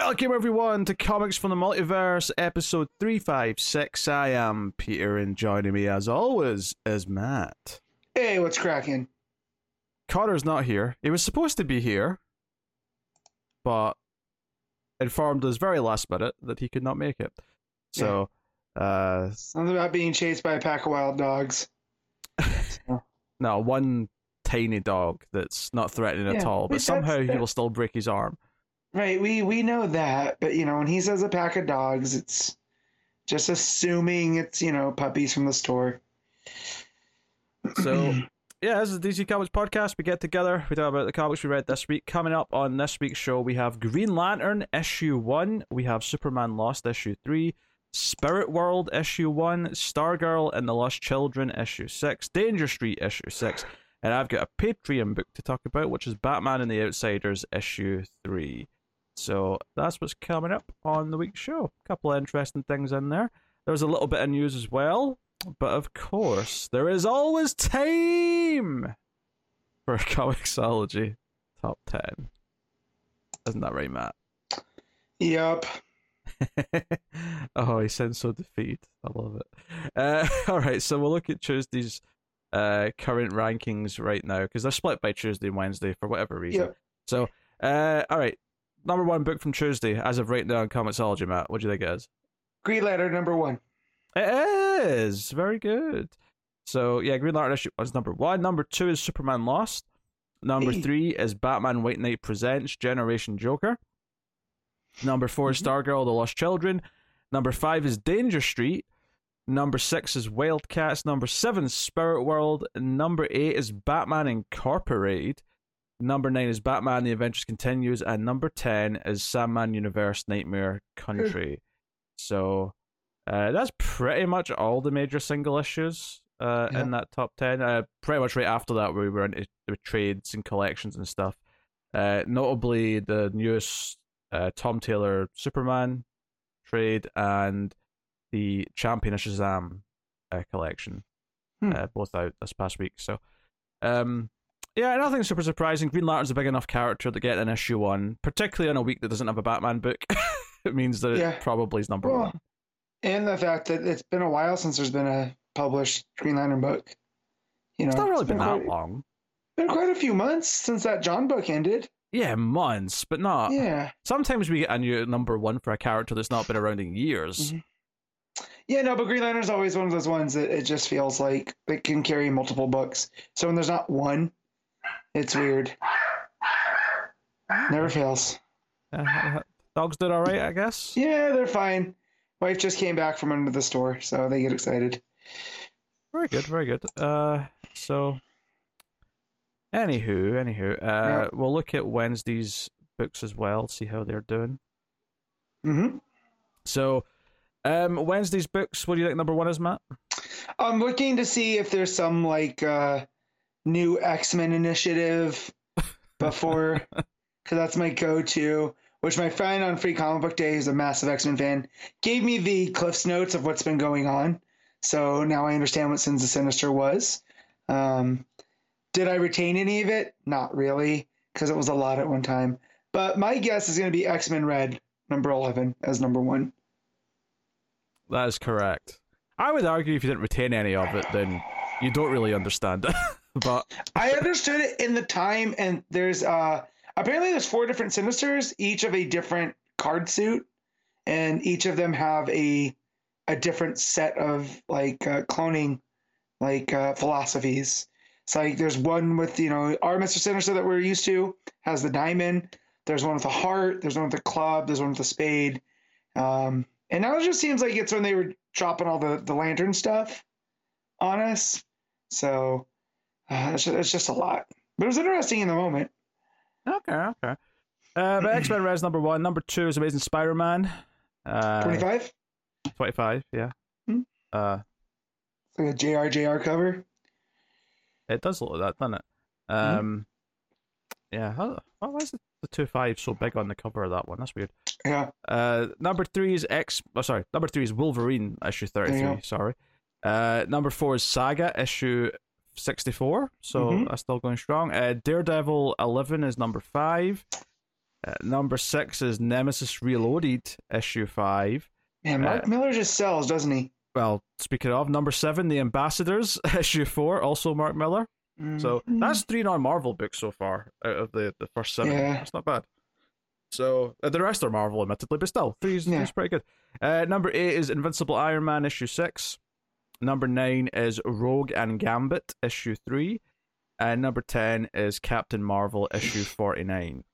Welcome everyone to Comics from the Multiverse, episode 356. I am Peter, and joining me as always is Matt. Hey, what's cracking? Connor's not here. He was supposed to be here, but informed us very last minute that he could not make it. So, uh, Something about being chased by a pack of wild dogs. no, one tiny dog that's not threatening at all, but somehow he will still break his arm. Right, we we know that, but you know, when he says a pack of dogs, it's just assuming it's, you know, puppies from the store. So, yeah, this is the DC Comics podcast. We get together, we talk about the comics we read this week. Coming up on this week's show, we have Green Lantern issue one, we have Superman Lost issue three, Spirit World issue one, Stargirl and the Lost Children issue six, Danger Street issue six, and I've got a Patreon book to talk about, which is Batman and the Outsiders issue three. So that's what's coming up on the week's show. A couple of interesting things in there. There was a little bit of news as well. But of course, there is always time for a Comixology top 10. Isn't that right, Matt? Yep. oh, he sounds so defeated. I love it. Uh, all right, so we'll look at Tuesday's uh, current rankings right now because they're split by Tuesday and Wednesday for whatever reason. Yep. So, uh, all right, number one book from Tuesday as of right now on Comixology, Matt. What do you think it is? Green Lantern number one. It is very good. So yeah, Green Lantern issue was number one. Number two is Superman Lost. Number Hey. three is Batman White Knight presents Generation Joker. Number 4 is Mhm. Stargirl: The Lost Children. Number five is Danger Street. Number six is Wildcats. Number seven Spirit World. Number eight is Batman Incorporated. Number nine is Batman: The Adventures Continues, and number ten is Sandman Universe: Nightmare Country. so uh, that's pretty much all the major single issues uh, Yeah. in that top ten. Uh, pretty much right after that, we were into the trades and collections and stuff. Uh, notably, the newest uh, Tom Taylor Superman trade and the Champion of Shazam uh, collection, Hmm. uh, both out this past week. So, um, yeah, nothing super surprising. Green Lantern's a big enough character to get an issue one, particularly on a week that doesn't have a Batman book. it means that Yeah. it probably is number Well, one. And the fact that it's been a while since there's been a published Green Lantern book. You know, It's not really been that quite, long. been quite a few months since that John book ended. Yeah, months, but not. Yeah. Sometimes we get a new number one for a character that's not been around in years. Mhm. Yeah, no, but Green Lantern's always one of those ones that it just feels like it can carry multiple books. So when there's not one, it's weird. Never fails. Uh, dogs did all right, I guess. Yeah, they're fine. Wife just came back from under the store, so they get excited. Very good, very good. Uh, so, anywho, anywho, uh, Yeah. we'll look at Wednesday's books as well, see how they're doing. hmm So, um, Wednesday's books. What do you think number one is, Matt? I'm looking to see if there's some like uh, new X Men initiative before, because that's my go-to. Which my friend on Free Comic Book Day, who's a massive X Men fan, gave me the Cliff's notes of what's been going on. So now I understand what Sins of Sinister was. Um, did I retain any of it? Not really, because it was a lot at one time. But my guess is going to be X Men Red, number 11, as number one. That is correct. I would argue if you didn't retain any of it, then you don't really understand it. but I understood it in the time, and there's uh apparently there's four different Sinisters, each of a different card suit, and each of them have a a different set of like uh, cloning like uh, philosophies. It's like there's one with you know our Mister Sinister that we're used to has the diamond. There's one with the heart. There's one with the club. There's one with the spade. Um, and now it just seems like it's when they were dropping all the the lantern stuff on us. So uh, it's, just, it's just a lot. But it was interesting in the moment. okay, okay. Uh, but X Men Red number one. Number two is Amazing Spider Man. Uh, 25? 25, yeah. Hmm. Uh, It's like a JRJR cover. it does look like that, doesn't it? Mm-hmm. Um, yeah. How, why is the, the two five so big on the cover of that one? That's weird. Yeah. Uh, number three is X. Oh, sorry. Number three is Wolverine issue thirty-three. Sorry. Uh, number four is Saga issue sixty-four. So Mhm. that's still going strong. Uh, Daredevil eleven is number five. Uh, number six is Nemesis Reloaded, issue five. Man, Mark Uh, Millar just sells, doesn't he? Well, speaking of, number seven, The Ambassadors, issue four, also Mark Millar. So Mhm. that's three non-Marvel books so far out of the, the first seven. Yeah. That's not bad. So uh, the rest are Marvel, admittedly, but still, three's, Yeah. three's pretty good. Uh, number eight is Invincible Iron Man issue six. Number nine is Rogue and Gambit issue three, and number ten is Captain Marvel issue forty nine.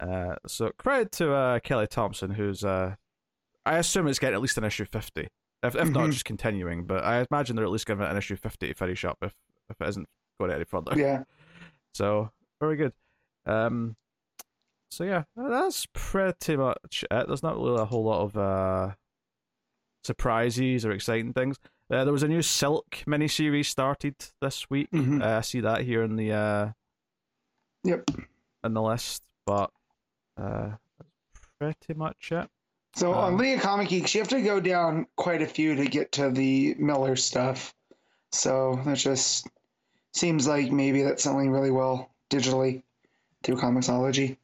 Uh, so credit to uh, Kelly Thompson, who's uh, I assume it's getting at least an issue fifty, if if not Mhm. just continuing. But I imagine they're at least giving it an issue fifty to finish up if if it isn't going any further. Yeah. So very good. Um, so yeah, that's pretty much it. There's not really a whole lot of uh surprises or exciting things. Uh, there was a new Silk miniseries started this week. Mhm. Uh, I see that here in the uh Yep. in the list, but uh, pretty much it. So on Um, League of Comic Geeks, you have to go down quite a few to get to the Millar stuff. So that just seems like maybe that's selling really well digitally through Comixology.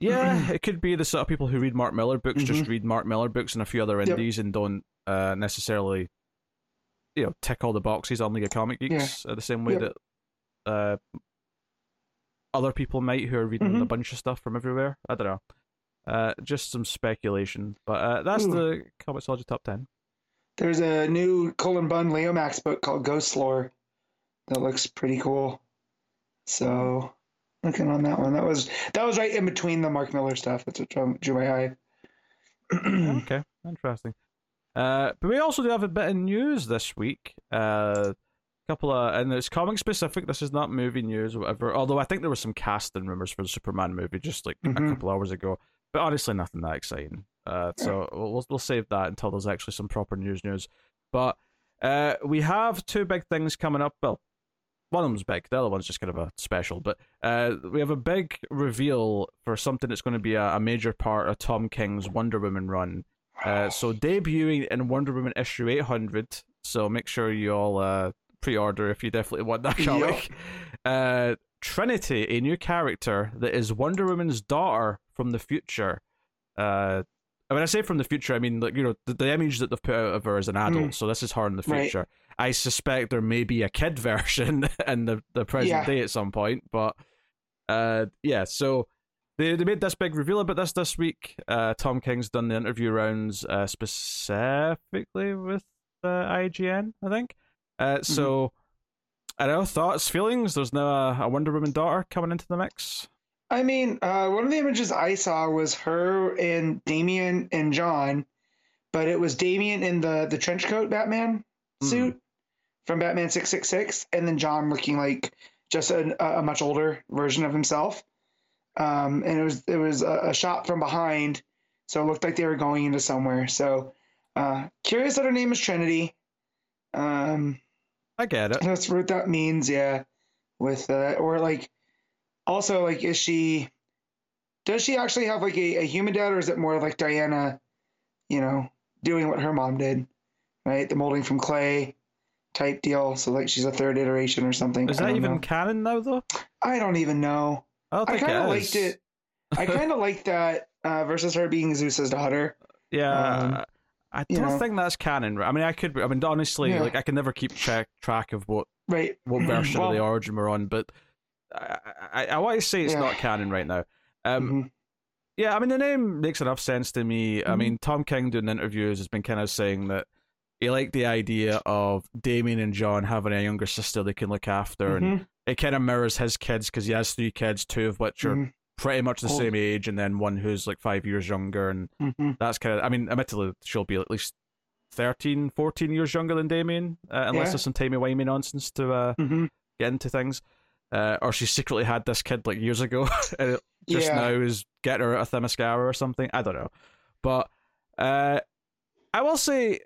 Yeah, it could be the sort of people who read Mark Millar books just read Mark Millar books and a few other Mm-hmm. Yep. indies and don't uh, necessarily, you know, tick all the boxes on League of Comic Geeks uh, the same way that uh, other people might who are reading a Mhm. bunch of stuff from everywhere. I don't know. Uh, just some speculation, but uh, that's Ooh. the Comixology top ten. There's a new Cullen Bunn Leomacs book called Ghost Lore that looks pretty cool. So looking on that one, that was that was right in between the Mark Millar stuff. That's what drew my eye. okay, interesting. Uh, but we also do have a bit of news this week. Uh, couple of, and it's comic specific. This is not movie news or whatever. Although I think there was some casting rumors for the Superman movie just like a Mhm. couple hours ago. But honestly, nothing that exciting. Uh, so we'll we'll save that until there's actually some proper news news. But uh, we have two big things coming up. Well, one of them's big. The other one's just kind of a special. But uh, we have a big reveal for something that's going to be a, a major part of Tom King's Wonder Woman run. Uh, so debuting in Wonder Woman issue 800. So make sure you all uh, pre-order if you definitely want that Yep. comic. Uh, Trinity, a new character that is Wonder Woman's daughter from the future. Uh, when I say from the future, I mean like you know the, the image that they've put out of her as an adult. Mm. So this is her in the Right. future. I suspect there may be a kid version in the the present Yeah. day at some point, but uh, yeah. So they they made this big reveal about this this week. Uh, Tom King's done the interview rounds uh, specifically with uh, IGN, I think. Uh, so I don't know thoughts, feelings. There's now a, a Wonder Woman daughter coming into the mix. I mean, uh, one of the images I saw was her and Damian and John, but it was Damian in the the trench coat Batman Hmm. suit from Batman six six six, and then John looking like just a, a much older version of himself. Um, and it was it was a, a shot from behind, so it looked like they were going into somewhere. So uh, curious that her name is Trinity. Um, I get it. that's what that means, yeah. With uh, or like, also like, is she? Does she actually have like a, a human dad, or is it more like Diana, you know, doing what her mom did, right? The molding from clay type deal. So like, she's a third iteration or something. Is that even know. canon now, though? I don't even know. I I kind of liked it. I kind of liked that uh, versus her being Zeus's daughter. Yeah, Um, I don't know. think that's canon. I mean, I could. I mean, honestly, Yeah. like I can never keep track track of what Right. what version of the origin we're on, but I I, I want to say it's Yeah. not canon right now. Um, mhm. yeah, I mean the name makes enough sense to me. I Mhm. mean, Tom King doing interviews has been kind of saying that he liked the idea of Damian and John having a younger sister they can look after, and Mhm. It kind of mirrors his kids because he has three kids, two of which are Mhm. pretty much the Old. same age, and then one who's like five years younger, and Mhm. that's kind of. I mean, admittedly, she'll be at least 13, 14 years younger than Damian, uh, unless Yeah. there's some timey wimey nonsense to uh, Mhm. get into things. Uh, or she secretly had this kid like years ago, and it just Yeah. now is getting her a Themyscira or something. I don't know, but uh, I will say,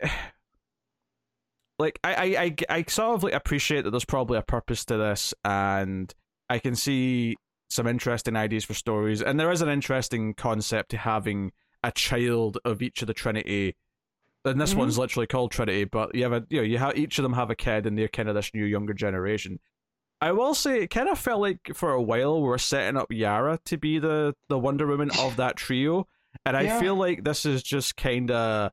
like, I, I, I, I sort of like appreciate that there's probably a purpose to this, and I can see some interesting ideas for stories, and there is an interesting concept to having a child of each of the Trinity. And this Mhm. one's literally called Trinity, but you have a you know you have each of them have a kid, and they're kind of this new younger generation. I will say it kind of felt like for a while we were setting up Yara to be the the Wonder Woman of that trio, and I feel like this is just kind of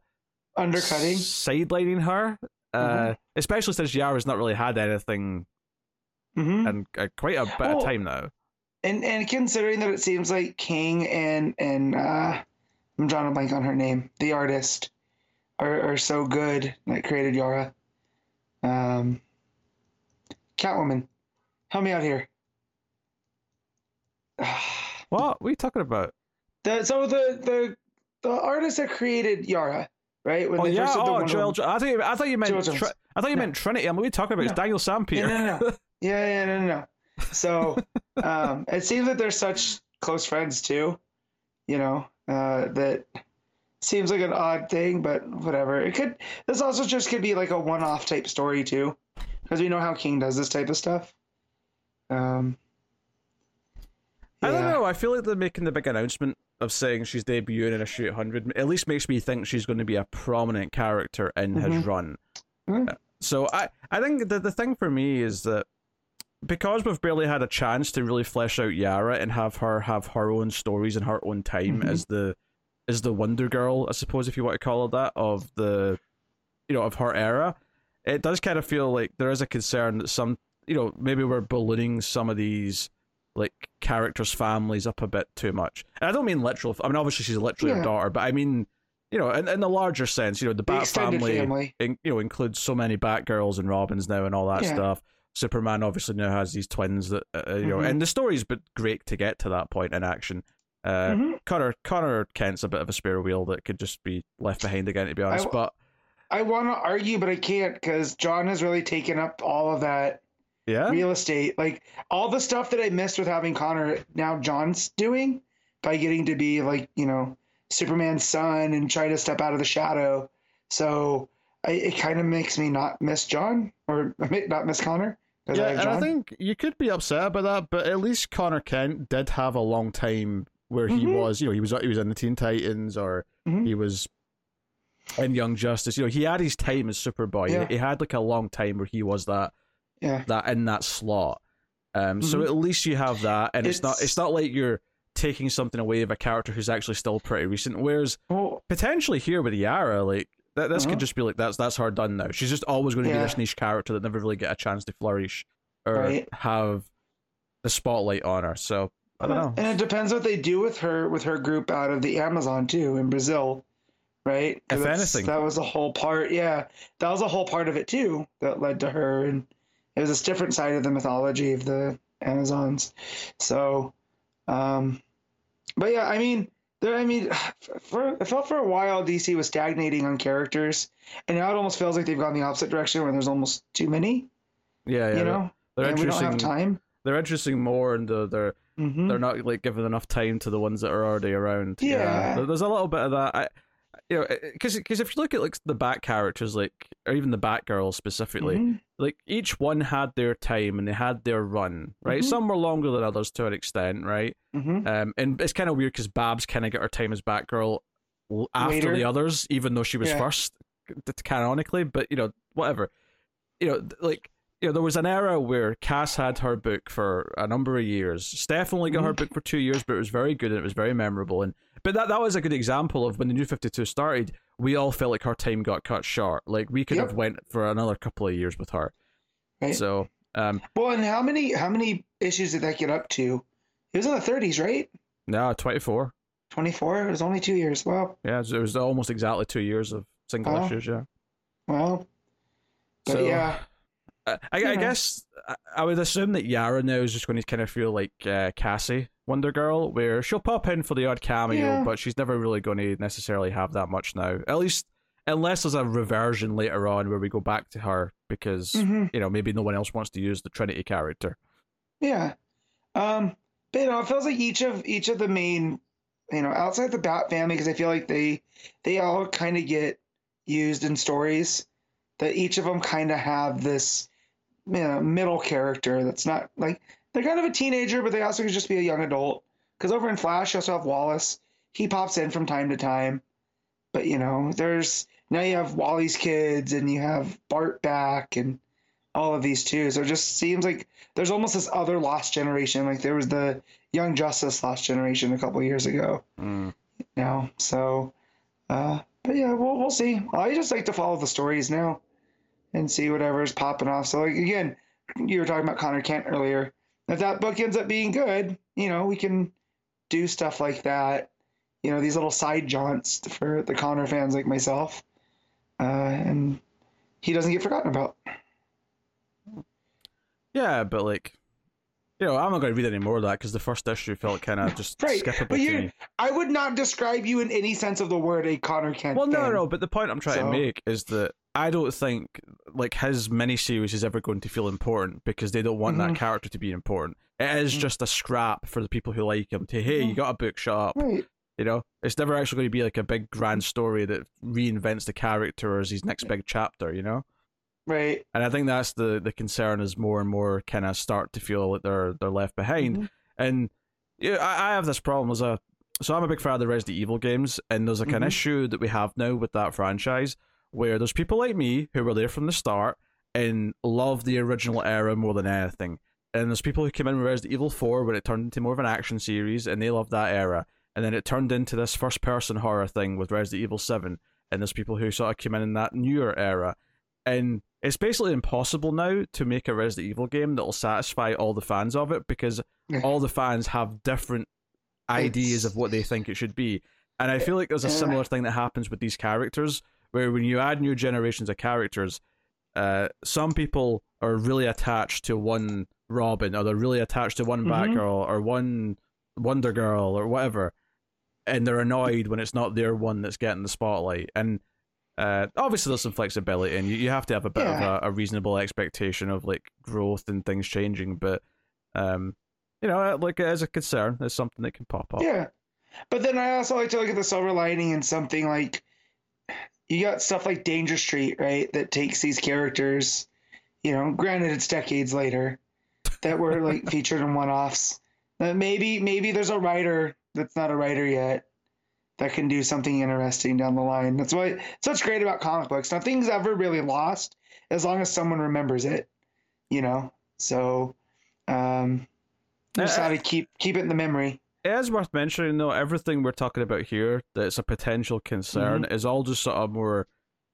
Undercutting. sidelining her. Uh, Mhm. especially since Yara's not really had anything hmm in uh, quite a bit Well, of time now. And and considering that it seems like King and and uh, I'm drawing a blank on her name, the artist, are are so good that created Yara. Um, Catwoman, help me out here. What? What are you talking about? The, so the the the artist that created Yara, right? When Oh yeah, oh Joel. I thought you, I thought you meant Joëlle Jones. Tr- I thought you No. meant Trinity. I'm what are you talking about? It's Daniel Sampere. Yeah, no, no. Yeah, yeah, no, no, no. So um, it seems that they're such close friends too. You know, uh, that seems like an odd thing, but whatever. It could. This also just could be like a one-off type story too, because we know how King does this type of stuff. Um, I don't know. I feel like they're making the big announcement of saying she's debuting in issue 100. At least makes me think she's going to be a prominent character in his Mhm. run. Mhm. So I, I think the the thing for me is that because we've barely had a chance to really flesh out Yara and have her have her own stories and her own time Mhm. as the as the Wonder Girl, I suppose if you want to call her that, of the you know of her era. It does kind of feel like there is a concern that some you know maybe we're ballooning some of these like characters' families up a bit too much. And I don't mean literal. I mean obviously she's literally a Yeah. daughter, but I mean you know in, in the larger sense, you know the the Bat family, family. in, you know includes so many Batgirls and Robins now and all that Yeah. stuff. Superman obviously now has these twins that uh, you know, Mhm. and the story's but great to get to that point in action. Uh, Mhm. Conner Conner Kent's a bit of a spare wheel that could just be left behind again, to be honest. but I want to argue, but I can't because John has really taken up all of that yeah, real estate. Like all the stuff that I missed with having Connor, now John's doing by getting to be like, you know, Superman's son and try to step out of the shadow. So I, it kind of makes me not miss John or not miss connor yeah, I and I think you could be upset about that, but at least Conner Kent did have a long time where he Mhm. was, you know, he was he was in the Teen Titans or Mhm. he was in Young Justice. You know, he had his time as Superboy. Yeah. He, he had like a long time where he was that yeah. that in that slot. Um, so Mhm. at least you have that, and it's, not It's- it's not like you're taking something away of a character who's actually still pretty recent. Whereas Well, potentially here with Yara, like that, this Uh-huh. could just be like that's that's her done now. She's just always going to be this niche character that never really get a chance to flourish or Right. have the spotlight on her. So I don't know. And it depends what they do with her with her group out of the Amazon too in Brazil, right? If anything. that was a whole part. Yeah, that was a whole part of it too that led to her, and it was this different side of the mythology of the Amazons. So, um, but yeah, I mean, there. I mean, for it felt for a while DC was stagnating on characters, and now it almost feels like they've gone the opposite direction where there's almost too many. Yeah, yeah. you know, they're and we don't have time. they're introducing more, and the, they're hmm they're not like giving enough time to the ones that are already around. Yeah. There- there's a little bit of that. I, you know, because because if you look at like the Bat characters, like or even the Batgirl specifically, Mhm. like each one had their time and they had their run, right? Mhm. Some were longer than others to an extent, right? Mhm. Um, and it's kind of weird because Babs kind of got her time as Batgirl after Later. the others, even though she was Yeah. first canonically. But you know, whatever. You know, like you know, there was an era where Cass had her book for a number of years. Steph only got her Mhm. book for two years, but it was very good and it was very memorable. And but that that was a good example of when the New Fifty Two started. We all felt like her time got cut short. Like we could Yep. have went for another couple of years with her. Right. So um, Well, and how many how many issues did that get up to? It was in the 30s, right? No, twenty four. 24. It was only two years. Wow. Yeah, it was almost exactly two years of single issues. Yeah. Well. But So, yeah. I, I, You I guess I, I would assume that Yara now is just going to kind of feel like uh, Cassie Wonder Girl, where she'll pop in for the odd cameo, Yeah. but she's never really going to necessarily have that much now. At least, unless there's a reversion later on where we go back to her because hmm you know maybe no one else wants to use the Trinity character. Yeah. Um, but you know, it feels like each of each of the main, you know, outside the Bat family, because I feel like they they all kind of get used in stories. That each of them kind of have this, you know, middle character that's not like they're kind of a teenager, but they also could just be a young adult. Because over in Flash, you also have Wallace. He pops in from time to time, but you know, there's now you have Wally's kids and you have Bart back and all of these too. So it just seems like there's almost this other lost generation. Like there was the Young Justice lost generation a couple years ago. Mm. Now, so, uh, but yeah, we'll we'll see. I just like to follow the stories now, and see whatever's popping off. So like again, you were talking about Conner Kent earlier. If that book ends up being good, you know, we can do stuff like that. You know, these little side jaunts for the Connor fans like myself, uh, and he doesn't get forgotten about. Yeah, but like, you know, I'm not going to read any more of that because the first issue felt kind of just Right, skippable but to you, me. I would not describe you in any sense of the word a Conner Kent. Well, no, fan. no, but the point I'm trying So- to make is that I don't think like his miniseries is ever going to feel important because they don't want Mhm. that character to be important. It is Mhm. just a scrap for the people who like him to hey, you Mhm. got a book, shut up. Right. You know, it's never actually going to be like a big grand story that reinvents the character as his next big chapter. You know, Right. and I think that's the the concern is more and more kind of start to feel like they're they're left behind. Mhm. And yeah, I, I have this problem as a so I'm a big fan of the Resident Evil games, and there's like an Mhm. issue that we have now with that franchise where there's people like me who were there from the start and love the original era more than anything. And there's people who came in with Resident Evil 4 when it turned into more of an action series and they loved that era. And then it turned into this first person horror thing with Resident Evil 7. And there's people who sort of came in in that newer era. And it's basically impossible now to make a Resident Evil game that'll satisfy all the fans of it because all the fans have different ideas of what they think it should be. And I feel like there's a similar thing that happens with these characters where when you add new generations of characters, uh, some people are really attached to one Robin or they're really attached to one Mhm. Batgirl or one Wonder Girl or whatever, and they're annoyed when it's not their one that's getting the spotlight. And uh, obviously, there's some flexibility, and you, you have to have a bit Yeah. of a, a reasonable expectation of like growth and things changing. But um, you know, like as a concern, it's something that can pop up. Yeah. But then I also like to look at the silver lining in something like you got stuff like Danger Street, right? That takes these characters, you know, granted it's decades later, that were like featured in one offs. Maybe maybe there's a writer that's not a writer yet that can do something interesting down the line. That's why it's what's great about comic books. Nothing's ever really lost as long as someone remembers it. You know? So um just Uh, gotta keep keep it in the memory. It is worth mentioning though, everything we're talking about here that's a potential concern Mm-hmm. is all just sort of more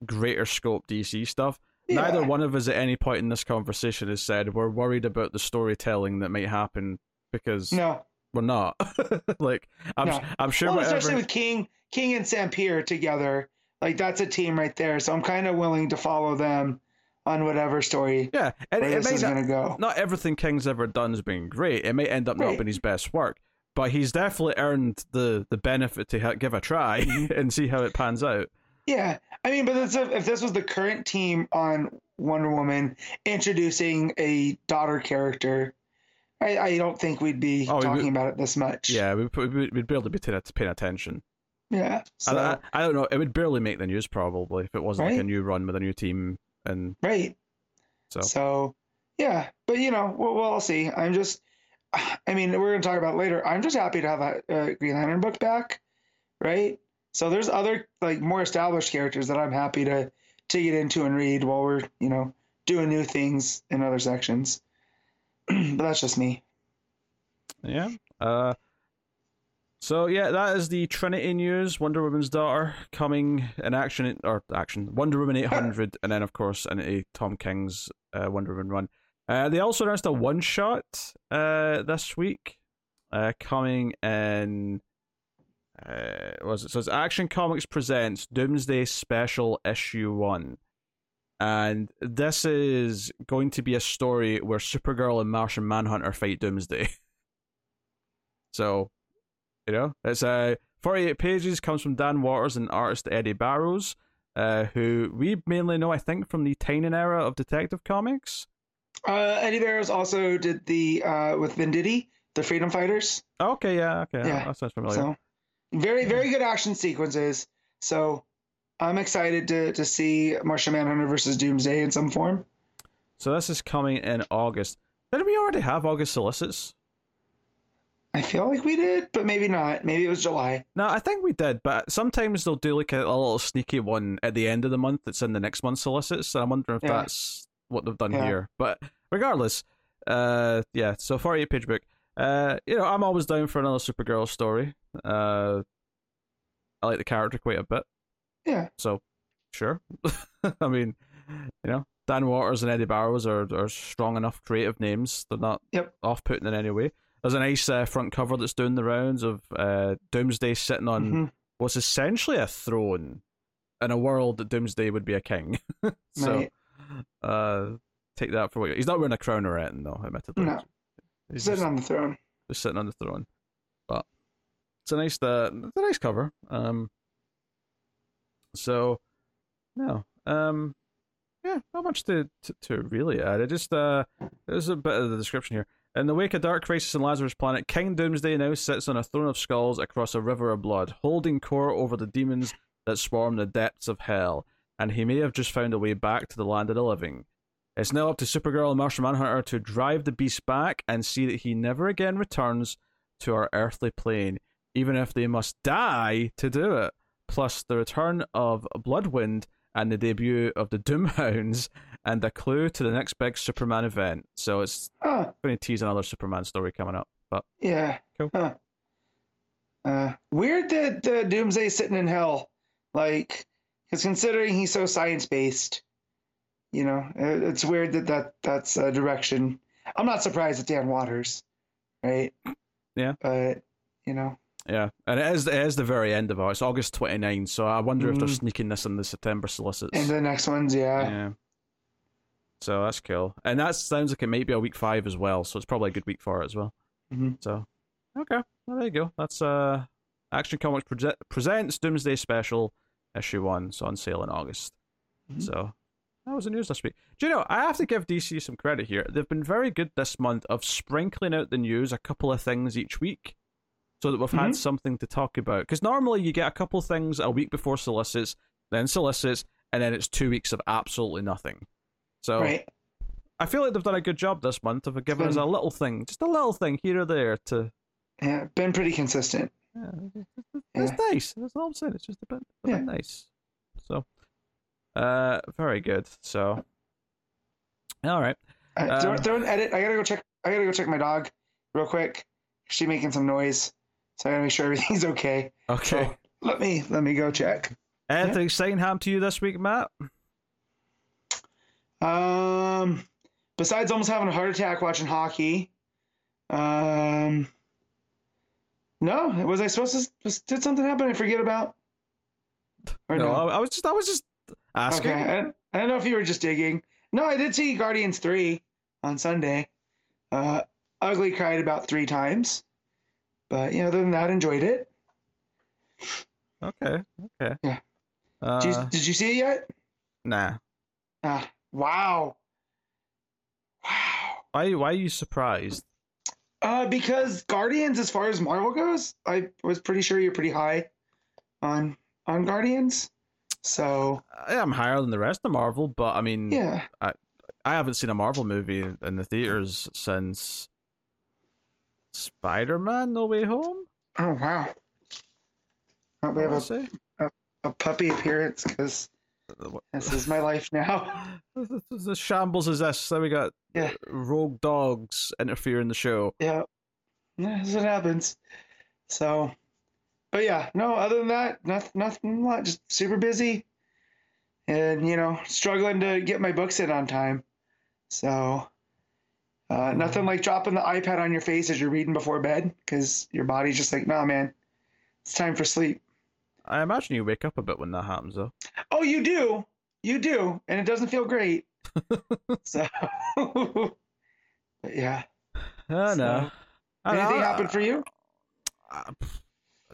greater scope DC stuff. Neither one of us at any point in this conversation has said we're worried about the storytelling that might happen because No, we're not. like I'm No. I'm sure well, whatever especially with King, King and Sampere together, like that's a team right there. So I'm kind of willing to follow them on whatever story Yeah, and it this may is not, gonna go. not everything King's ever done has been great. It may end up not being his best work, but he's definitely earned the the benefit to ha- give a try Mm-hmm. and see how it pans out. Yeah, I mean, but if this was the current team on Wonder Woman introducing a daughter character, I, I don't think we'd be Oh, we talking would- about it this much. Yeah, we'd, we'd we'd barely be paying paying attention. yeah. I- So I, I don't know. It would barely make the news probably if it wasn't like a new run with a new team and right. so. So, yeah, but you know, we'll, we'll see. I'm just, I mean, we're going to talk about it later. I'm just happy to have that uh, Green Lantern book back, right? So there's other like more established characters that I'm happy to to get into and read while we're you know doing new things in other sections. but that's just me. Yeah. Uh. So yeah, that is the Trinity news. Wonder Woman's daughter coming in action or action. Wonder Woman eight hundred, and then of course in a Tom King's uh, Wonder Woman run. Uh, they also announced a one shot uh this week, uh coming in. Uh, was it? It's Action Comics presents Doomsday Special Issue One, and this is going to be a story where Supergirl and Martian Manhunter fight Doomsday. So, you know, it's uh, 48 pages, comes from Dan Watters and artist Eddy Barrows, uh, who we mainly know, I think, from the Tynan era of Detective Comics. Uh, Eddy Barrows also did the uh, with Venditti, the Freedom Fighters. Okay, yeah, okay, Yeah, that sounds familiar. So very very good action sequences. So I'm excited to to see Martian Manhunter versus Doomsday in some form. So this is coming in August. Did we already have August solicits? I feel like we did, but maybe not. Maybe it was July. No, I think we did, but sometimes they'll do like a, a little sneaky one at the end of the month that's in the next month's solicits. So I'm wondering if Yeah. that's what they've done Yeah. here. But regardless, uh, yeah. So forty-eight page book. Uh, you know, I'm always down for another Supergirl story. Uh, I like the character quite a bit, Yeah. so sure. I mean, you know, Dan Watters and Eddy Barrows are are strong enough creative names. They're not Yep. off-putting in any way. There's a nice uh, front cover that's doing the rounds of uh, Doomsday sitting on Mhm. what's essentially a throne in a world that Doomsday would be a king. so, Right. uh, take that for what you- he's not wearing a crown or anything, though. Admittedly, No. he's Sitting just, on the throne. just sitting on the throne. But it's a nice, uh, it's a nice cover. Um, so no, um, yeah, not much to, to, to really add. It just uh, there's a bit of the description here. In the wake of Dark Crisis and Lazarus Planet, King Doomsday now sits on a throne of skulls across a river of blood, holding court over the demons that swarm the depths of hell, and he may have just found a way back to the land of the living. It's now up to Supergirl and Martian Manhunter to drive the beast back and see that he never again returns to our earthly plane, even if they must die to do it. Plus, the return of Bloodwind and the debut of the Doomhounds and a clue to the next big Superman event. So it's going to tease another Superman story coming up. But Yeah. Cool. Huh. Uh, weird that the Doomsday is sitting in hell. Like, because considering he's so science based, you know, it- it's weird that, that that's a direction. I'm not surprised at Dan Watters, right? Yeah. But, you know, yeah, and it is, it is the very end of it. It's August 29, so I wonder if they're Mhm. sneaking this in the September solicits. and the next ones, yeah. Yeah. So that's cool. And that sounds like it might be a week five as well, so it's probably a good week for it as well. Mhm. So, okay. Well, there you go. That's uh, Action Comics Prese- Presents Doomsday Special, issue one. So on sale in August. Mhm. So that was the news this week. Do you know, I have to give DC some credit here. They've been very good this month of sprinkling out the news, a couple of things each week, so that we've had Mhm. something to talk about. Because normally you get a couple things a week before solicits, then solicits, and then it's two weeks of absolutely nothing. So Right. I feel like they've done a good job this month of giving us a little thing, just a little thing here or there to. Yeah. Been pretty consistent. Yeah, it's Yeah. nice. That's all I'm saying. It's just a bit, a Yeah. nice. So, uh, very good. So, all right. Uh, throw, Um, throw an edit. I gotta go check. I gotta go check my dog real quick. She's making some noise, so I gotta make sure everything's okay. Okay. So let me let me go check. Anything exciting happened to you this week, Matt? Um, besides almost having a heart attack watching hockey, um, no, was I supposed to? Was, did something happen I forget about? Or No, no? I, I was just, I was just asking. okay, I, I don't know if you were just digging. No, I did see Guardians three on Sunday. Uh, ugly cried about three times, but you know, other than that, enjoyed it. Okay. Okay. Yeah. Uh, Did, you, did you see it yet? nah. Ah, wow, wow. Why? Why are you surprised? Uh, because Guardians, as far as Marvel goes, I was pretty sure you're pretty high on on Guardians. So I am higher than the rest of Marvel, but I mean, yeah, I haven't seen a Marvel movie in the theaters since Spider-Man: No Way Home. oh wow. Oh, we have a, say. a puppy appearance because this is my life now. The shambles is this. Then we got Yeah. rogue dogs interfering the show. Yeah, yeah, that's what happens. So, but yeah, no. Other than that, nothing, nothing. a lot, Just super busy, and you know, struggling to get my books in on time. So, uh, nothing like dropping the iPad on your face as you're reading before bed because your body's just like, nah, man, it's time for sleep. I imagine you wake up a bit when that happens, though. Oh, you do, you do, and it doesn't feel great. so, but yeah. I know. I know. Anything happen for you?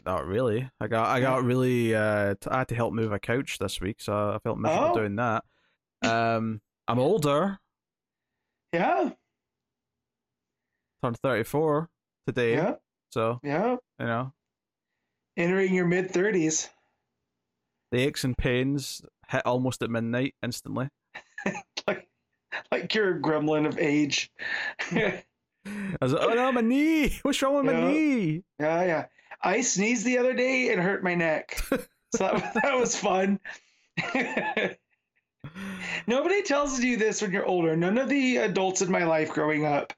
Not really. I got I got really uh t- I had to help move a couch this week, so I felt miserable Oh. doing that. Um I'm older, Yeah, turned 34 today. yeah, So, yeah. you know, Entering your mid thirties. the aches and pains hit almost at midnight instantly. like like you're a gremlin of age. I was like, oh no, my knee! What's wrong with my knee? Yeah. yeah. I sneezed the other day and hurt my neck. So that, that was fun. Nobody tells you this when you're older. None of the adults in my life growing up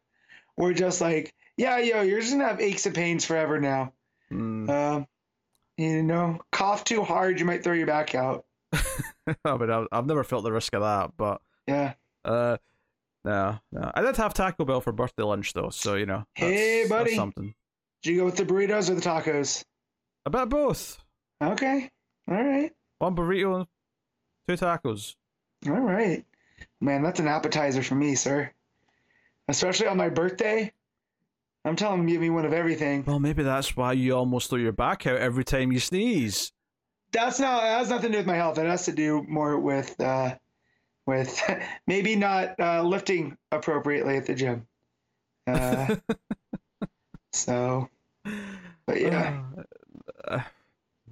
were just like, "Yeah, yo, you're just gonna have aches and pains forever now." Mm. Uh, you know, cough too hard, you might throw your back out. I mean, I've, I've never felt the risk of that, but Yeah. uh, no, no. I did have Taco Bell for birthday lunch though, so you know. Hey, buddy. something. Did you go with the burritos or the tacos? I bet both. Okay. All right. One burrito, two tacos. All right. Man, that's an appetizer for me, sir. Especially on my birthday. I'm telling him, give me one of everything. Well, maybe that's why you almost throw your back out every time you sneeze. That's not that has nothing to do with my health. It has to do more with uh with maybe not uh lifting appropriately at the gym. Uh so but yeah. Uh,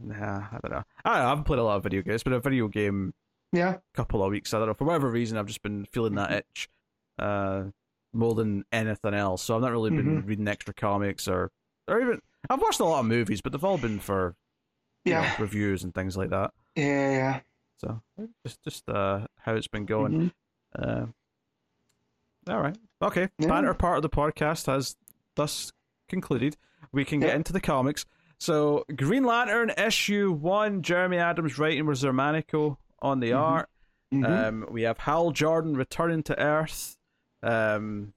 nah, I don't know. I, don't know, I haven't played a lot of video games. It's a video game Yeah. couple of weeks. I don't know. For whatever reason, I've just been feeling that itch uh, more than anything else. So I've not really been reading extra comics or, or even. I've watched a lot of movies, but they've all been for you know, Yeah. reviews and things like that. Yeah, yeah. So just just uh, how it's been going. Mhm. Uh, all right. Okay. Yeah. Banter part of the podcast has thus concluded. We can get into the comics. So, Green Lantern issue one, Jeremy Adams writing with Xermanico on the Mhm. art. Mhm. Um, we have Hal Jordan returning to Earth, um,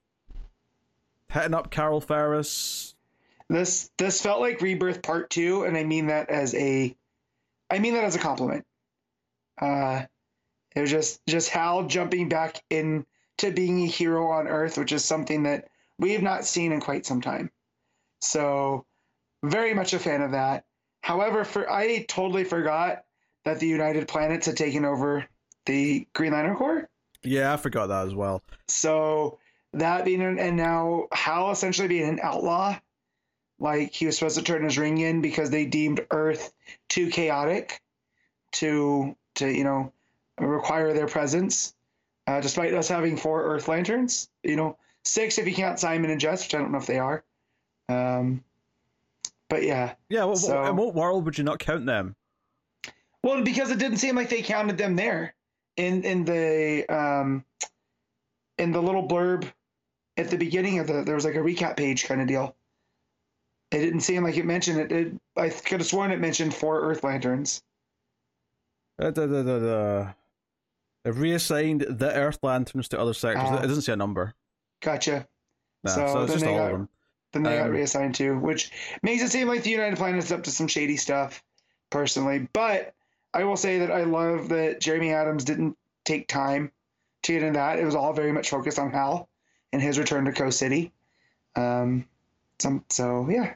hitting up Carol Ferris. This this felt like Rebirth Part Two, and I mean that as a, I mean that as a compliment. Uh, it was just just Hal jumping back in to being a hero on Earth, which is something that we have not seen in quite some time. So, very much a fan of that. However, for I totally forgot that the United Planets had taken over the Green Lantern Corps. Yeah, I forgot that as well. So that being and now Hal essentially being an outlaw, like he was supposed to turn his ring in because they deemed Earth too chaotic to to you know require their presence. Uh, despite us having four Earth lanterns, you know six if you count Simon and Jess, which I don't know if they are. Um, but yeah, Yeah, what, So- in what world would you not count them? well, because it didn't seem like they counted them there in in the um in the little blurb at the beginning of the there was like a recap page kind of deal. It didn't seem like it mentioned it. it I could have sworn it mentioned four Earth lanterns. Uh, da, da, da. They've reassigned the Earth Lanterns to other sectors. Ah. it doesn't say a number. Gotcha. No, So so, it's then just they all got- of them. Then they got Um, reassigned to, which makes it seem like the United Planet's up to some shady stuff, personally. But I will say that I love that Jeremy Adams didn't take time to get into that. It was all very much focused on Hal and his return to Coast City. Um, some, so yeah,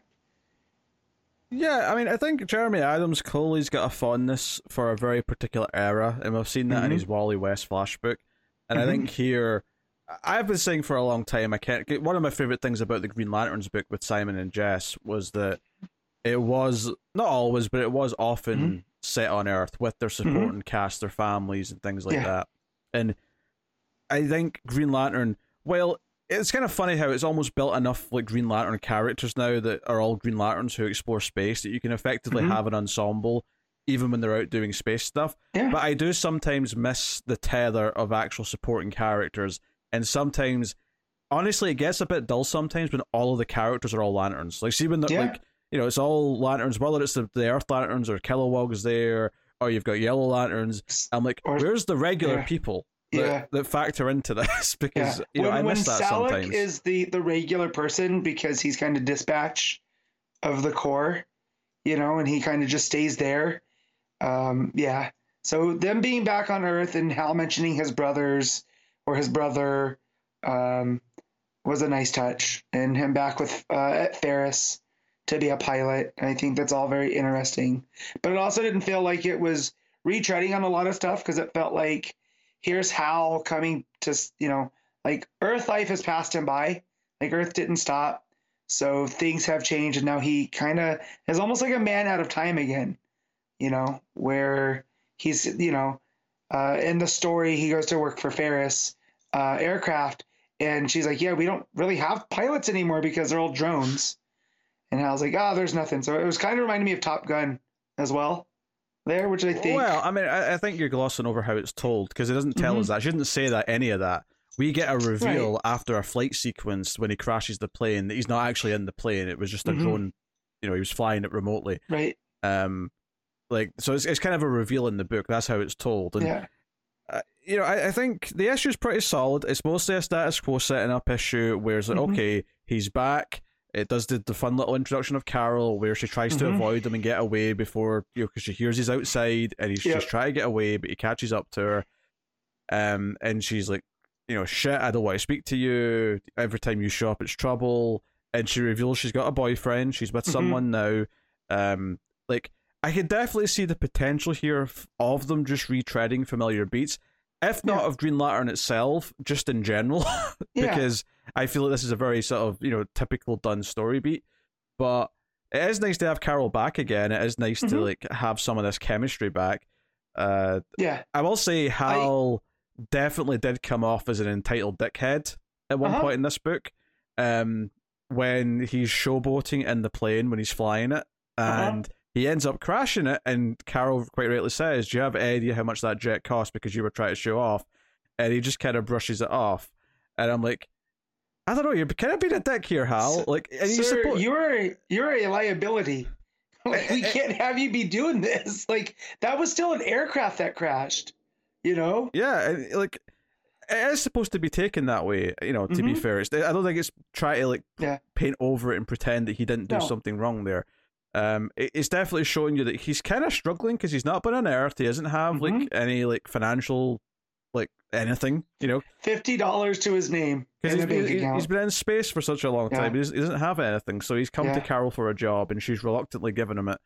Yeah, I mean, I think Jeremy Adams clearly's got a fondness for a very particular era, and we've seen that in Mhm. his Wally West flashbook. And I Mhm. think here, I've been saying for a long time, I can't. One of my favorite things about the Green Lanterns book with Simon and Jess was that it was not always, but it was often Mm-hmm. Set on Earth with their supporting cast, their families, and things like Yeah. that. And I think Green Lantern, well, it's kind of funny how it's almost built enough like Green Lantern characters now that are all Green Lanterns who explore space that you can effectively Mhm. have an ensemble even when they're out doing space stuff. yeah, But I do sometimes miss the tether of actual supporting characters, and sometimes, honestly, it gets a bit dull sometimes when all of the characters are all lanterns. Like, see when the Yeah. like you know it's all lanterns, whether it's the, the Earth lanterns or Kilowog's there, or you've got yellow lanterns. I'm like, Or- where's the regular yeah. people that, Yeah. that factor into this? because yeah. you know when I miss that Salaak sometimes. is the the regular person because he's kind of dispatch of the Corps, you know, and he kind of just stays there. Um, yeah. So them being back on Earth and Hal mentioning his brothers or his brother um, was a nice touch, and him back with uh, at Ferris to be a pilot. And I think that's all very interesting. But it also didn't feel like it was retreading on a lot of stuff because it felt like here's Hal coming to you know like Earth life has passed him by. Like Earth didn't stop. So things have changed and now he kind of is almost like a man out of time again. You know, where he's you know uh, in the story he goes to work for Ferris uh, aircraft and she's like, "Yeah, we don't really have pilots anymore because they're all drones." And I was like, "Ah, there's nothing." So it was kind of reminding me of Top Gun as well. there, which I think. Well, I mean, I, I think you're glossing over how it's told because it doesn't tell Mhm. us that. She didn't say that any of that. We get a reveal after a flight sequence when he crashes the plane that he's not actually in the plane. It was just a Mhm. drone. You know, he was flying it remotely. right. Um, like so, it's it's kind of a reveal in the book. That's how it's told. And Yeah. uh, you know, I, I think the issue is pretty solid. It's mostly a status quo setting up issue where it's like, Mhm. okay, he's back. It does the, the fun little introduction of Carol where she tries to Mhm. avoid him and get away before, you know, because she hears he's outside and he's Yep. just trying to get away, but he catches up to her. Um, and she's like, you know, shit, I don't want to speak to you. Every time you show up, it's trouble. And she reveals she's got a boyfriend. She's with Mhm. someone now. Um, like, I could definitely see the potential here of, them just retreading familiar beats, if not Yeah. of Green Lantern itself, just in general, Yeah. I feel like this is a very sort of you know typical done story beat. But it is nice to have Carol back again. It is nice to Mhm. like have some of this chemistry back. Uh, Yeah. I will say Hal definitely did come off as an entitled dickhead at one Uh-huh. point in this book. Um, when he's showboating in the plane when he's flying it, Uh-huh. and he ends up crashing it. And Carol quite rightly says, "Do you have any idea how much that jet cost because you were trying to show off?" And he just kind of brushes it off, and I'm like, I don't know, you're kind of being a dick here, Hal. Like, and you Sir, suppose you're a, you're a liability. Like we can't have you be doing this. Like that was still an aircraft that crashed. You know? Yeah, like it is supposed to be taken that way. You know, to be Mhm. fair, it's, I don't think it's try to like Yeah. paint over it and pretend that he didn't do No. something wrong there. Um, it- it's definitely showing you that he's kind of struggling because he's not been on Earth. He doesn't have like Mhm. any like financial, like anything. You know, Fifty dollars to his name because he's, he- account. he's been in space for such a long Yeah. time. He doesn't, he doesn't have anything, so he's come to Carol for a job, and she's reluctantly giving him it.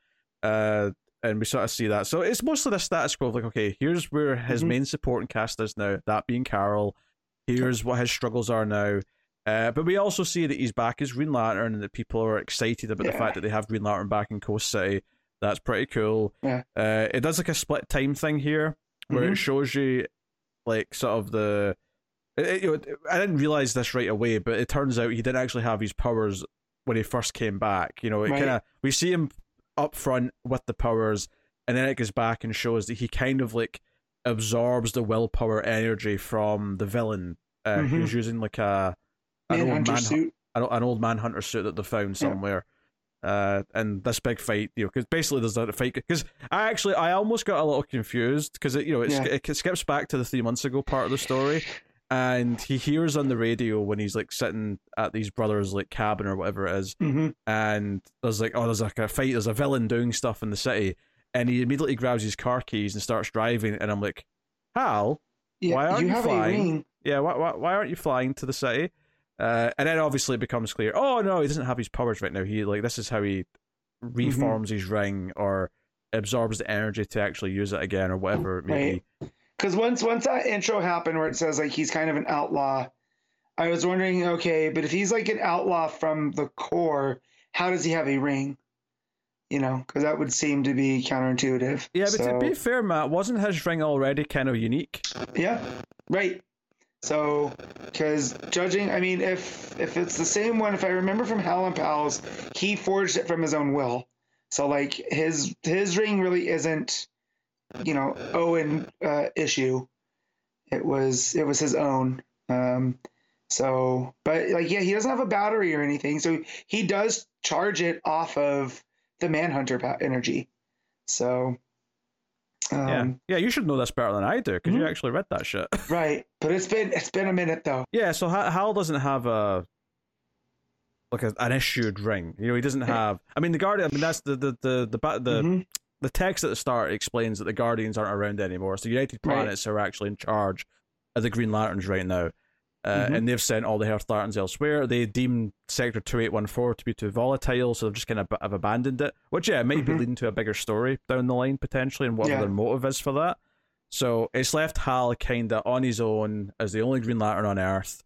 Uh, and we sort of see that. So it's mostly the status quo of like, okay, here's where his Mhm. main supporting cast is now, that being Carol. Here's what his struggles are now. Uh, but we also see that he's back as Green Lantern and that people are excited about the fact that they have Green Lantern back in Coast City. That's pretty cool. Yeah. Uh, it does like a split time thing here where it Mhm. shows you like sort of the. It, it- you know, I didn't realize this right away, but it turns out he didn't actually have his powers when he first came back. You know, it Right. kind of we see him up front with the powers, and then it goes back and shows that he kind of like absorbs the willpower energy from the villain, uh, Mhm. who's using like a an old Manhunter man suit. an, an old manhunter suit that they found Yeah. Uh, and this big fight, you know, because basically there's a fight. Because I actually, I almost got a little confused because it, you know, it, Yeah. it skips back to the three months ago part of the story, and he hears on the radio when he's like sitting at these brothers' like cabin or whatever it is, hmm and there's like, oh, there's like a fight, there's a villain doing stuff in the city, and he immediately grabs his car keys and starts driving, and I'm like, Hal, Yeah, Why aren't you you flying? yeah, why, why, why aren't you flying to the city? Uh, and then obviously it becomes clear, oh no, he doesn't have his powers right now. He like this is how he reforms his ring or absorbs the energy to actually use it again or whatever it may Right. be. Because once once that intro happened where it says like he's kind of an outlaw, I was wondering, okay, but if he's like an outlaw from the core, how does he have a ring? You know, because that would seem to be counterintuitive. Yeah, but to be fair, Matt, wasn't his ring already kind of unique? Yeah, right. So, because judging, I mean, if if it's the same one, if I remember from Hal and Pals, he forged it from his own will. So, like his his ring really isn't, you know, Owen uh, issue. It was it was his own. Um, so, but like, yeah, he doesn't have a battery or anything. So he does charge it off of the Manhunter energy. So, um, yeah, yeah, you should know this better than I do because you Mhm. actually read that shit. right. But it's been it's been a minute though. yeah, so Hal doesn't have a like a, an issued ring. You know, he doesn't have. I mean, the Guardian. I mean, that's the the the the the, Mhm. the text at the start explains that the Guardians aren't around anymore. So United Right. Planets are actually in charge of the Green Lanterns right now. Uh, Mhm. And they've sent all the Earth Lanterns elsewhere. They deem Sector 2814 to be too volatile, so they've just kind of have abandoned it. Which, yeah, it might be Mhm. leading to a bigger story down the line, potentially, and whatever Yeah. their motive is for that. So it's left Hal kind of on his own as the only Green Lantern on Earth.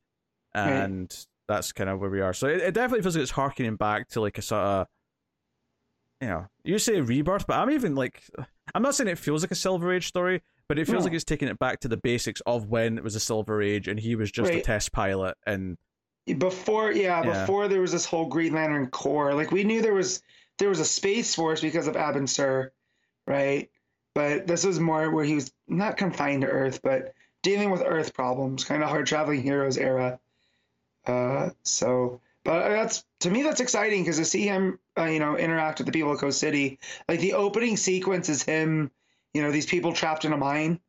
And that's kind of where we are. So it, it definitely feels like it's harkening back to like a sort of you know, you say rebirth, but I'm even like, I'm not saying it feels like a Silver Age story, but it feels like it's taking it back to the basics of when it was a Silver Age and he was just a test pilot. And before yeah, Yeah. before there was this whole Green Lantern Corps, like we knew there was there was a space force because of Abin Sur, right? but this was more where he was not confined to Earth, but dealing with Earth problems, kind of hard traveling heroes era. Uh, so, but that's to me that's exciting because to see him, uh, you know, interact with the people of Coast City, like the opening sequence is him, you know, these people trapped in a mine,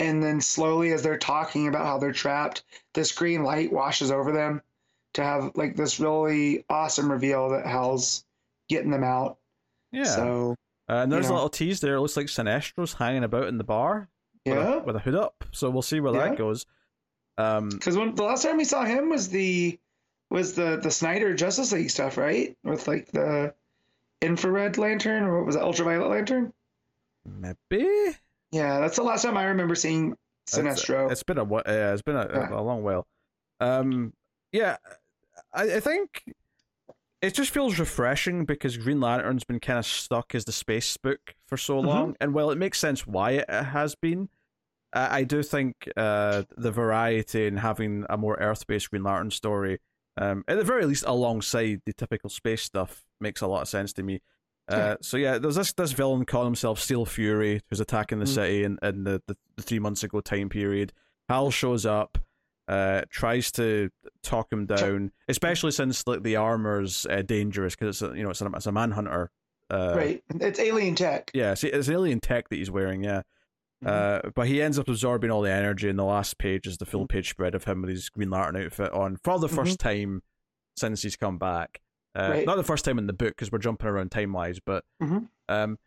and then slowly as they're talking about how they're trapped, this green light washes over them to have like this really awesome reveal that Hal's getting them out. Yeah. So Uh, and there's you a little tease there. It looks like Sinestro's hanging about in the bar with, yeah, a, with a hood up. So we'll see where Yeah. that goes. Um, because when the last time we saw him was the was the the Snyder Justice League stuff, right? With like the infrared lantern or what was it, ultraviolet lantern? Maybe Yeah, that's the last time I remember seeing Sinestro. It's been a uh, it's been a, Yeah. a long while. Um, yeah, I, I think it just feels refreshing because Green Lantern's been kind of stuck as the space book for so Mhm. long, and while it makes sense why it has been, I, I do think uh, the variety and having a more Earth-based Green Lantern story, um, at the very least alongside the typical space stuff, makes a lot of sense to me. Uh, so yeah, there's this this villain calling himself Steel Fury who's attacking the Mm. city in, in the, the, the three months ago time period. Hal shows up, uh, tries to talk him down, especially since like the armor's uh, dangerous because it's a, you know it's a, it's a manhunter. Uh, right, it's alien tech. Yeah, it's, it's alien tech that he's wearing. Yeah. Mhm. Uh, but he ends up absorbing all the energy, and the last page is the full page spread of him with his Green Lantern outfit on for the 1st time since he's come back. Uh, Right. Not the first time in the book because we're jumping around time wise, but Mhm. um,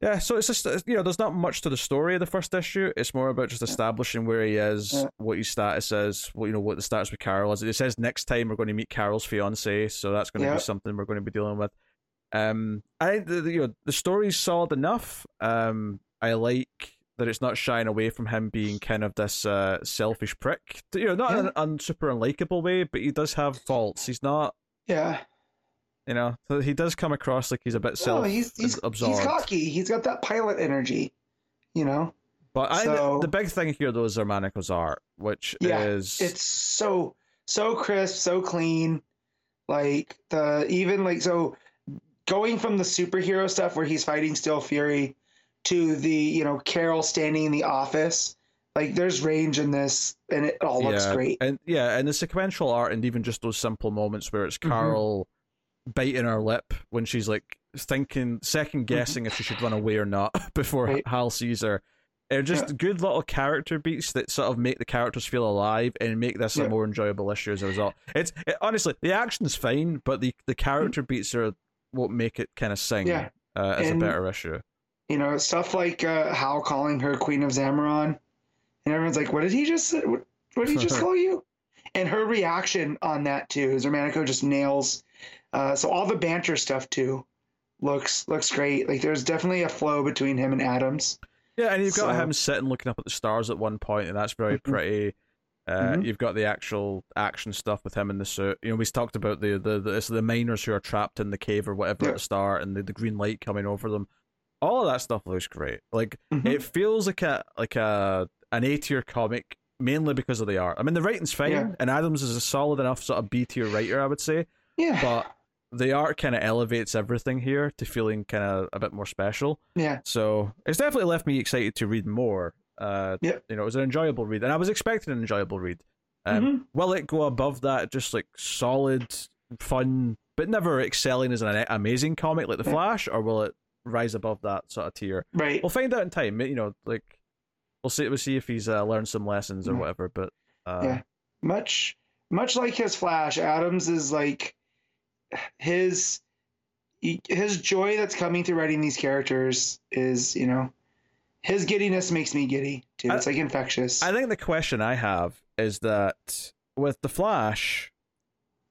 yeah. So it's just uh, you know, there's not much to the story of the first issue. It's more about just establishing where he is, Yeah. what his status is, what you know, what the status with Carol is. It says next time we're going to meet Carol's fiance, so that's going to Yeah. be something we're going to be dealing with. Um, I think the, you know the story's solid enough. Um, I like that it's not shying away from him being kind of this uh, selfish prick. You know, not in Yeah. an un- super unlikable way, but he does have faults. He's not, Yeah, you know, so he does come across like he's a bit no, self he's he's absorbed. he's cocky. He's got that pilot energy, you know. But I, the, the big thing here though is Xermanico's art, which Yeah, is It's so so crisp, so clean. Like the even like so going from the superhero stuff where he's fighting Steel Fury to the you know Carol standing in the office. Like there's range in this, and it all looks yeah, great. and yeah, and the sequential art, and even just those simple moments where it's Mhm. Carol biting her lip when she's like thinking, second guessing if she should run away or not before Right. Hal sees her. They're just good little character beats that sort of make the characters feel alive and make this Yeah. a more enjoyable issue as a result. It's it, honestly the action's fine, but the the character beats are what make it kind of sing Yeah. uh, as And- a better issue. You know stuff like uh, Hal calling her Queen of Zamaron, and everyone's like, "What did he just? say? What, what did he just call you?" And her reaction on that too, is Xermanico just nails. Uh, so all the banter stuff too looks looks great. Like there's definitely a flow between him and Adams. Yeah, and you've got So- him sitting looking up at the stars at one point, and that's very Mhm. pretty. Uh, Mhm. You've got the actual action stuff with him in the suit. You know, we talked about the the the, it's the miners who are trapped in the cave or whatever Yeah. at the start, and the, the green light coming over them. All of that stuff looks great. Like Mhm. it feels like a like a an A tier comic, mainly because of the art. I mean, the writing's fine, Yeah. and Adams is a solid enough sort of B tier writer, I would say. Yeah, But the art kind of elevates everything here to feeling kind of a bit more special. yeah, So it's definitely left me excited to read more. Uh, Yep. You know, it was an enjoyable read, and I was expecting an enjoyable read. Um, Mhm. Will it go above that? Just like solid, fun, but never excelling as an amazing comic like The Yeah. Flash, or will it rise above that sort of tier? right. We'll find out in time. You know, like we'll see. We'll see if he's uh, learned some lessons or whatever. But uh, Yeah. much much like his Flash, Adams is like his his joy that's coming through writing these characters is you know his giddiness makes me giddy too. I- It's like infectious. I think the question I have is that with the Flash,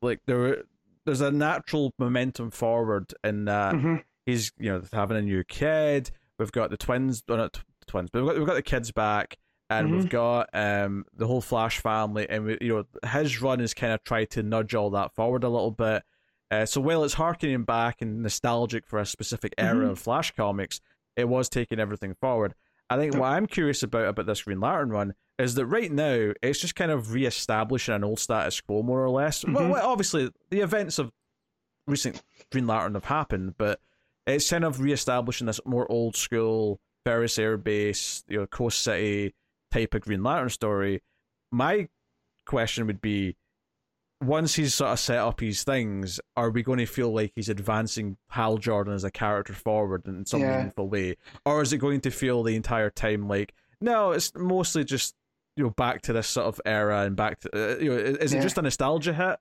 like there, there's a natural momentum forward in that Mhm. he's you know having a new kid. We've got the twins, well, not t- twins, but we've got we've got the kids back, and Mm-hmm. we've got um the whole Flash family, and we, you know his run is kind of tried to nudge all that forward a little bit. Uh, so while it's harkening back and nostalgic for a specific era Mhm. of Flash comics, it was taking everything forward. I think what I'm curious about about this Green Lantern run is that right now it's just kind of re-establishing an old status quo more or less. Well, Mhm. well, obviously the events of recent Green Lantern have happened, but it's kind of re-establishing this more old school Ferris Air Base, you know, Coast City type of Green Lantern story. My question would be once he's sort of set up his things, are we going to feel like he's advancing Hal Jordan as a character forward in some Yeah. meaningful way, or is it going to feel the entire time like no, it's mostly just you know back to this sort of era and back to uh, you know is it Yeah. just a nostalgia hit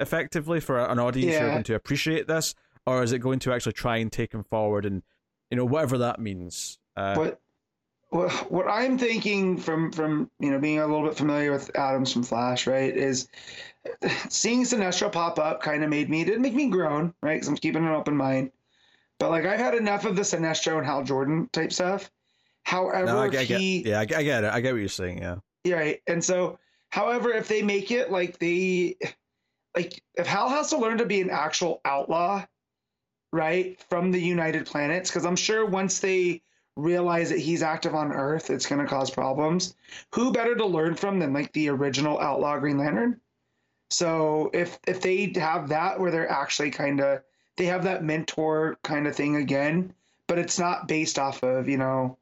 effectively for an audience who are going to appreciate this, or is it going to actually try and take him forward and you know whatever that means? Uh, What what what I'm thinking from from you know being a little bit familiar with Adams from Flash, right, is seeing Sinestro pop up kind of made me it didn't make me groan, right? Because I'm keeping an open mind. But like I've had enough of the Sinestro and Hal Jordan type stuff. However, no, I, get- I get, he yeah, I, get- I get it. I get what you're saying. Yeah. Yeah, right. And so, however, if they make it like they, like, if Hal has to learn to be an actual outlaw, right, from the United Planets, because I'm sure once they realize that he's active on Earth, it's going to cause problems. Who better to learn from than like the original outlaw Green Lantern? So if if they have that where they're actually kind of they have that mentor kind of thing again, but it's not based off of you know,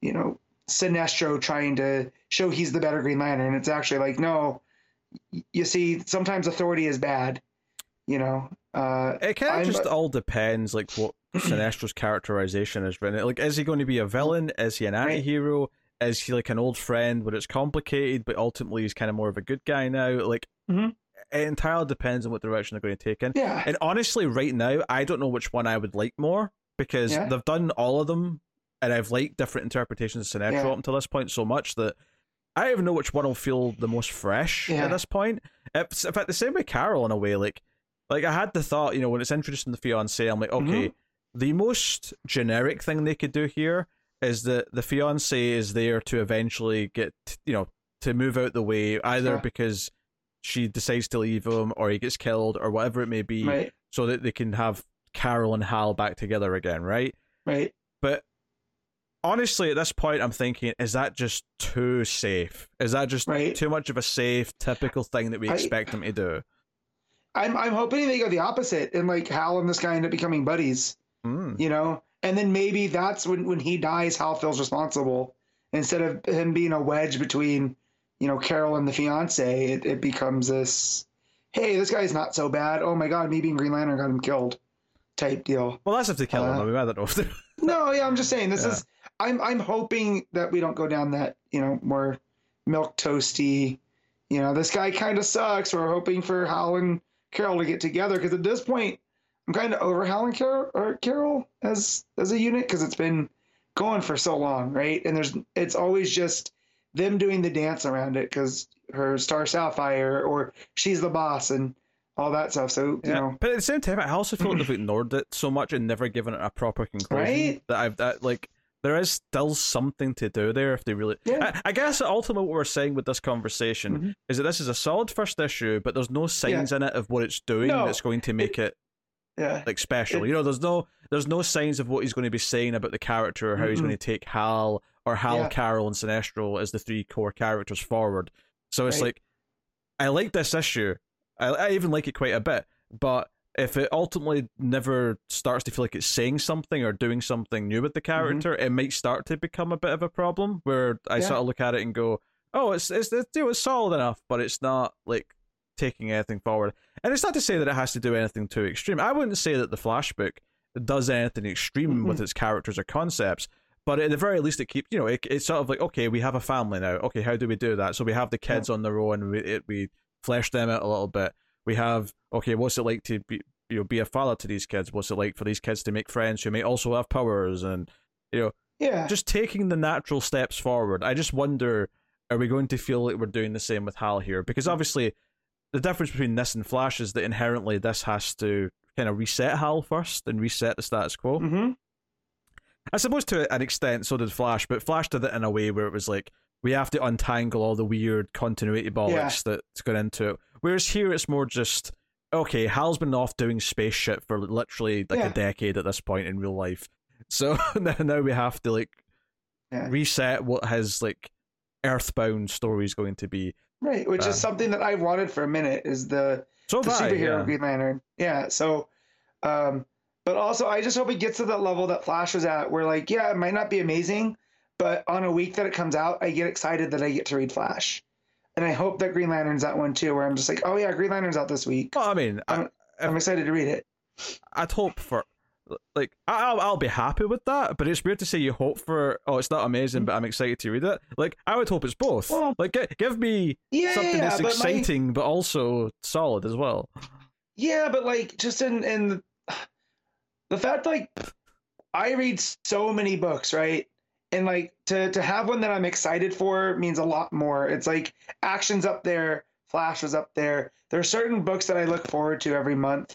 you know Sinestro trying to show he's the better Green Lantern. It's actually like, no, you see, sometimes authority is bad. You know, uh, It kind of just all depends, like what Sinestro's characterization is. Right? Like, is he going to be a villain? Is he an anti-hero? Is he like an old friend where it's complicated, but ultimately he's kind of more of a good guy now? Like, Mhm. it entirely depends on what direction they're going to take in. yeah, And honestly, right now, I don't know which one I would like more because Yeah. they've done all of them, and I've liked different interpretations of Sinestro Yeah. up until this point so much that I don't even know which one will feel the most fresh Yeah. at this point. It's, in fact, the same with Carol in a way. Like, like I had the thought, you know, when it's introducing the fiance, I'm like, okay, Mhm. the most generic thing they could do here is that the fiance is there to eventually get, you know, to move out the way, either Sure. because she decides to leave him or he gets killed or whatever it may be right, so that they can have Carol and Hal back together again, right? right. But honestly, at this point, I'm thinking, is that just too safe? Is that just Right. too much of a safe, typical thing that we I- expect them to do? I'm I'm hoping they go the opposite, and like Hal and this guy end up becoming buddies. Mm. You know, and then maybe that's when when he dies, Hal feels responsible instead of him being a wedge between, you know, Carol and the fiance. It it becomes this, hey, this guy's not so bad. Oh my God, me being Green Lantern got him killed, type deal. Well, that's if they kill him. Uh, I mean, I don't know if they. No, yeah, I'm just saying this Yeah. is. I'm I'm hoping that we don't go down that you know more milk toasty. You know, this guy kind of sucks. We're hoping for Hal and Carol to get together because at this point, I'm kind of over Helen and Carol or Carol as as a unit because it's been going for so long, right? And there's it's always just them doing the dance around it because her Star Sapphire or she's the boss and all that stuff. So you Yeah. know, But at the same time, I also feel like they've ignored it so much and never given it a proper conclusion Right? that I've that like there is still something to do there if they really. Yeah. I, I guess ultimately what we're saying with this conversation Mhm. is that this is a solid first issue, but there's no signs in it of what it's doing No. that's going to make it yeah, like special. It- you know, there's no there's no signs of what he's going to be saying about the character or how he's Mm-mm. going to take Hal or Hal, Yeah. Carol, and Sinestro as the three core characters forward. So it's Right. like I like this issue. I, I even like it quite a bit, but if it ultimately never starts to feel like it's saying something or doing something new with the mm-hmm. character, it might start to become a bit of a problem. Where I Yeah. sort of look at it and go, "Oh, it's it's it's, it's solid enough, but it's not like taking anything forward." And it's not to say that it has to do anything too extreme. I wouldn't say that the Flash book does anything extreme with its characters or concepts. But at the very least, it keeps you know it, it's sort of like okay, we have a family now. Okay, how do we do that? So we have the kids on their own. We it, we flesh them out a little bit. We have okay, what's it like to be you know be a father to these kids? What's it like for these kids to make friends who may also have powers? And you know, yeah. just taking the natural steps forward. I just wonder, are we going to feel like we're doing the same with Hal here? Because obviously, the difference between this and Flash is that inherently this has to kind of reset Hal first and reset the status quo. hmm I suppose to an extent, so did Flash, but Flash did it in a way where it was like we have to untangle all the weird continuity bollocks that's gone into it. Whereas here, it's more just okay. Hal's been off doing space shit for literally like Yeah. a decade at this point in real life, so now we have to like Yeah. reset what his like Earthbound story is going to be. Right, which Uh, is something that I've wanted for a minute is the So the I, superhero yeah. Green Lantern. Yeah, so um But also, I just hope it gets to that level that Flash was at, where like, yeah, it might not be amazing, but on a week that it comes out, I get excited that I get to read Flash, and I hope that Green Lantern's that one too, where I'm just like, oh yeah, Green Lantern's out this week. Well, I mean, I, I'm excited to read it. I'd hope for like I'll I'll be happy with that, but it's weird to say you hope for oh it's not amazing, but I'm excited to read it. Like I would hope it's both. Well, like gi- give me Yeah, something that's but my- exciting but also solid as well. Yeah, but like just in in the fact like I read so many books, right? And like to to have one that I'm excited for means a lot more. It's like actions up there, Flash is up there. There are certain books that I look forward to every month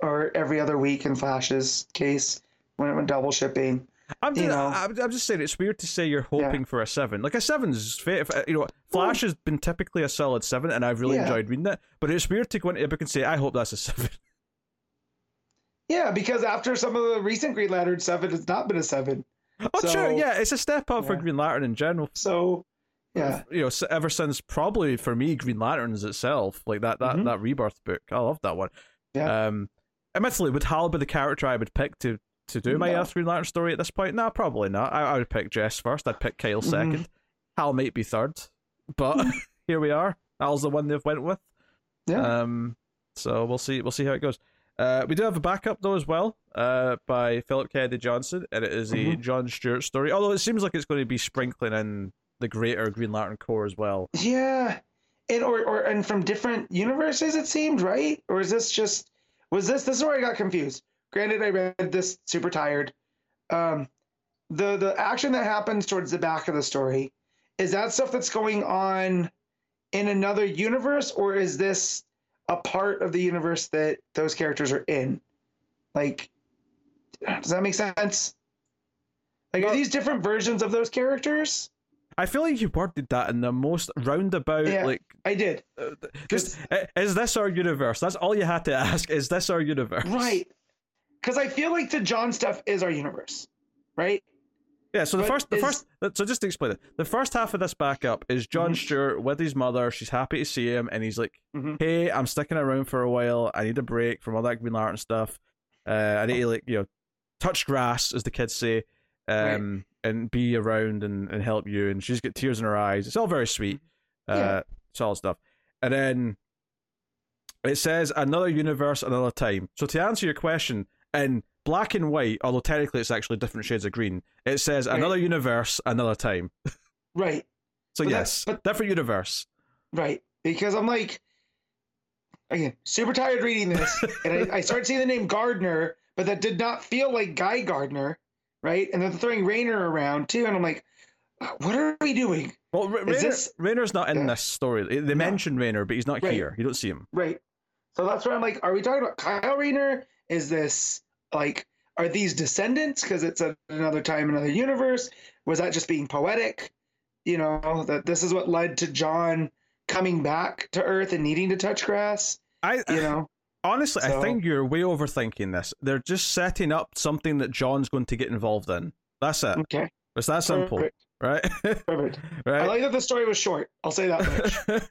or every other week in Flash's case when when double shipping. I'm You just, know. I'm, I'm just saying it's weird to say you're hoping for a seven. Like a seven's you know Flash has been typically a solid seven, and I've really Yeah. enjoyed reading it. But it's weird to go into a book and say I hope that's a seven. Yeah, because after some of the recent Green Lantern seven, it's not been a seven. Oh, So- true. Yeah, it's a step up for Green Lantern in general. So yeah. you know, ever since probably for me, Green Lanterns itself, like that that Mhm. that rebirth book, I love that one. Yeah. Um, admittedly, would Hal be the character I would pick to to do my No. Earth Green Lantern story at this point? No, probably not. I, I would pick Jess first. I'd pick Kyle Mhm. second. Hal might be third, but here we are. Hal's the one they've went with. Yeah. Um, so we'll see. We'll see how it goes. Uh, we do have a backup though as well, uh, by Philip Kennedy Johnson, and it is a Mhm. John Stewart story. Although it seems like it's going to be sprinkling in the greater Green Lantern Corps as well. Yeah, and or or and from different universes, it seemed right. Or is this just was this this is where I got confused? Granted, I read this super tired. Um, the the action that happens towards the back of the story is that stuff that's going on in another universe, or is this a part of the universe that those characters are in? Like, does that make sense? Like, are these different versions of those characters? I feel like you worded that in the most roundabout, Yeah. like, I did. uh, just is this our universe? That's all you had to ask. Is this our universe? Right. Because I feel like the John stuff is our universe, right? Yeah. So the But first, the is- first. So just to explain it, the first half of this backup is John Mhm. Stewart with his mother. She's happy to see him, and he's like, Mhm. "Hey, I'm sticking around for a while. I need a break from all that Green Lantern stuff. Uh, I need to like you know, touch grass, as the kids say, um, and be around and, and help you." And she's got tears in her eyes. It's all very sweet, uh, Yeah. solid stuff. And then it says another universe, another time. So to answer your question, in black and white, although technically it's actually different shades of green, it says Right. another universe, another time. Right. So But yes, but- different universe. Right. Because I'm like, again, super tired reading this. and I, I started seeing the name Gardner, but that did not feel like Guy Gardner, right? And they're throwing Rayner around too. And I'm like, uh, what are we doing? Well, Ra- Is Rayner, this- Rayner's not in Yeah. this story. They- They No. mention Rayner, but he's not Right. here. You don't see him. Right. So that's where I'm like, are we talking about Kyle Rayner? Is this like, are these descendants? Because it's at another time, another universe. Was that just being poetic? You know, that this is what led to John coming back to Earth and needing to touch grass. I You know, honestly, I think you're way overthinking this. They're just setting up something that John's going to get involved in. That's it. okay, It's that simple, perfect, right? perfect. right. I like that the story was short. I'll say that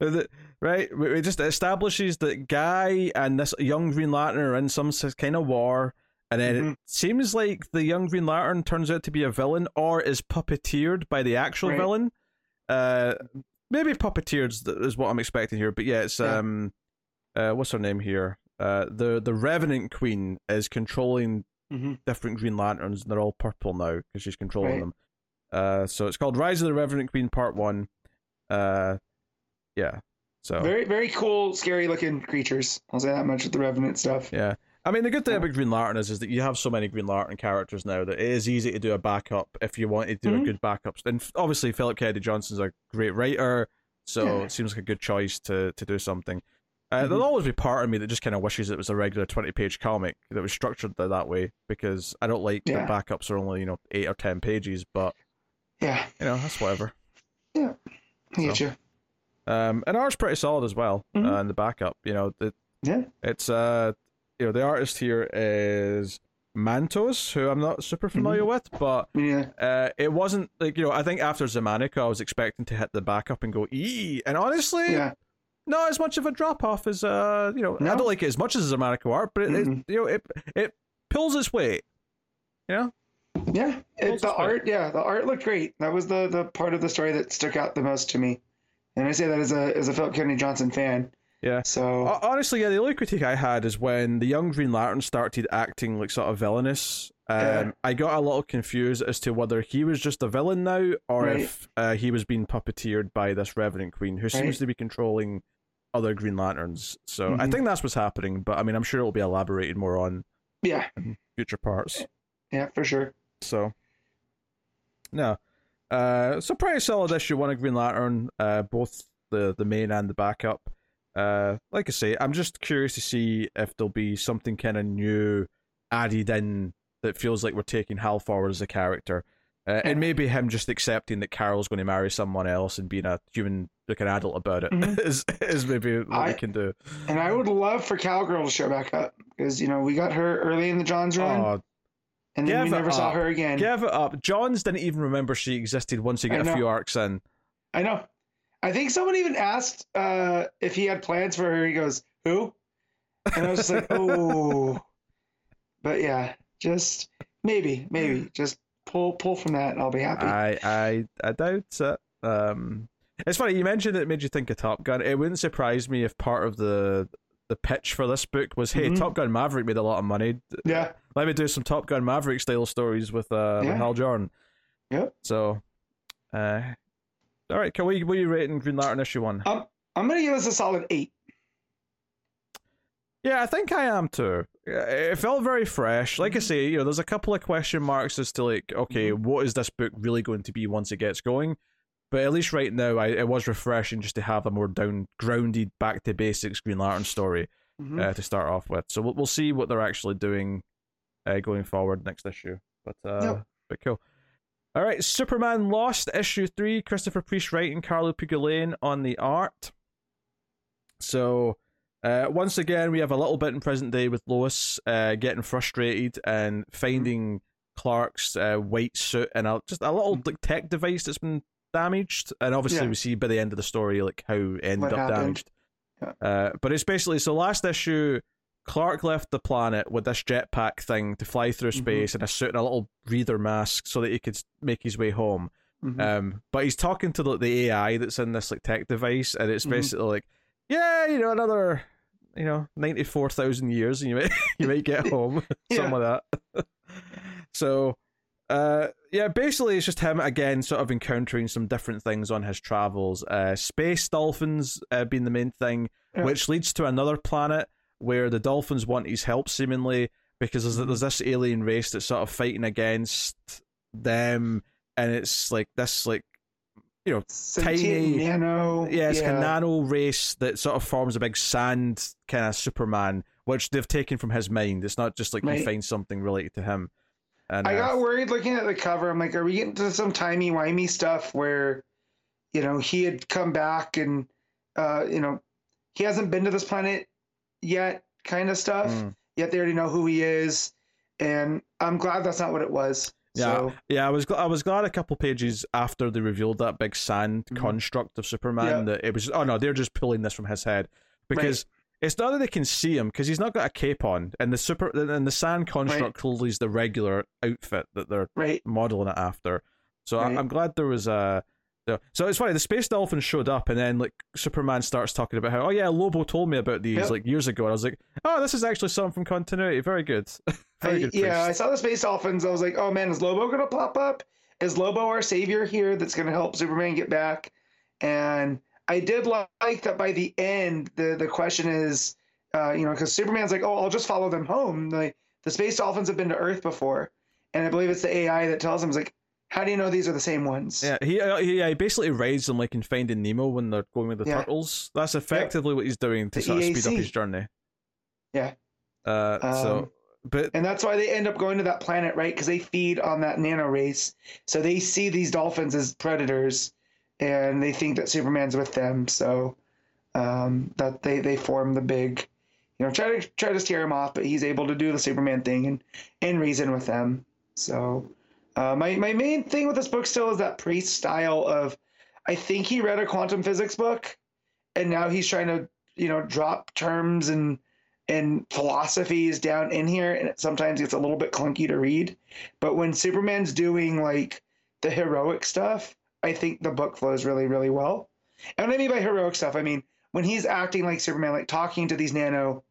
much. Right? It just establishes that Guy and this young Green Lantern are in some kind of war, and then Mhm. it seems like the young Green Lantern turns out to be a villain or is puppeteered by the actual Right. villain. Uh, maybe puppeteered is- what I'm expecting here, but yeah, it's Yeah. um, uh, what's her name here? Uh, the the Revenant Queen is controlling hmm different Green Lanterns, and they're all purple now because she's controlling Right. them. Uh, so it's called Rise of the Revenant Queen Part One. Uh, yeah. So Very, very cool, scary looking creatures. I'll say that much with the Revenant stuff. yeah, I mean the good thing Yeah. about Green Lantern is, is that you have so many Green Lantern characters now that it is easy to do a backup if you want to do a Mhm. good backup. And obviously Philip Kennedy Johnson's a great writer, so Yeah. it seems like a good choice to to do something. Uh, Mhm. There'll always be part of me that just kind of wishes it was a regular twenty-page comic that was structured that, that way because I don't like Yeah. that backups are only you know eight or ten pages, but Yeah, you know that's whatever. I get So. you. Um, and art's pretty solid as well. Mhm. Uh, in the backup, you know, the, Yeah. it's uh, you know, the artist here is Montos, who I'm not super familiar Mm-hmm. with, but Yeah. uh, it wasn't like you know, I think after Xermanico, I was expecting to hit the backup and go ee, and honestly, Yeah. not as much of a drop off as uh you know I don't like it as much as Xermanico art, but it, it Mm-mm. you know it it pulls its weight. You know, Yeah, it, the art. Yeah, the art looked great. That was the the part of the story that stuck out the most to me. And I say that as a as a Philip Kennedy Johnson fan. Yeah. So honestly, yeah, the only critique I had is when the young Green Lantern started acting like sort of villainous. Um, Yeah. I got a little confused as to whether he was just a villain now or Right. if uh, he was being puppeteered by this Revenant Queen who seems Right. to be controlling other Green Lanterns. So I Mhm. think that's what's happening, but I mean, I'm sure it'll be elaborated more on yeah, future parts. yeah, for sure. So, no. Uh, so pretty solid issue one of Green Lantern, uh, both the the main and the backup. Uh, like I say, I'm just curious to see if there'll be something kind of new added in that feels like we're taking Hal forward as a character. Uh, and maybe him just accepting that Carol's going to marry someone else and being a human, like an adult about it, Mhm. is is maybe what we I- can do. And I would love for Cowgirl to show back up because you know we got her early in the Johns run, Oh, and then give it never saw up. her again. give it up. Johns didn't even remember she existed once he I got a few arcs in. I know. I think someone even asked uh, if he had plans for her. He goes, "Who?" And I was just like, "Oh." But yeah, just maybe, maybe just pull pull from that, and I'll be happy. I I I doubt it. Um, it's funny you mentioned it made you think of Top Gun. It wouldn't surprise me if part of the the pitch for this book was, "Hey, Mhm. Top Gun Maverick made a lot of money. yeah, Let me do some Top Gun Maverick style stories with uh with Hal Jordan." Yeah. So, uh, all right. Can we? What are you rating Green Lantern issue one? I'm gonna give this a solid eight. Yeah, I think I am too. It felt very fresh. Like I Mhm. say, you know, there's a couple of question marks as to like, okay, Mm-hmm. what is this book really going to be once it gets going? But at least right now, I, it was refreshing just to have a more down, grounded, back to basics Green Lantern story Mhm. uh, to start off with. So we'll, we'll see what they're actually doing uh, going forward next issue. But uh, Yep. but cool. All right, Superman Lost issue three. Christopher Priest writing, Carlo Pagulayan on the art. So uh, once again, we have a little bit in present day with Lois uh, getting frustrated and finding Clark's uh, white suit and a, just a little Mhm. like tech device that's been damaged. And obviously, Yeah. we see by the end of the story like how it ended What up happened. damaged. Yeah. Uh, but it's basically so last issue, Clark left the planet with this jetpack thing to fly through Mhm. space and a suit and a little breather mask so that he could make his way home. Mhm. Um, but he's talking to the, the AI that's in this like tech device, and it's Mhm. basically like, yeah, you know, another, you know, ninety four thousand years, and you might you might get home, something like that. so, uh, yeah, basically it's just him again, sort of encountering some different things on his travels. Uh, space dolphins uh, being the main thing, Yeah. which leads to another planet where the dolphins want his help, seemingly because there's, there's this alien race that's sort of fighting against them, and it's like this like you know Sentient tiny- nano. yeah, it's yeah. a nano race that sort of forms a big sand kind of Superman, which they've taken from his mind. It's not just like you Right. find something related to him. And I uh, got worried looking at the cover. I'm like, are we getting to some timey wimey stuff where, you know, he had come back and, uh, you know, he hasn't been to this planet yet, kind of stuff. mm. Yet they already know who he is, and I'm glad that's not what it was. Yeah, So, yeah, I was gl- I was glad a couple pages after they revealed that big sand Mhm. construct of Superman Yeah. that it was oh no they're just pulling this from his head because it's not that they can see him because he's not got a cape on and the super and the sand construct clearly is the regular outfit that they're right. modeling it after. So I, Right. I'm glad there was a. So it's funny. The space dolphin showed up, and then like Superman starts talking about how, oh yeah, Lobo told me about these Yep. like years ago. And I was like, oh, this is actually something from continuity. Very good. Very I- good. yeah, I saw the space dolphins. I was like, oh man, is Lobo gonna pop up? Is Lobo our savior here that's gonna help Superman get back? And I did like that by the end. The the question is, uh, you know, because Superman's like, oh, I'll just follow them home. Like the space dolphins have been to Earth before, and I believe it's the AI that tells him, "Is like, how do you know these are the same ones? Yeah, he uh, he, yeah, he basically rides them like in Finding Nemo when they're going with the Yeah. turtles. That's effectively what he's doing to The sort of speed up his journey. Yeah. Uh, so, Um, but And that's why they end up going to that planet, right? Because they feed on that nano race. So they see these dolphins as predators and they think that Superman's with them. So um, that they, they form the big, you know, try to try to steer him off, but he's able to do the Superman thing and, and reason with them. So uh, my, my main thing with this book still is that priest style of, I think he read a quantum physics book and now he's trying to you know drop terms and and philosophies down in here, and it sometimes gets a little bit clunky to read. But when Superman's doing like the heroic stuff, I think the book flows really, really well. And what I mean by heroic stuff, I mean when he's acting like Superman, like talking to these nano,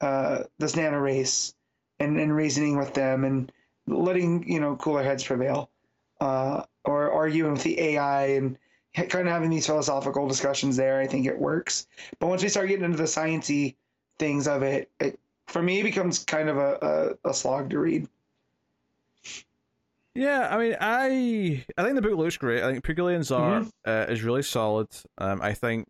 uh, this nano race, and, and reasoning with them, and letting you know cooler heads prevail, uh, or arguing with the AI and kind of having these philosophical discussions there. I think it works. But once we start getting into the sciency things of it, it for me becomes kind of a, a, a slog to read. Yeah, I mean, I I think the book looks great. I think Pagulayan's art Mm-hmm. uh, is really solid. Um, I think,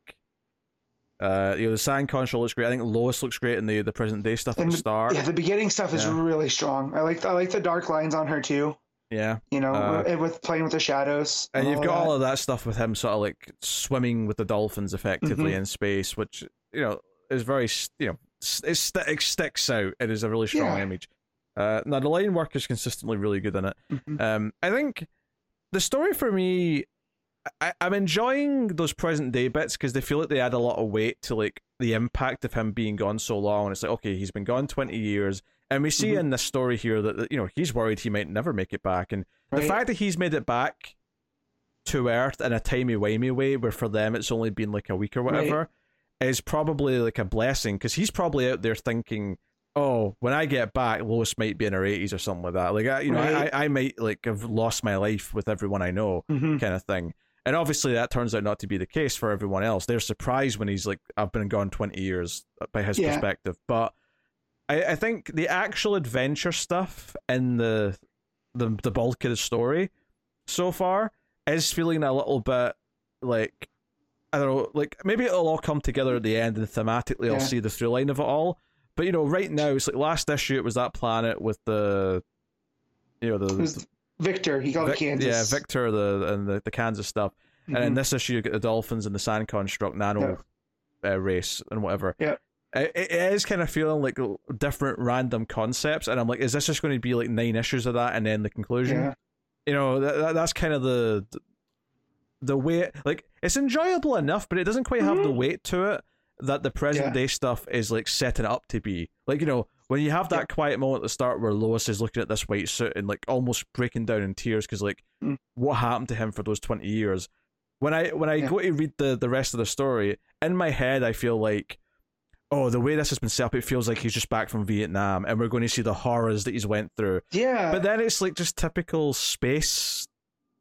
uh, you know, the Sand Control looks great. I think Lois looks great in the the present day stuff And the start. Yeah, the beginning stuff is Yeah. really strong. I like I like the dark lines on her too. Yeah, You know, Uh, with- playing with the shadows. and you've all got that. all of that stuff with him sort of like swimming with the dolphins effectively Mhm. in space, which you know is very you know it, st- it sticks out. It is a really strong Yeah. image. Uh, now the line work is consistently really good in it. Mhm. Um, I think the story for me, I, I'm enjoying those present day bits because they feel like they add a lot of weight to like the impact of him being gone so long. And it's like, okay, he's been gone 20 years, and we see Mhm. in this story here that that, you know he's worried he might never make it back, and the fact that he's made it back to Earth in a timey wimey way, where for them it's only been like a week or whatever, is probably like a blessing because he's probably out there thinking, "Oh, when I get back, Lois might be in her eighties or something like that. Like, I, you know, Right. I, I might like have lost my life with everyone I know, Mhm. kind of thing." And obviously, that turns out not to be the case for everyone else. They're surprised when he's like, "I've been gone twenty years," by his Yeah. perspective. But I, I think the actual adventure stuff in the the the bulk of the story so far is feeling a little bit like I don't know, like maybe it'll all come together at the end and thematically I'll see the through line of it all. But you know, right now it's like last issue it was that planet with the you know the, was Victor. He called Vic- Kansas. yeah Victor the and the, the Kansas stuff. And in Mhm. this issue you get the dolphins and the sand construct nano uh, race and whatever. Yeah. It, it is kind of feeling like different random concepts, and I'm like, is this just going to be like nine issues of that and then the conclusion? yeah. you know that, that that's kind of the the way like it's enjoyable enough but it doesn't quite have the Mhm. weight to it that the present Yeah. day stuff is like setting it up to be like you know when you have that Yeah. quiet moment at the start where Lois is looking at this white suit and like almost breaking down in tears because like Mm. what happened to him for those 20 years when I when I Yeah. go to read the the rest of the story in my head I feel like oh the way this has been set up it feels like he's just back from Vietnam and we're going to see the horrors that he's went through Yeah. but then it's like just typical space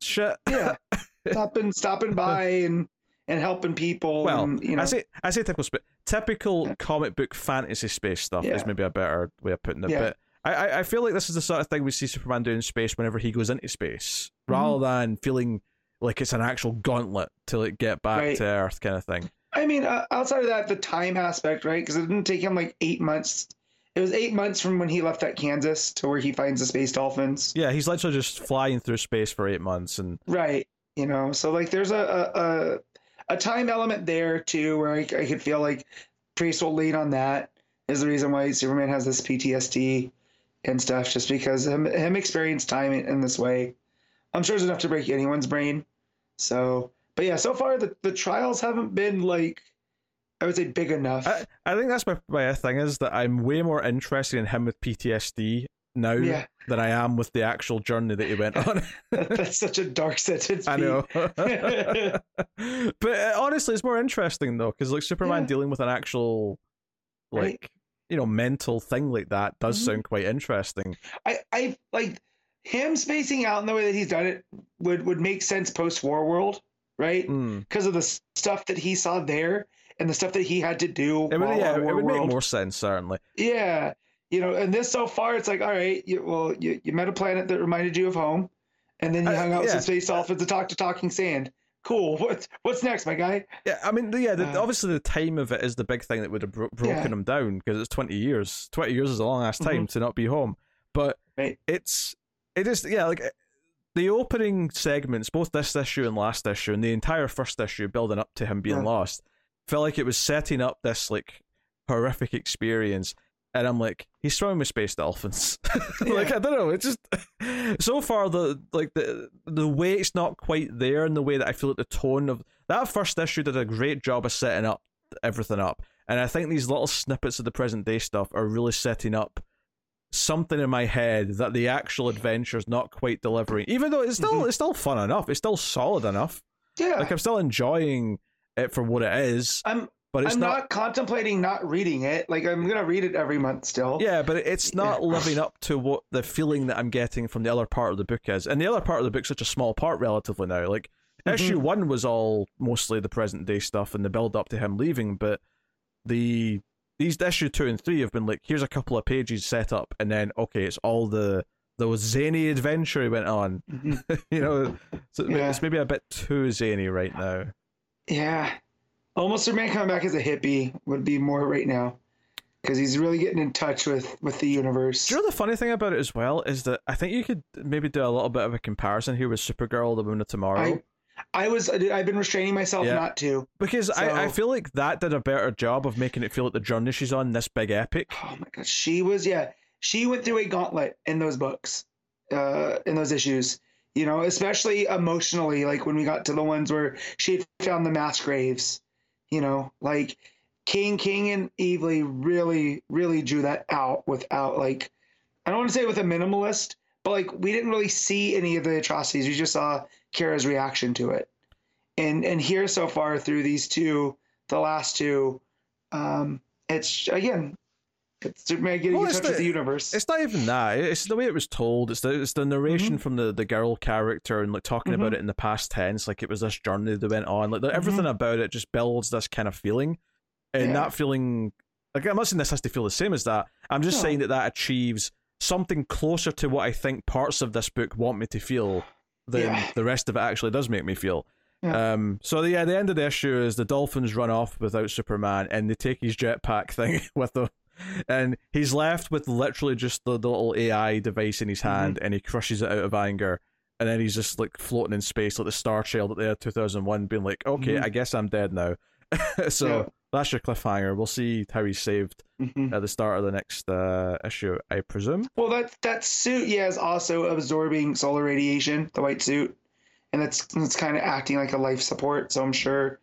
shit. yeah. stopping stopping by and and helping people. Well, and, you know. I say I say typical space, typical Yeah. comic book fantasy space stuff is maybe a better way of putting it. Yeah. But I, I I feel like this is the sort of thing we see Superman do in space whenever he goes into space, Mm-hmm. rather than feeling like it's an actual gauntlet to like get back Right. to Earth kind of thing. I mean, uh, outside of that, the time aspect, right? Because it didn't take him like eight months. It was eight months from when he left that Kansas to where he finds the space dolphins. Yeah, he's literally just flying through space for eight months, and Right. You know, so like there's a a, a, a time element there too where I, I could feel like Priest will lean on that is the reason why Superman has this PTSD and stuff, just because him him experience time in, this way, I'm sure is enough to break anyone's brain. So, but yeah, so far the, the trials haven't been like I would say big enough. I, I think that's my my thing is that I'm way more interested in him with PTSD now yeah, than I am with the actual journey that he went on. that's such a dark sentence. I know. but uh, honestly, it's more interesting though, because like Superman Yeah. dealing with an actual, like Right. you know, mental thing like that does Mhm. sound quite interesting. I, I like him spacing out in the way that he's done it would would make sense post war world, right? Mm. Because of the stuff that he saw there and the stuff that he had to do. It would, yeah, it would make more sense certainly. Yeah, you know, and this so far, it's like, all right, you, well, you, you met a planet that reminded you of home, and then you Uh, hung out with yeah. some space dolphins to talk to talking sand. Cool. What's what's next, my guy? Yeah, I mean, yeah, the, Uh, obviously the time of it is the big thing that would have bro- broken Yeah. him down because it's twenty years. Twenty years is a long ass time to not be home, but Right. it's it is yeah like the opening segments, both this issue and last issue, and the entire first issue building up to him being Yeah. lost, felt like it was setting up this like horrific experience. And I'm like, he's throwing with space dolphins. like Yeah. I don't know. It's just so far the like the the weight's not quite there in the way that I feel like the tone of that first issue did a great job of setting up everything up. And I think these little snippets of the present day stuff are really setting up something in my head that the actual adventure is not quite delivering. Even though it's still Mhm. it's still fun enough, it's still solid enough. Yeah, Like I'm still enjoying it for what it is, I'm. But it's I'm not, not, contemplating not reading it. Like I'm gonna read it every month still. Yeah, but it's not Yeah. living up to what the feeling that I'm getting from the other part of the book is. And the other part of the book's such a small part relatively now. Like Mhm. issue one was all mostly the present day stuff and the build up to him leaving, but the these issue two and three have been like here's a couple of pages set up and then okay, it's all the the zany adventure he went on. Mhm. you know, so Yeah. it's maybe a bit too zany right now. Yeah. Almost Superman coming back as a hippie would be more right now. Because he's really getting in touch with, with the universe. Do you know the funny thing about it as well is that I think you could maybe do a little bit of a comparison here with Supergirl, the Woman of Tomorrow. I I was I've been restraining myself Yeah. not to. Because I, I feel like that did a better job of making it feel like the journey she's on this big epic. Oh my gosh. She was yeah. She went through a gauntlet in those books. Uh in those issues. You know, especially emotionally, like when we got to the ones where she found the mass graves. You know, like King King and Evely really, really drew that out without like I don't want to say with a minimalist, but like we didn't really see any of the atrocities. We just saw Kara's reaction to it. And and here so far through these two, the last two, um, it's again, Superman getting Well, in it's touch with the- the universe. It's not even that. It's the way it was told. It's the it's the narration from the, the girl character and like talking about Mhm. it in the past tense, like it was this journey they went on. Like the, everything about it just builds this kind of feeling, and Yeah. that feeling. Like I'm not saying this has to feel the same as that. I'm just No. saying that that achieves something closer to what I think parts of this book want me to feel than Yeah. the rest of it actually does make me feel. Yeah. Um. So yeah, the end of the issue is the Dolphins run off without Superman, and they take his jetpack thing with them, and he's left with literally just the, the little AI device in his Mm-hmm. hand, and he crushes it out of anger, and then he's just like floating in space like the Star Child at the end 2001, being like, "Okay, Mhm. I guess I'm dead now." so Yeah. that's your cliffhanger. We'll see how he's saved Mhm. at the start of the next uh, issue, I presume. Well, that that suit, yeah, is also absorbing solar radiation, the white suit, and it's it's kind of acting like a life support. So I'm sure,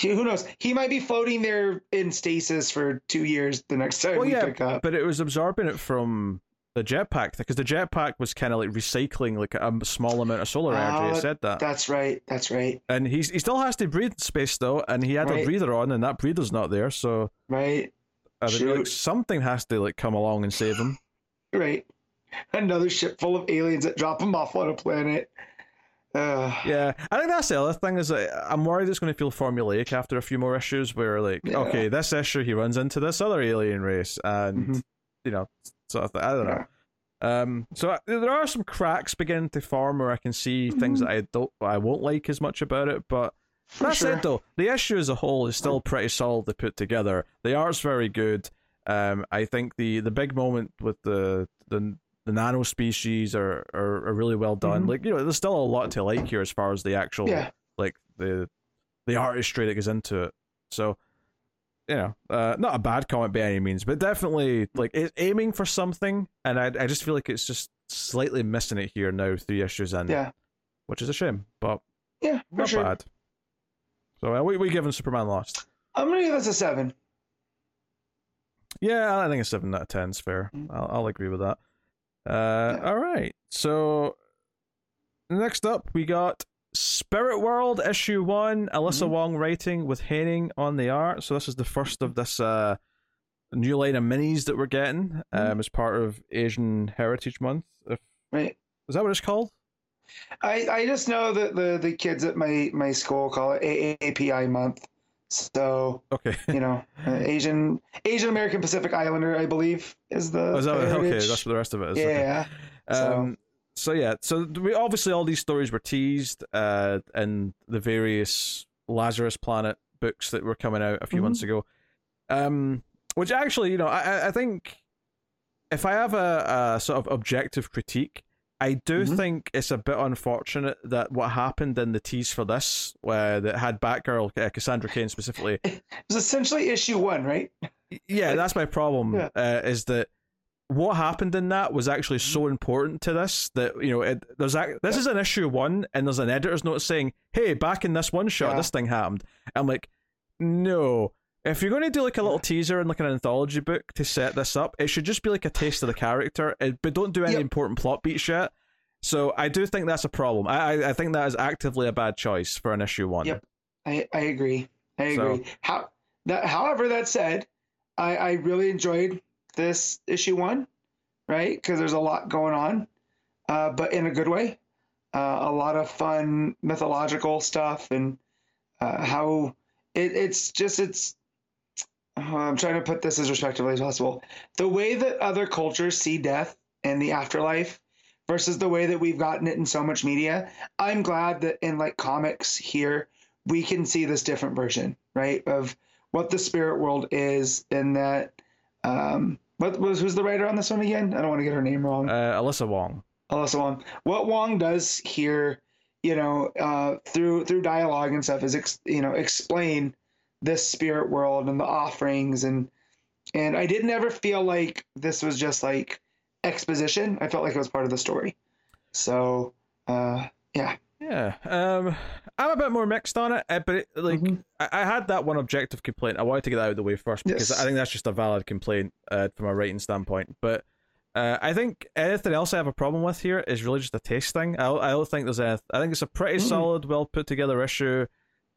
who knows, he might be floating there in stasis for two years. The next time Well, we yeah, pick up, but it was absorbing it from the jetpack because the jetpack was kind of like recycling like a small amount of solar energy. It Ah, said that, that's right, that's right, and he's he still has to breathe space though, and he had a breather on, and that breather's not there. So right, I mean, like, something has to like come along and save him. right. Another ship full of aliens that drop him off on a planet. Uh, Yeah, I think that's the other thing is that I'm worried it's going to feel formulaic after a few more issues where like, Yeah. okay, this issue he runs into this other alien race, and Mhm. you know, sort of th- I don't know. Um, so I, there are some cracks beginning to form where I can see things that I don't, I won't like as much about it. But for that sure. said, though, the issue as a whole is still pretty solidly put together. The art's very good. Um, I think the the big moment with the the the nano species are, are, are really well done. Mhm. Like you know, there's still a lot to like here as far as the actual Yeah. like the the artistry that goes into it. So you know, uh, not a bad comment by any means, but definitely like it's aiming for something, and I I just feel like it's just slightly missing it here now, three issues in, Yeah, which is a shame, but yeah, not sure. bad. So uh, we we giving Superman Lost. I'm gonna give this a seven. Yeah, I think a seven out of ten is fair. Mm. I'll, I'll agree with that. Uh, all right. So next up, we got Spirit World issue one. Alyssa Mhm. Wong writing with Haining on the art. So this is the first of this uh, new line of minis that we're getting um, as part of Asian Heritage Month. If, Right. is that what it's called? I, I just know that the, the kids at my, my school call it AAPI month. So, Okay. you know, uh, Asian Asian American Pacific Islander, I believe, is the. Oh, is that, okay, that's what the rest of it is. Yeah. So- Um, so yeah, so we obviously all these stories were teased uh, in the various Lazarus Planet books that were coming out a few Mhm. months ago. Um, which actually, you know, I I- I think if I have a, a sort of objective critique, I do Mhm. think it's a bit unfortunate that what happened in the tease for this, where that had Batgirl, uh, Cassandra Cain specifically, It was essentially issue one, right? yeah, Like- that's my problem. Yeah. Uh, is that what happened in that was actually so important to this that you know it, there's ac- this Yeah. is an issue one and there's an editor's note saying, "Hey, back in this one shot, Yeah. this thing happened." I'm like, no, If you're going to do like a little teaser and like an anthology book to set this up, it should just be like a taste of the character, eh, but don't do any Yep. important plot beats yet. So I do think that's a problem. I I, I think that is actively a bad choice for an issue one. Yep. I, I agree. I So- agree. How that however that said, I, I really enjoyed this issue one, right? Because there's a lot going on, uh, but in a good way. Uh, a lot of fun mythological stuff and uh, how it, it's just it's. Uh, I'm trying to put this as respectively as possible. The way that other cultures see death and the afterlife versus the way that we've gotten it in so much media. I'm glad that in like comics here we can see this different version, right, of what the spirit world is, and that um, what was who's the writer on this one again? I don't want to get her name wrong. Uh, Alyssa Wong. Alyssa Wong. What Wong does here, you know, uh, through through dialogue and stuff, is ex, you know explain this spirit world and the offerings and and I didn't ever feel like this was just like exposition. I felt like it was part of the story. So uh, yeah, Yeah, um, I'm a bit more mixed on it, uh, but it, like Mhm. I, I had that one objective complaint. I wanted to get that out of the way first because Yes. I think that's just a valid complaint uh, from a writing standpoint. But uh, I think anything else I have a problem with here is really just a taste thing. I, I don't think there's a. I think it's a pretty Mhm. solid, well put together issue.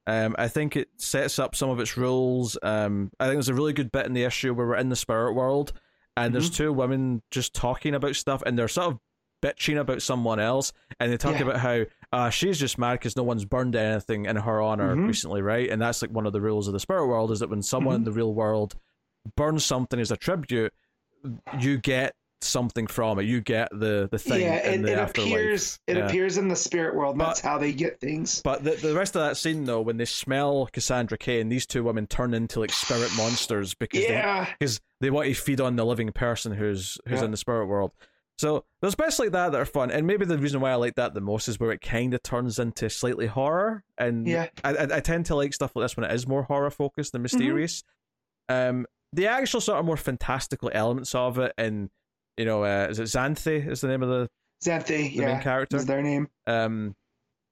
Um, I think it sets up some of its rules. Um, I think there's a really good bit in the issue where we're in the spirit world, and there's two women just talking about stuff, and they're sort of bitching about someone else, and they talk Yeah. about how uh, she's just mad because no one's burned anything in her honor Mhm. recently, right? And that's like one of the rules of the spirit world is that when someone in Mhm. the real world burns something as a tribute, you get something from it. You get the the thing yeah, it, it appears it Yeah. appears in the spirit world. And But- that's how they get things. But the, the rest of that scene, though, when they smell Cassandra Cain, these two women turn into like spirit monsters because they, Yeah, because they want to feed on the living person who's who's Yeah. in the spirit world. So there's bits like that that are fun, and maybe the reason why I like that the most is where it kind of turns into slightly horror, and Yeah. I, I tend to like stuff like this when it is more horror focused Mm-hmm. than mysterious. Um, the actual sort of more fantastical elements of it, and you know, uh, is it Xanthe is the name of the Xanthe. the yeah, main character? is their name. um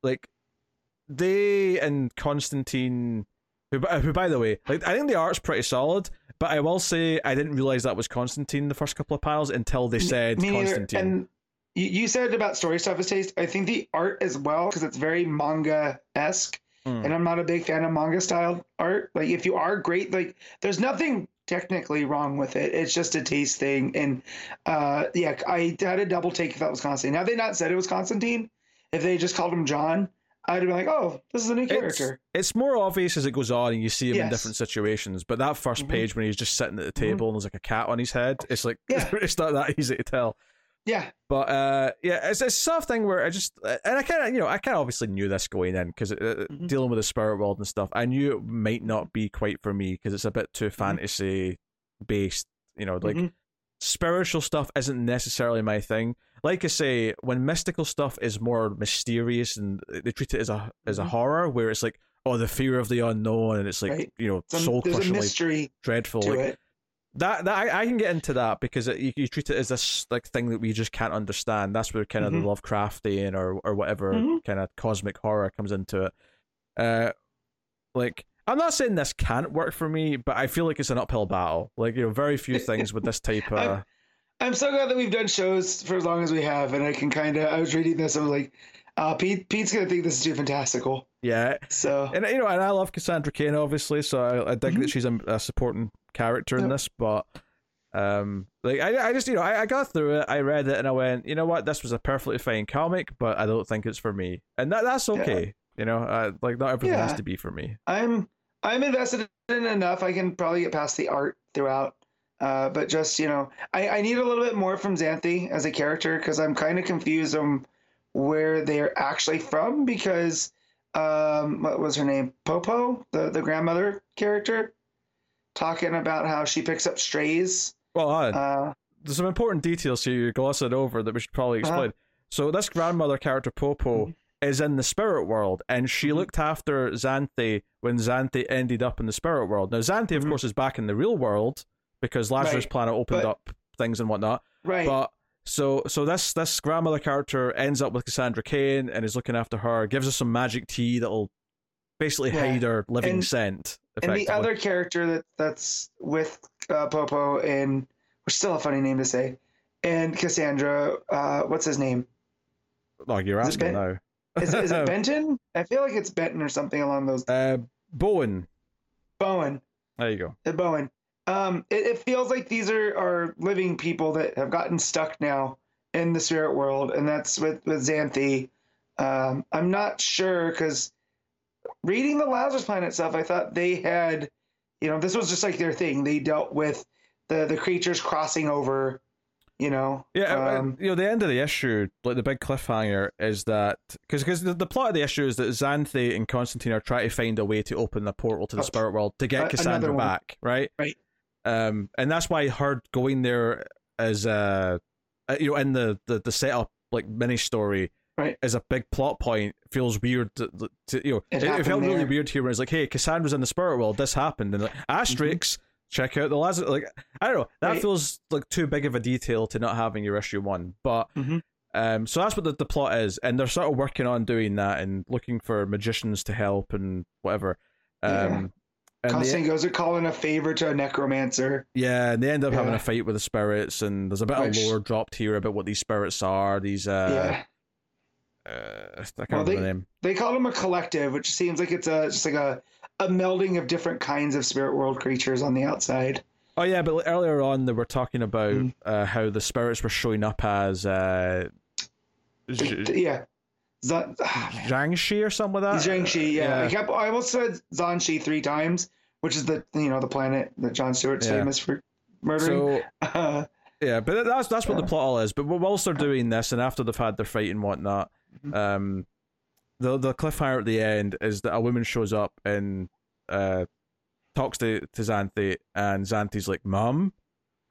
like they and Constantine who, by- who by the way like I think the art's pretty solid but I will say I didn't realize that was Constantine the first couple of panels until they said Me. Constantine And you, you said about story stuff is taste. I think the art as well because it's very manga esque, Hmm. and I'm not a big fan of manga style art. Like if you are great, like there's nothing technically wrong with it. It's just a taste thing. And uh, yeah, I had a double take if that was Constantine. Had they not said it was Constantine, if they just called him John, I'd have been like, oh, this is a new character. it's more obvious as it goes on and you see him in different situations but that 1st Mhm. page when he's just sitting at the table and there's like a cat on his head it's like Yeah. it's not that easy to tell Yeah, But uh, yeah, it's, it's a sort of thing where I just and I kind of you know I kind of obviously knew this going in because uh, Mhm. dealing with the spirit world and stuff, I knew it might not be quite for me because it's a bit too fantasy based. You know, like Mhm. spiritual stuff isn't necessarily my thing. Like I say, when mystical stuff is more mysterious and they treat it as a as a Mhm. horror, where it's like oh the fear of the unknown and it's like Right. you know soul a mystery dreadful. Like, it. That that I, I can get into that because it, you, you treat it as this like thing that we just can't understand. That's where kind of Mhm. the Lovecraftian or or whatever Mhm. kind of cosmic horror comes into it. Uh, like I'm not saying this can't work for me, but I feel like it's an uphill battle. Like you know, very few things with this type of. I'm- I'm so glad that we've done shows for as long as we have, and I can kind of. I was reading this, I was like, uh, Pete, Pete's gonna think this is too fantastical. yeah, So and you know, and I love Cassandra Cain obviously, so I, I dig Mhm. that she's a, a supporting character in Yep. this. But um, like I, I just you know, I, I got through it, I read it, and I went, you know what, this was a perfectly fine comic, but I don't think it's for me, and that that's Yeah. okay. You know, uh, like not everything has to be for me. I'm I'm invested in enough. I can probably get past the art throughout. Uh, but just you know, I, I need a little bit more from Xanthe as a character because I'm kind of confused on where they're actually from because um, what was her name? Popo, the the grandmother character, talking about how she picks up strays. Well, uh, Uh, there's some important details here you glossed over that we should probably Uh-huh. explain. So this grandmother character Popo Mhm. is in the spirit world, and she Mhm. looked after Xanthe when Xanthe ended up in the spirit world. Now Xanthe, of Mhm. course, is back in the real world because Lazarus Right, Planet opened but- up things and whatnot. right. But so so this this grandmother character ends up with Cassandra Cain and is looking after her, gives her some magic tea that'll basically Yeah. hide her living And- scent. And the other character that that's with uh, Popo and which is still a funny name to say, and Cassandra, uh, what's his name? oh, you're asking Ben- now. Is, is it Benton? I feel like it's Benton or something along those. Uh, Bowen. Bowen. There you go. Uh, Bowen. Um, it, it feels like these are, are living people that have gotten stuck now in the spirit world, and that's with with Xanthe. Um, I'm not sure because reading the Lazarus Planet stuff, I thought they had, you know, this was just like their thing. They dealt with the the creatures crossing over, you know. Yeah, uh, Um, you know, the end of the issue, like the big cliffhanger, is that because because the, the plot of the issue is that Xanthe and Constantine are trying to find a way to open the portal to the spirit world to get a- Cassandra back, right? Right. Um, and that's why her going there as uh, you know, in the the, the setup like mini story. Right. As a big plot point, feels weird. To, to you know, It it, it felt really there. weird here. Where it's like, "Hey, Cassandra's in the spirit world. This happened," and like, asterisks. Check out the Lazarus. Like, I don't know. That Right. feels like too big of a detail to not having your issue one. But Mhm. um, so that's what the, the plot is, and they're sort of working on doing that and looking for magicians to help and whatever. Um, Yeah. And they, Constantine goes to calling a favor to a necromancer. yeah, and they end up having a fight with the spirits, and there's a bit Which- of lore dropped here about what these spirits are. These uh, yeah. uh I can't Well, remember they- the name. They call them a collective, which seems like it's a just like a a melding of different kinds of spirit world creatures on the outside. Oh yeah, but earlier on they were talking about Mm. uh, how the spirits were showing up as uh, yeah. Ah. Jiangshi or something like that. Jiangshi, yeah. yeah. I kept I almost said Xanshi three times, which is the you know the planet that John Stewart's Yeah. famous for murdering. So yeah, but that's that's what the plot all is. But whilst they're doing this, and after they've had their fight and whatnot, Mhm. um, the the cliffhanger at the end is that a woman shows up and uh talks to to Xanthe, and Xanthe's like, "Mum?"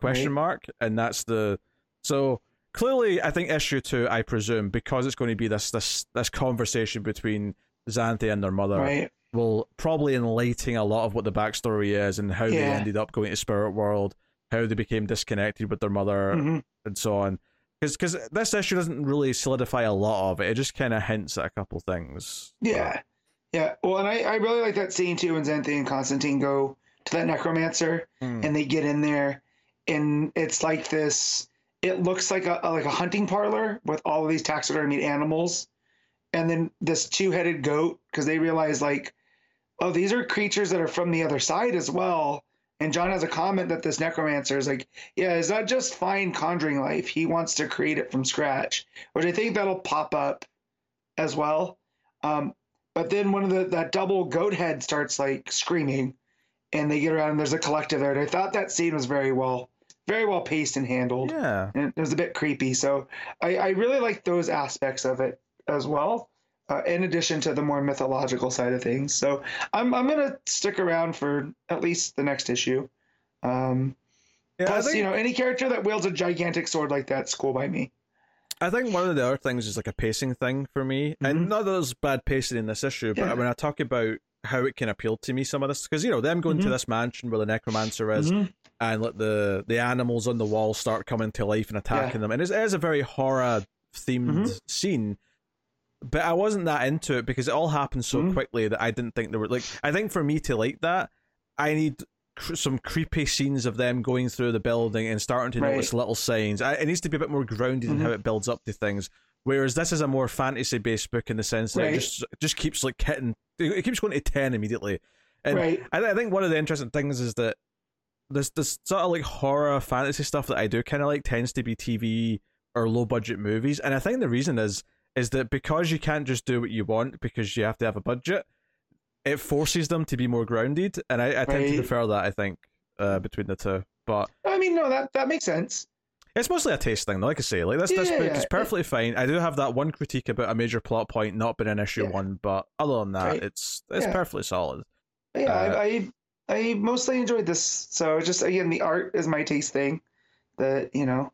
question Right. mark, and that's the so clearly I think issue two, I presume, because it's going to be this this this conversation between Xanthe and their mother right. will probably enlighten a lot of what the backstory is and how they ended up going to spirit world, how they became disconnected with their mother, Mhm. and so on. Because this issue doesn't really solidify a lot of it. It just kind of hints at a couple things. Yeah. Yeah. Well, and I, I really like that scene too when Xanthe and Constantine go to that necromancer Hmm. and they get in there and it's like this it looks like a, like a hunting parlor with all of these taxidermied animals. And then this two-headed goat because they realize like oh these are creatures that are from the other side as well. And john has a comment that this necromancer is like yeah it's not just fine conjuring life? He wants to create it from scratch which i think that'll pop up as well. Um, but then one of the that double goat head starts like screaming and they get around and there's a collective there. And i thought that scene was very well very well paced and handled Yeah. and it was a bit creepy so i, I really like those aspects of it as well uh, in addition to the more mythological side of things so i'm, I'm gonna stick around for at least the next issue um, Yeah, plus think, you know any character that wields a gigantic sword like that's cool by me I think one of the other things is like a pacing thing for me. And Mhm. not that there's bad pacing in this issue, but Yeah. when I talk about how it can appeal to me, some of this, because, you know, them going to Mhm. this mansion where the necromancer is, Mhm. And let the the animals on the wall start coming to life and attacking them. And it is a very horror themed Mhm. scene. But I wasn't that into it because it all happened so Mhm. quickly that I didn't think there were like I think for me to like that, I need cr- some creepy scenes of them going through the building and starting to Right. notice little signs. I, it needs to be a bit more grounded in Mhm. how it builds up to things. Whereas this is a more fantasy based book in the sense that Right. it just just keeps like hitting, it keeps going to ten immediately. And right I, I think one of the interesting things is that this this sort of like horror fantasy stuff that I do kind of like tends to be TV or low budget movies, and I think the reason is is that because you can't just do what you want because you have to have a budget, it forces them to be more grounded, and I, I tend to Right. prefer that. I think uh, between the two, but i mean no that that makes sense it's mostly a taste thing. though. Like I say, like this this book yeah, is it- perfectly fine. I do have that one critique about a major plot point not being an issue Yeah. one, but other than that, Right. it's it's Yeah. perfectly solid. Yeah, Uh, I, I I mostly enjoyed this. So just again, the art is my taste thing. That you know,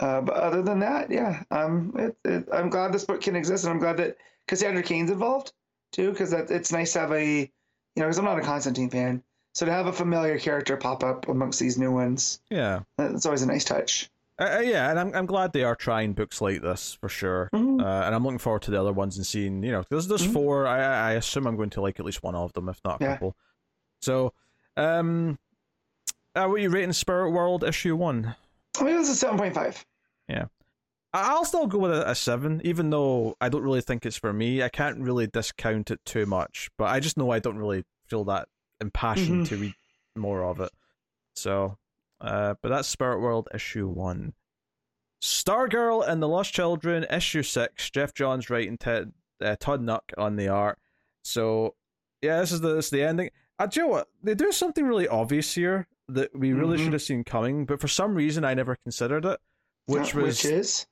uh, but other than that, yeah, um, it, it, I'm glad this book can exist, and I'm glad that Cassandra Cain's involved too, because that it's nice to have a, you know, because I'm not a Constantine fan, so to have a familiar character pop up amongst these new ones, Yeah. that's always a nice touch. Uh, uh, yeah, and I'm I'm glad they are trying books like this for sure. Mhm. Uh, and I'm looking forward to the other ones and seeing, you know, there's there's Mhm. four. I I assume I'm going to like at least one of them, if not a Yeah. couple. So, um, uh, what are you rating Spirit World issue one? I mean, this is seven point five. Yeah, I'll still go with a, a seven, even though I don't really think it's for me. I can't really discount it too much, but I just know I don't really feel that impassioned Mhm. to read more of it. So, uh, but that's Spirit World issue one. Stargirl and the Lost Children issue six. Geoff Johns writing, Ted, uh, Todd Nauck on the art. So, yeah, this is the this is the ending. Uh, do you know what? They do something really obvious here that we really Mhm. should have seen coming, but for some reason I never considered it, which was which is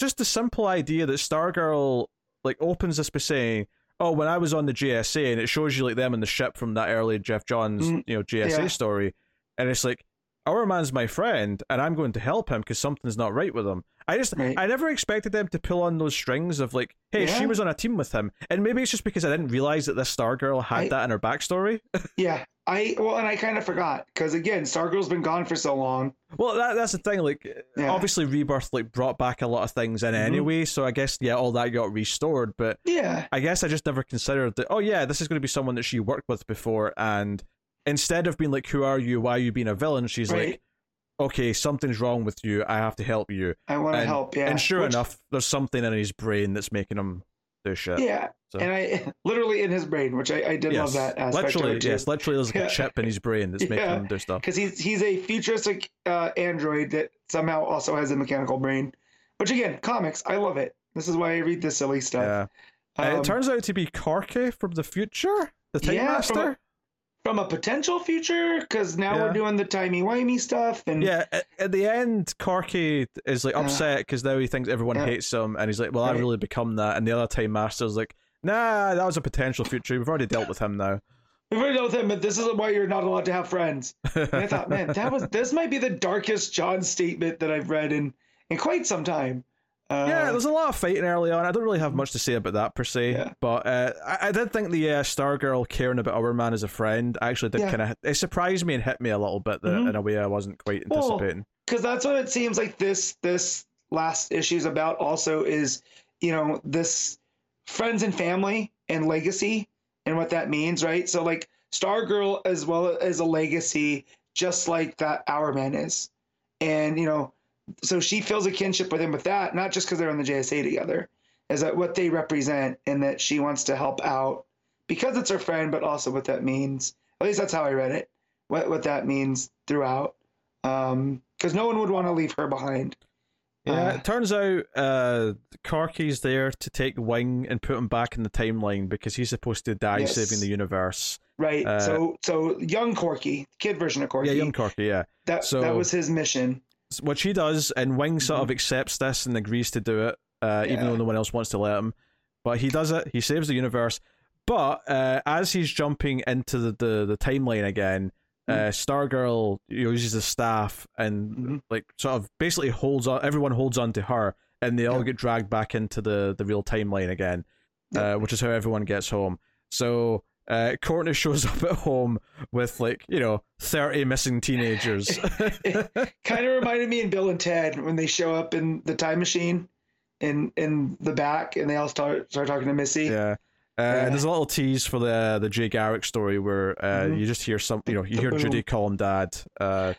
just the simple idea that Stargirl like opens this by saying, "Oh, when I was on the JSA," and it shows you like them in the ship from that early Geoff Johns, Mm, you know, JSA yeah. story, and it's like, "Hourman's my friend, and I'm going to help him because something's not right with him." I just, Right. I never expected them to pull on those strings of like, "Hey, she was on a team with him," and maybe it's just because I didn't realize that this Stargirl had I- that in her backstory. yeah. I well, and I kind of forgot because again, Stargirl's been gone for so long. Well, that that's the thing. Like, Yeah. obviously, Rebirth like brought back a lot of things in Mhm. anyway. So I guess yeah, all that got restored. But Yeah, I guess I just never considered that. Oh yeah, this is going to be someone that she worked with before, and instead of being like, "Who are you? Why are you being a villain?" She's Right. like, "Okay, something's wrong with you. I have to help you." I want to help. Yeah, and sure Which- enough, there's something in his brain that's making him do shit. yeah. So- And I literally in his brain, which I, I did love that aspect literally, of it yes, literally, there's like Yeah. a chip in his brain that's making Yeah. him do stuff. because he's he's a futuristic uh, android that somehow also has a mechanical brain. Which again, comics, I love it. This is why I read this silly stuff. Yeah, Um, it turns out to be Corky from the future, the Time Yeah, Master. from a potential future, because now Yeah. we're doing the timey wimey stuff, and Yeah, at, at the end, Corky is like uh-huh. upset because now he thinks everyone Yeah. hates him, and he's like, "Well, I've uh-huh. really become that." And the other Time Master's like, "Nah, that was a potential future. We've already dealt with him now." we've already dealt with him, but this is why you're not allowed to have friends. And I thought, man, that was this might be the darkest John statement that I've read in in quite some time. Uh, yeah, there's a lot of fighting early on. I don't really have much to say about that per se, Yeah. but uh, I, I did think the uh, Stargirl caring about Hourman as a friend actually did Yeah. kind of it surprised me and hit me a little bit that, Mhm. in a way I wasn't quite anticipating. because that's what it seems like this this last issue is about also is you know this friends and family and legacy and what that means right so like stargirl as well as a legacy just like that Hourman is and you know so she feels a kinship with him with that not just because they're on the jsa together is that what they represent and that she wants to help out because it's her friend but also what that means at least that's how i read it what what that means throughout um because no one would want to leave her behind Yeah, Uh, it turns out uh, Corky's there to take Wing and put him back in the timeline because he's supposed to die Yes. saving the universe. right Uh, so so young corky kid version of corky Yeah, young Corky, yeah. that so- that was his mission Which he does, and Wing sort of Mhm. accepts this and agrees to do it, uh, even though no one else wants to let him. But he does it, he saves the universe. But uh, as he's jumping into the, the, the timeline again, uh, Stargirl uses the staff and Mhm. like sort of basically holds on. Everyone holds on to her, and they all Yeah. get dragged back into the the real timeline again, Yeah. uh, which is how everyone gets home. So uh, Courtney shows up at home with like you know thirty missing teenagers. kind of reminded me in bill and ted when they show up in the time machine in in the back and they all start start talking to missy yeah. Uh, Yeah. and there's a little tease for the the Jay Garrick story where uh, Mhm. you just hear some, you know, you hear. Judy call him dad. Uh,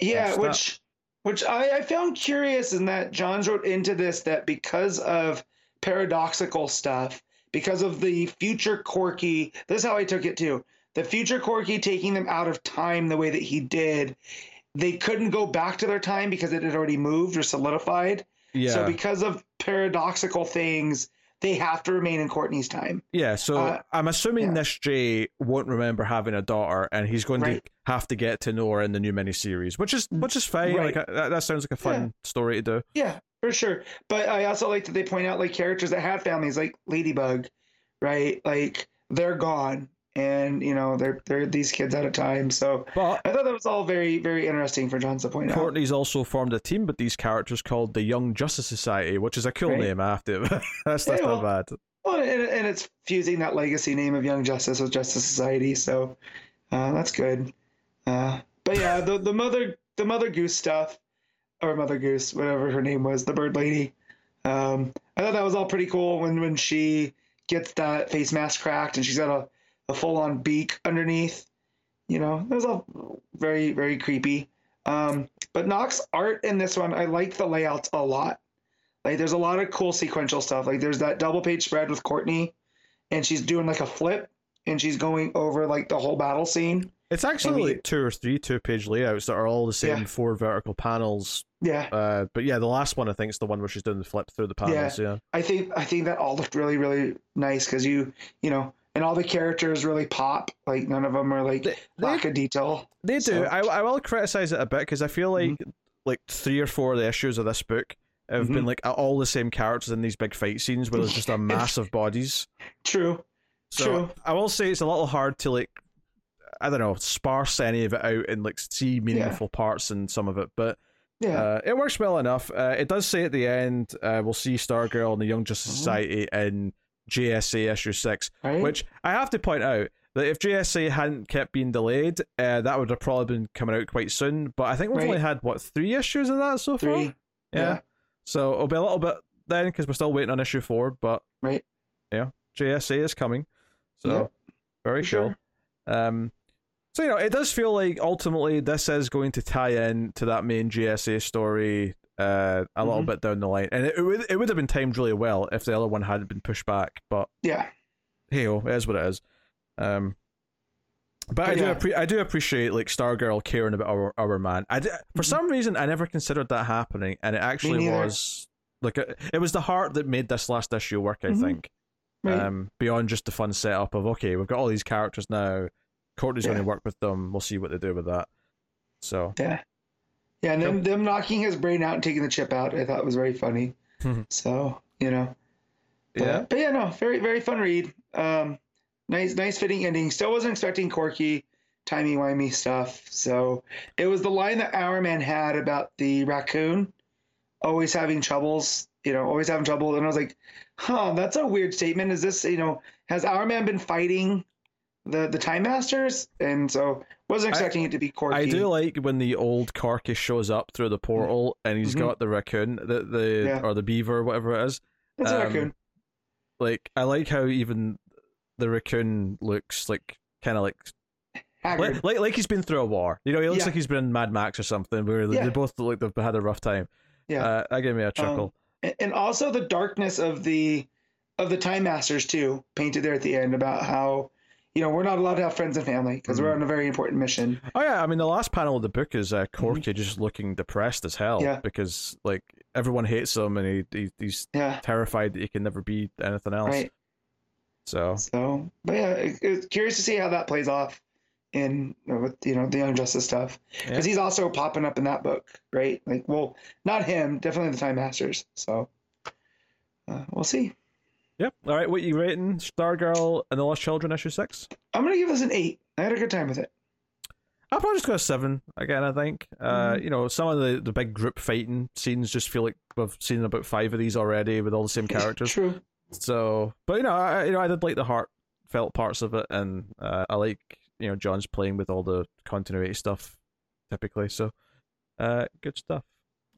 Yeah, That's that. which which I, I found curious in that Johns wrote into this that because of paradoxical stuff, because of the future Corky, this is how I took it too. The future Corky taking them out of time the way that he did, they couldn't go back to their time because it had already moved or solidified. yeah, So because of paradoxical things, they have to remain in Courtney's time. yeah. So uh, I'm assuming yeah. this Jay won't remember having a daughter, and he's going Right. to have to get to know her in the new miniseries, which is which is fine. Right. Like that, that sounds like a fun story to do. Yeah, for sure. But I also like that they point out like characters that have families, like Ladybug, right? Like they're gone, and you know they're they're these kids at a time. So But I thought that was all very very interesting for Johns to point out. Courtney's also formed a team with these characters called the Young Justice Society, which is a cool Right. name. To. that's that's Yeah, not well- bad. Well, and, and it's fusing that legacy name of Young Justice with Justice Society, so uh, that's good. Uh, but yeah, the the mother the Mother Goose stuff. Or Mother Goose, whatever her name was, the bird lady. Um, I thought that was all pretty cool when when she gets that face mask cracked and she's got a, a full on beak underneath. You know, that was all very very creepy. Um, but Nauck's art in this one, I like the layouts a lot. Like there's a lot of cool sequential stuff. Like there's that double page spread with Courtney, and she's doing like a flip, and she's going over like the whole battle scene. It's actually we- like two or three two page layouts that are all the same Yeah. four vertical panels. Yeah, Uh, but yeah, the last one I think is the one where she's doing the flip through the panels. Yeah, I think I think that all looked really really nice because you you know, and all the characters really pop. Like none of them are like They- they- lack of detail. they do. I, I will criticize it a bit because I feel like Mm-hmm. like three or four of the issues of this book have been Mhm. like all the same characters in these big fight scenes where there's just a massive bodies. True. So True. I will say it's a little hard to like I don't know sparse any of it out and like see meaningful parts in some of it, but Yeah. uh, it works well enough. Uh, it does say at the end uh, we'll see Stargirl and the Young Justice Mhm. Society in JSA issue six, right. which I have to point out that if JSA hadn't kept being delayed, uh, that would have probably been coming out quite soon. But I think we've Right. only had what three issues of that so far. Yeah. Yeah. So it'll be a little bit then because we're still waiting on issue four. But Right. yeah, JSA is coming. So very for cool. sure. Um, so you know, it does feel like ultimately this is going to tie in to that main JSA story uh, a little Mhm. bit down the line, and it, it would it would have been timed really well if the other one hadn't been pushed back. But Yeah. hey, it is what it is. Um, but I But do yeah. appre- I do appreciate like Stargirl caring about our Hourman. I for Mhm. some reason I never considered that happening, and it actually was like it, it was the heart that made this last issue work. I Mhm. think Right. um, beyond just the fun setup of okay, we've got all these characters now. Courtney's going to work with them. We'll see what they do with that. So yeah. Yeah, and them, them knocking his brain out and taking the chip out, I thought was very funny. So you know, but, yeah, but yeah, no, very very fun read. Um, nice nice fitting ending. Still wasn't expecting Corky, timey wimey stuff. So it was the line that Hourman had about the raccoon always having troubles. You know, always having trouble, and I was like, huh, that's a weird statement. Is this you know has Hourman been fighting the the Time Masters? And so wasn't I- expecting it to be Corky. I do like when the old Corky shows up through the portal and he's Mhm. got the raccoon, the the Yeah. or the beaver, whatever it is. It's a um, raccoon. Like I like how even the raccoon looks like kind of like like, like like he's been through a war. You know, he looks Yeah. like he's been in Mad Max or something. Where they- Yeah. they both look like they've had a rough time. Yeah. uh, that gave me a chuckle. Um, and- and also the darkness of the of the time masters too painted there at the end about how you know we're not allowed to have friends and family because Mm-hmm. we're on a very important mission Oh yeah, I mean the last panel of the book is uh, Corky just looking depressed as hell Mm-hmm. Yeah. because like everyone hates him and he, he he's yeah terrified that he can never be anything else. right So so but yeah it, it's curious to see how that plays off in with you know the young justice stuff because Yeah. he's also popping up in that book right like well not him definitely the time masters so uh, we'll see Yep. All right. What you rating? Stargirl and the Lost Children issue six. i'm gonna give this an eight i had a good time with it I'll probably just go a seven again. I think. Uh, Mhm. you know, some of the the big group fighting scenes just feel like we've seen about five of these already with all the same characters. true So, but you know, I you know I did like the heartfelt parts of it, and uh, I like you know John's playing with all the continuity stuff typically. So, uh, good stuff.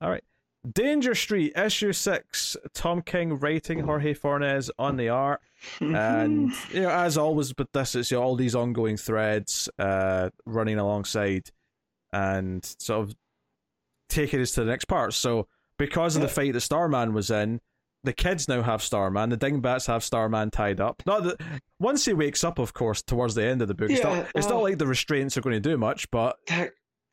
All right, Danger Street issue six. Tom King writing, Jorge Fornés on the art, and you know as always, but this is you know, all these ongoing threads uh running alongside, and sort of taking us to the next part. So because of the fight that Starman was in, the kids now have Starman. The Dingbats have Starman tied up. Not that once he wakes up, of course, towards the end of the book, it's, Yeah, not, it's not like the restraints are going to do much. But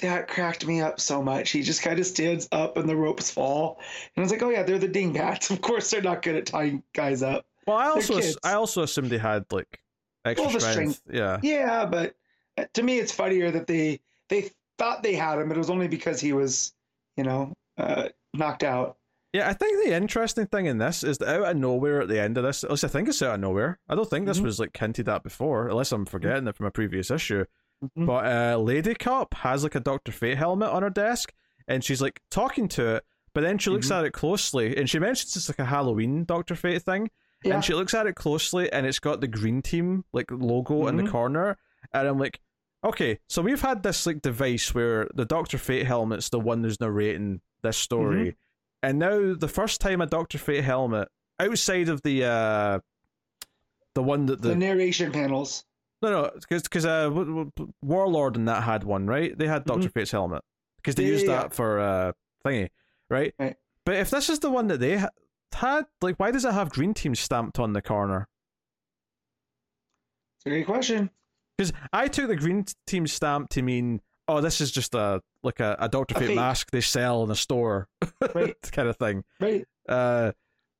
that cracked me up so much. He just kind of stands up and the ropes fall, and I was like, "Oh yeah, they're the dingbats. Of course, they're not good at tying guys up." well, I also. I also assumed they had like extra Well, the strength. Yeah, Yeah, but uh, to me, it's funnier that they they thought they had him, but it was only because he was, you know, uh, knocked out. yeah. I think the interesting thing in this is that out of nowhere at the end of this, at least I think it's out of nowhere. I don't think this Mhm. was like hinted at before, unless I'm forgetting it from a previous issue. Mhm. But uh, Lady Cop has like a Doctor Fate helmet on her desk, and she's like talking to it. But then she looks Mhm. at it closely, and she mentions it's like a Halloween Doctor Fate thing. Yeah. And she looks at it closely, and it's got the Green Team like logo in the Mhm. corner, and I'm like, okay, so we've had this like device where the Doctor Fate helmet's the one who's narrating this story, Mm-hmm. and now the first time a Doctor Fate helmet outside of the uh the one that The, the narration panels. No no because because uh Warlord and that had one right they had Doctor Fate's helmet because they Mm-hmm. Yeah, used yeah, that for uh thingy right Right. but if this is the one that they ha- had like why does it have Green Team stamped on the corner It's a great question. Because I took the green team stamp to mean, oh, this is just a like a, a Doctor A Fate mask they sell in a store, Right. kind of thing. Right. Uh,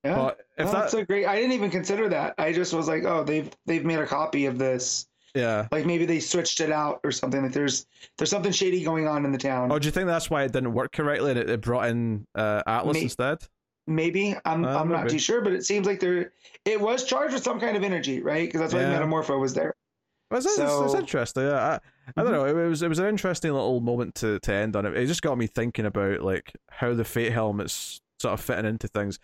Yeah. but if No, that, that's a great. I didn't even consider that. I just was like, oh, they've they've made a copy of this. Yeah. Like maybe they switched it out or something. Like there's there's something shady going on in the town. Oh, do you think that's why it didn't work correctly and it, it brought in uh, Atlas May- instead? Maybe I'm Uh, I'm not maybe. too sure, but it seems like there it was charged with some kind of energy, right? Because that's why Yeah. Metamorpho was there. Well, it's, it's- it's, Mm-hmm. interesting. Yeah, I, I don't know. It, was it was an interesting little moment to, to end on. It it just got me thinking about like how the Fate helmets sort of fitting into things.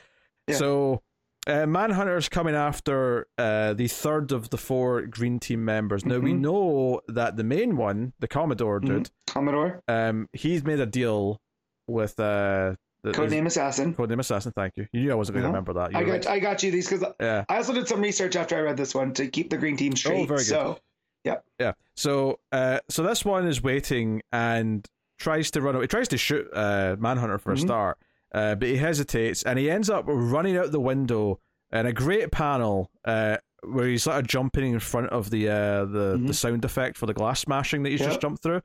Yeah. So, uh, Manhunter's coming after uh, the third of the four Green Team members. Now we Mhm. know that the main one, the Commodore Mhm. dude, Commodore, um, he's made a deal with uh, the codename assassin. Codename Assassin. Thank you. You knew I wasn't going to Uh-huh. remember that. You I got right. I got you these because Yeah. I also did some research after I read this one to keep the green team straight. Oh, very good. So Yeah. Yeah. So uh so this one is waiting and tries to run away. He tries to shoot uh Manhunter for a Mhm. start. Uh but he hesitates and he ends up running out the window in a great panel uh where he's sort of jumping in front of the uh the, the Mhm. sound effect for the glass smashing that he's Yeah. just jumped through.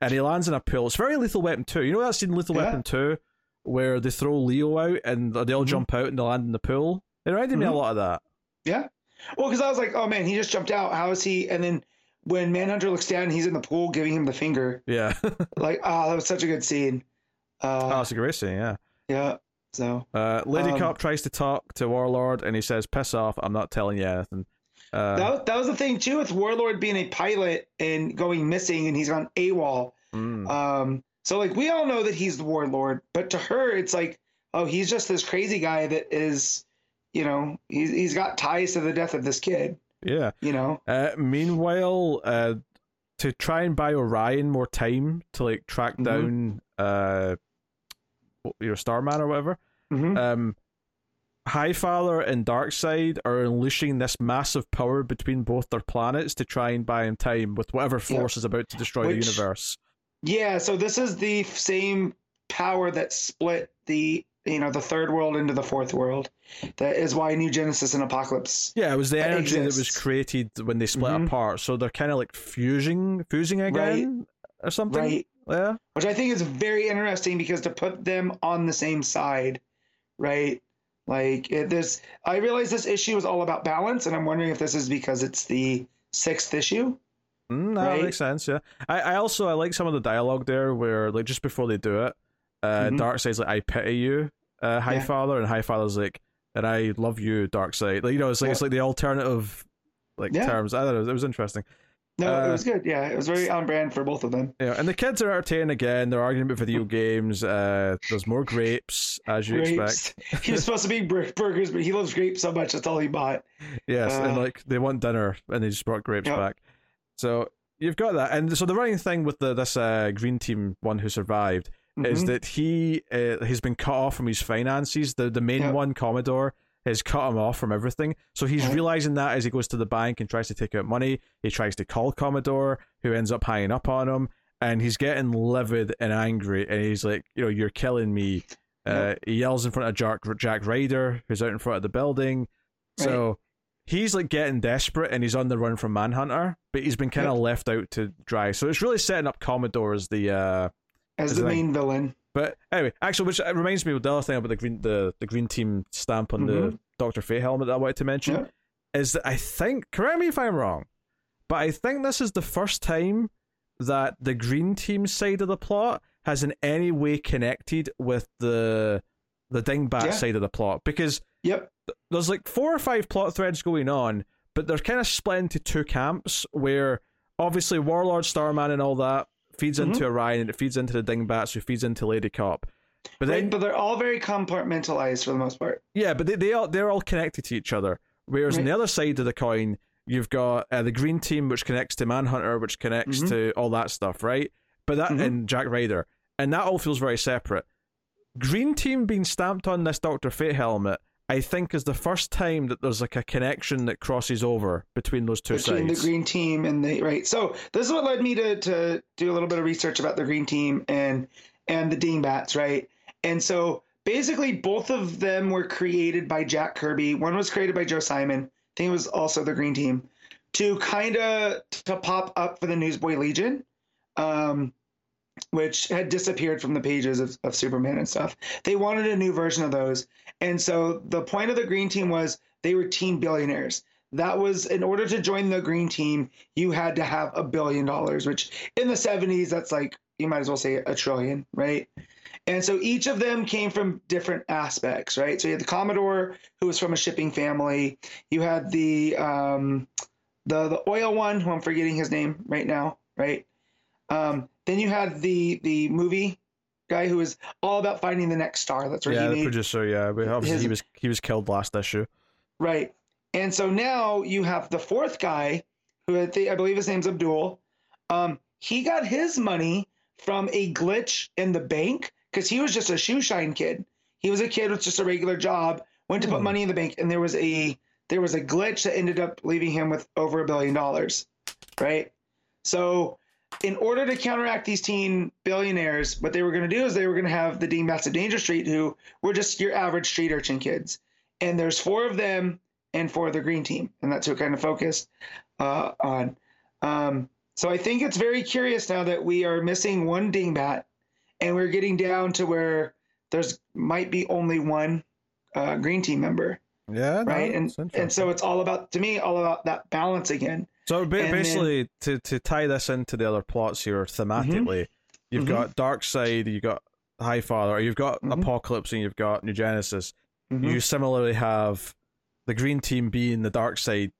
And he lands in a pool. It's very Lethal Weapon 2. You know that scene in Lethal Yeah. Weapon 2 where they throw Leo out and they all Mhm. jump out and they land in the pool? It reminded me a Mhm. lot of that. yeah. Well, because I was like, oh man, he just jumped out. How is he? And then when Manhunter looks down, he's in the pool giving him the finger. Yeah. Like, oh, that was such a good scene. oh, Uh, it's a great scene, yeah. Yeah. So Uh, Lady Um, Cop tries to talk to Warlord, and he says, "Piss off! I'm not telling you anything." Uh, that was, that was the thing too with Warlord being a pilot and going missing, and he's on AWOL. mm, Um, so like we all know that he's the warlord, but to her it's like, oh, he's just this crazy guy that is, you know, he's he's got ties to the death of this kid. yeah. You know, Uh, meanwhile, uh, to try and buy Orion more time to like track Mhm. down uh, your Starman or whatever, Mhm. um, Highfather and Darkseid are unleashing this massive power between both their planets to try and buy in time with whatever Yeah. force is about to destroy the universe. yeah. So this is the same power that split the you know the third world into the fourth world. That is why New Genesis and Apokolips. Yeah, it was the that energy that was created when they split Mhm. apart. So they're kind of like fusing, fusing again or something. Right. Yeah. which I think is very interesting because to put them on the same side, right? Like it, this, I realize this issue is all about balance, and I'm wondering if this is because it's the sixth issue. Mm, that Right. makes sense. Yeah. I, I also I like some of the dialogue there where like just before they do it, uh, Mhm. Darkseid's like, "I pity you, uh, High Yeah. Father," and High Father's like, "And I love you, Darkseid." Like you know, it's like Yeah. it's like the alternative like Yeah. terms. I don't know. It was interesting. No, Uh, it was good. Yeah, it was very on brand for both of them. Yeah, and the kids are entertaining again. They're arguing about video games. Uh, there's more grapes, as you expect. Grapes. he was supposed to be bur- burgers, but he loves grapes so much that's all he bought. Yes, and Uh, like they want dinner, and they just brought grapes Yep. back. So you've got that, and so the running thing with the this uh, green team one who survived is Mhm. that he uh, has been cut off from his finances. The the main Yep. one, Commodore, has cut him off from everything. So he's realizing that as he goes to the bank and tries to take out money. He tries to call Commodore, who ends up hanging up on him, and he's getting livid and angry. And he's like, you know, you're killing me. Uh, he yells in front of Jack Jack Ryder, who's out in front of the building. So he's like getting desperate and he's on the run from Manhunter, but he's been kind of left out to dry. So it's really setting up Commodore as the uh as is the main villain. But anyway, actually which reminds me of the other thing about the green the, the green team stamp on the Mhm. Doctor Fate helmet that I wanted to mention Yeah. is that I think correct me if I'm wrong, but I think this is the first time that the green team side of the plot has in any way connected with the the dingbat Yeah. side of the plot because Yep. there's like four or five plot threads going on, but they're kind of split into two camps where obviously Warlord, Starman, and all that feeds Mm-hmm. into Orion and it feeds into the Dingbats who feeds into Lady Cop. But then, Right, but they're all very compartmentalized for the most part. yeah, but they, they all they're all connected to each other. Whereas on the other side of the coin, You've got uh, the green team, which connects to Manhunter, which connects Mhm. to all that stuff, right? But that Mhm. and Jack Ryder, and that all feels very separate. Green team being stamped on this Doctor Fate helmet, I think, is the first time that there's like a connection that crosses over between those two between sides. the green team and the right. So this is what led me to to do a little bit of research about the green team and and the Dingbats, right? And so basically both of them were created by Jack Kirby. One was created by Joe Simon. I think it was also the green team to kind of to pop up for the Newsboy Legion. Um which had disappeared from the pages of, of Superman and stuff. They wanted a new version of those. And so the point of the green team was they were teen billionaires. That was in order to join the green team you had to have a billion dollars which in the 70s that's like you might as well say a trillion right? And so each of them came from different aspects right? So you had the commodore who was from a shipping family. You had the um the the oil one who i'm forgetting his name right now right? Um then you had the the movie guy who was all about finding the next star that's where yeah, he the producer. Yeah, but obviously his- he was he was killed last issue. Right. And so now you have the fourth guy, who I, think, I believe his name's Abdul. Um, he got his money from a glitch in the bank because he was just a shoe shine kid. He was a kid with just a regular job, went to put Hmm. money in the bank, and there was a there was a glitch that ended up leaving him with over a billion dollars. Right. So in order to counteract these teen billionaires, what they were going to do is they were going to have the Dingbats of Danger Street, who were just your average street urchin kids. And there's four of them and four of the green team, and that's what kind of focused uh, on. Um, so I think it's very curious now that we are missing one dingbat, and we're getting down to where there's might be only one uh, green team member, Yeah, no, right? And and so it's all about to me all about that balance again. So ba- And then- basically, to to tie this into the other plots here thematically, you've Mhm. got Darkseid, you've got Highfather, you've got Mhm. Apokolips, and you've got New Genesis. Mhm. You similarly have the Green Team being the dark side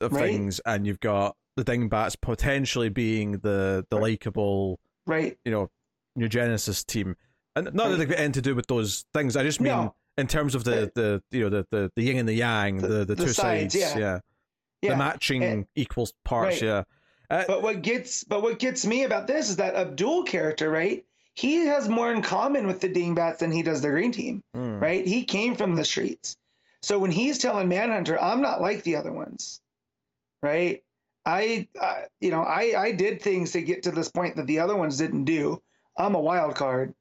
of Right. things, and you've got the Dingbats potentially being the the Right. likable, right? you know, New Genesis team. And not that they've got anything to do with those things. I just mean No. in terms of the, Right. the you know the, the, the yin and the yang, The- the, the, the two sides, sides, yeah. yeah. Yeah. the matching and- equal parts, Right. yeah. Uh, But what gets but what gets me about this is that Abdul character, right? He has more in common with the Dingbats than he does the Green Team, mm. right? He came from the streets. So when he's telling Manhunter, I'm not like the other ones, right? I, uh, you know, I I did things to get to this point that the other ones didn't do. I'm a wild card.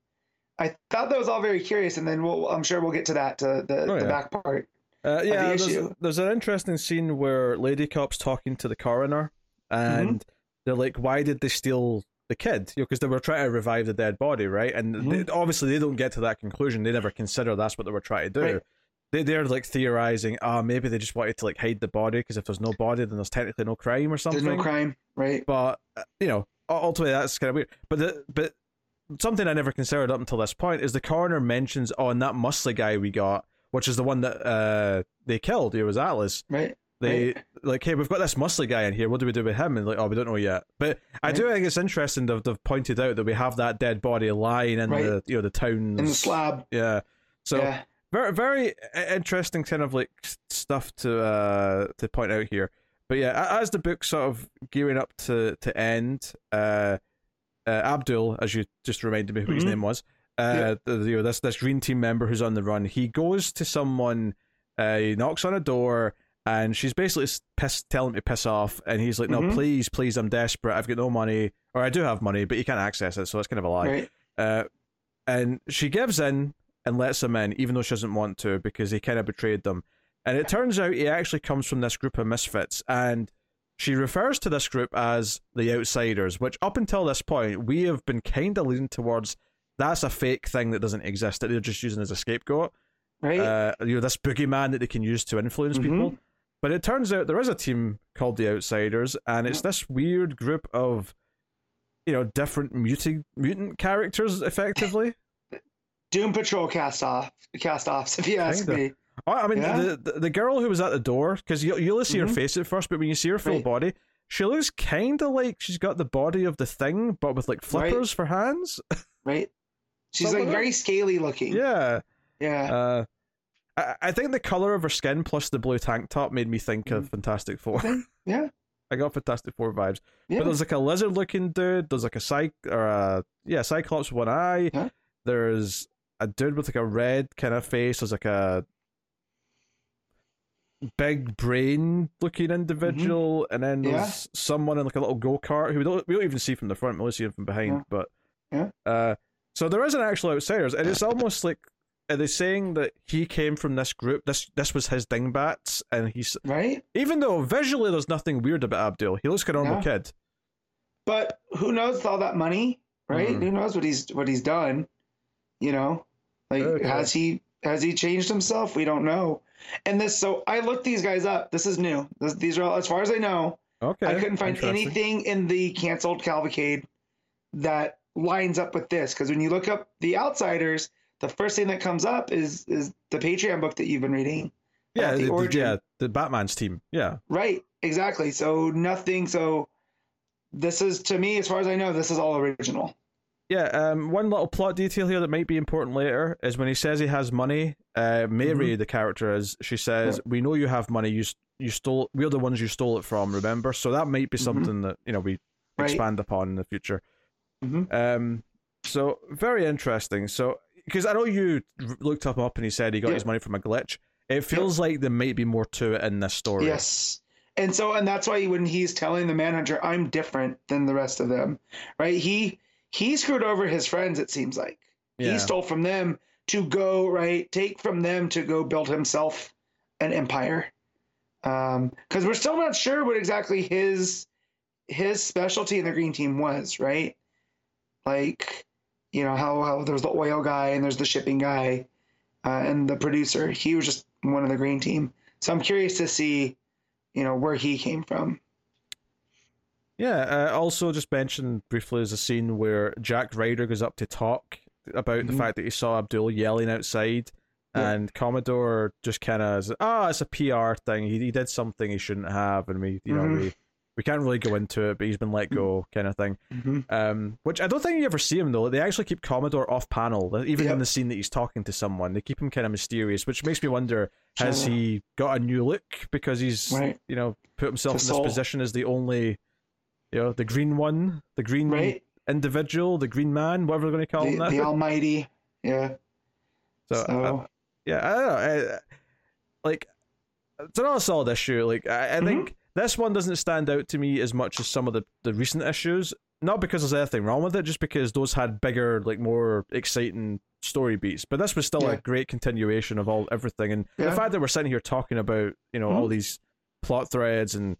I thought that was all very curious, and then we'll, I'm sure we'll get to that to the, Oh, the yeah. back part. Uh, yeah, the there's, issue. there's an interesting scene where Lady Cop's talking to the coroner, and Mm-hmm. they're like, "Why did they steal the kid?" You know, because they were trying to revive the dead body, right? And Mm-hmm. they, obviously, they don't get to that conclusion. They never consider that's what they were trying to do. Right. They they're like theorizing, ah, maybe they just wanted to like hide the body because if there's no body, then there's technically no crime or something. There's no crime, right? But uh, you know, ultimately that's kind of weird. But the but something I never considered up until this point is the coroner mentions, oh, and that muscly guy we got, which is the one that uh they killed. It was Atlas. Right. They Right. like, hey, we've got this muscly guy in here. What do we do with him? And like, oh, we don't know yet. But I do think it's interesting that they've pointed out that we have that dead body lying in Right. the you know the town's In the slab. Yeah. So yeah. very very interesting kind of like stuff to uh to point out here but yeah as the book sort of gearing up to to end uh, uh abdul as you just reminded me who his Mhm. name was uh the, you know this this green team member who's on the run he goes to someone uh he knocks on a door and she's basically piss, telling him to piss off and he's like no Mhm. please please i'm desperate i've got no money or i do have money but you can't access it so it's kind of a lie Right. uh, and she gives in and lets him in, even though she doesn't want to, because he kind of betrayed them. And it turns out he actually comes from this group of misfits, and she refers to this group as the outsiders, which up until this point we have been kind of leaning towards. That's a fake thing that doesn't exist that they're just using as a scapegoat. Right. Uh, you know, this boogeyman that they can use to influence Mhm. people. But it turns out there is a team called the Outsiders, and it's this weird group of, you know, different mutant mutant characters, effectively. Doom Patrol cast off, cast offs. If you ask Kinda. me, Oh, I mean, Yeah. the, the the girl who was at the door, because you you only see her Mhm. face at first, but when you see her full Right. body, she looks kind of like she's got the body of the thing, but with like Right. flippers for hands. right? She's Something like like- very scaly looking. yeah. Yeah. Uh, I, I think the color of her skin plus the blue tank top made me think Mm-hmm. of Fantastic Four. Yeah. I got Fantastic Four vibes. Yeah. But there's like a lizard looking dude. There's like a psych or a yeah cyclops with one eye. Yeah. There's a dude with like a red kind of face. There's like a big brain looking individual, and then there's Mm-hmm. Yeah. someone in like a little go kart who we don't we don't even see from the front. We only see him from behind. Yeah. But Yeah. uh, so there is an actual outsiders, and it's almost like. Are they saying that he came from this group? This this was his dingbats, and he's right. even though visually there's nothing weird about Abdul. He looks like a normal kid. But who knows all that money, right? Mhm. Who knows what he's what he's done? You know, like Okay. has he has he changed himself? We don't know. And this, so I looked these guys up. This is new. This, these are all, as far as I know. Okay. I couldn't find anything in the canceled Cavalcade that lines up with this. Because when you look up the Outsiders, the first thing that comes up is is the Patreon book that you've been reading. Yeah, about the origin. yeah, the Batman's team. Yeah. Right, exactly. So nothing. So this is to me, as far as I know, this is all original. Yeah, um, one little plot detail here that might be important later is when he says he has money. Uh, Mary, Mm-hmm. the character, is she says, "We know you have money. You you stole. We're the ones you stole it from. Remember." So that might be Mhm. something that you know we Right. expand upon in the future. Mhm. Um, so very interesting. So because I know you looked him up and he said he got Yeah. his money from a glitch. It feels like there might be more to it in this story. Yes. And so, and that's why when he's telling the manager, I'm different than the rest of them, right? He he screwed over his friends. It seems like Yeah. he stole from them to go right, take from them to go build himself an empire. Um, because we're still not sure what exactly his his specialty in the green team was, right? Like, you know how how there's the oil guy and there's the shipping guy, uh, and the producer. He was just one of the green team. So I'm curious to see, you know, where he came from. Yeah, uh, also just mentioned briefly is a scene where Jack Ryder goes up to talk about the Mhm. fact that he saw Abdul yelling outside, Yeah. and Commodore just kind of, ah, it's a PR thing. He, he did something he shouldn't have, and we, you know, Mhm. we we can't really go into it, but he's been let go, kind of thing. Um, which I don't think you ever see him though. They actually keep Commodore off panel, even in the scene that he's talking to someone. They keep him kind of mysterious, which makes me wonder: has Sure. he got a new look because he's, Right. you know, put himself The in this position as the only, you know, the green one, the green Right? individual, the green man, whatever they're going to call him The, the Almighty. Yeah. so, So, uh, yeah, I don't know. I, like, it's another solid issue. Like, I, I Mhm. think this one doesn't stand out to me as much as some of the, the recent issues. Not because there's anything wrong with it, just because those had bigger, like, more exciting story beats. But this was still a great continuation of all everything. And the fact that we're sitting here talking about, you know, all Mhm. these plot threads and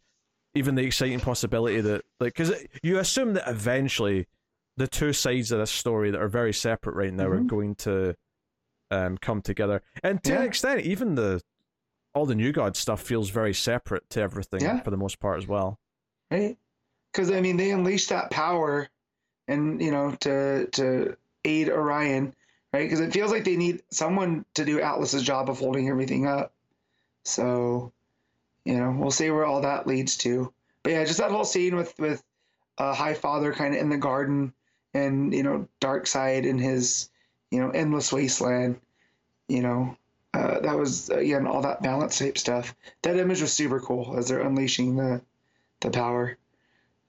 even the exciting possibility that, like, because you assume that eventually the two sides of this story that are very separate right now are Mhm. going to um, come together. And to an extent, even the all the New God stuff feels very separate to everything Yeah. for the most part as well. right? Because I mean, they unleashed that power, and you know, to to aid Orion, right? Because it feels like they need someone to do Atlas's job of holding everything up. So, you know, we'll see where all that leads to. But yeah, just that whole scene with with uh, Highfather kind of in the garden, and you know, Darkseid in his you know endless wasteland. You know, uh, that was again all that balance tape stuff. That image was super cool as they're unleashing the the power.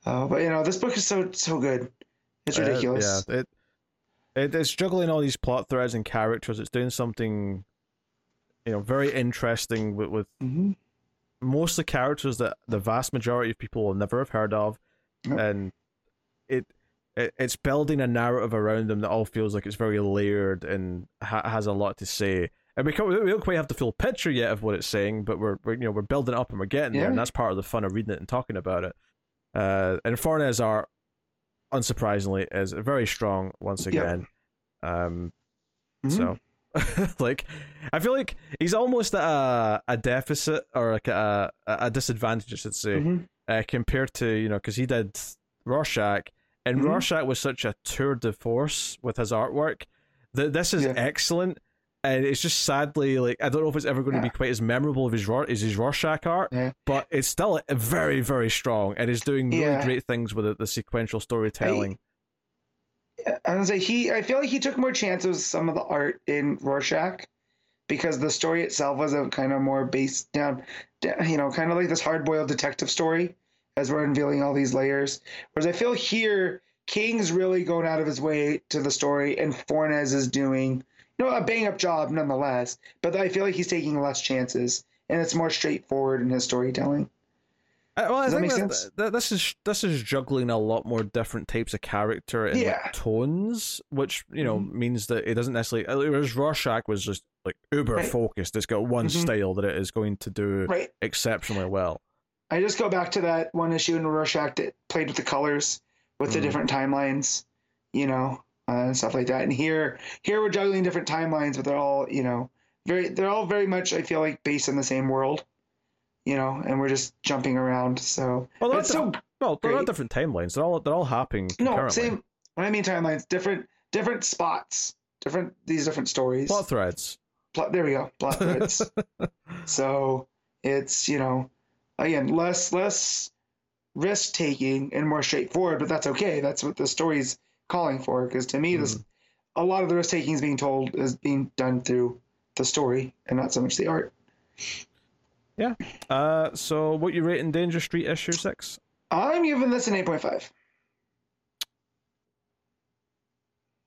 Uh, but you know, this book is so so good. It's Uh, ridiculous. yeah, it, it it's juggling all these plot threads and characters. It's doing something, you know, very interesting with, with hmm most of the characters that the vast majority of people will never have heard of, Yep. and it, it it's building a narrative around them that all feels like it's very layered and ha- has a lot to say. And we, can't, we don't quite have the full picture yet of what it's saying, but we're, we're you know we're building it up and we're getting there, and that's part of the fun of reading it and talking about it. Uh, and Fornés art, unsurprisingly, is very strong once Yep. again. Um, Mhm. so, like, I feel like he's almost at a, a deficit or like a, a disadvantage, I should say, Mhm. uh, compared to, you know, because he did Rorschach, and Mhm. Rorschach was such a tour de force with his artwork that this is Yeah. excellent. And it's just sadly like I don't know if it's ever going to be quite as memorable as his, as his Rorschach art, Yeah. but it's still very very strong and is doing really Yeah. great things with it, the sequential storytelling. I was say he. I feel like he took more chances with some of the art in Rorschach because the story itself was a kind of more based down, you know, kind of like this hard boiled detective story as we're unveiling all these layers. Whereas I feel here, King's really going out of his way to the story, and Fornés is doing, you know, a bang up job nonetheless. But I feel like he's taking less chances, and it's more straightforward in his storytelling. Uh, well, I Does that think make that, sense? that this is this is juggling a lot more different types of character and like, tones, which you know Mhm. means that it doesn't necessarily. uh, Whereas Rorschach was just like uber Right. focused. It's got one Mhm. style that it is going to do Right. exceptionally well. I just go back to that one issue in Rorschach that played with the colors, with the Mhm. different timelines, you know, Uh, and stuff like that. And here, here we're juggling different timelines, but they're all, you know, very, they're all very much, I feel like, based in the same world, you know, and we're just jumping around. So Well, they're it's so Well, they're not different timelines. They're all they're all happening no same. When I mean timelines, different, different spots, different these different stories. plot threads. Plot- there we go, plot threads. So it's you know, again less less risk taking and more straightforward, but that's okay. That's what the story's calling for. Because to me, this a lot of the risk taking is being told is being done through the story and not so much the art. Yeah. Uh, so what you rate in Danger Street issue six? I'm giving this an eight point five.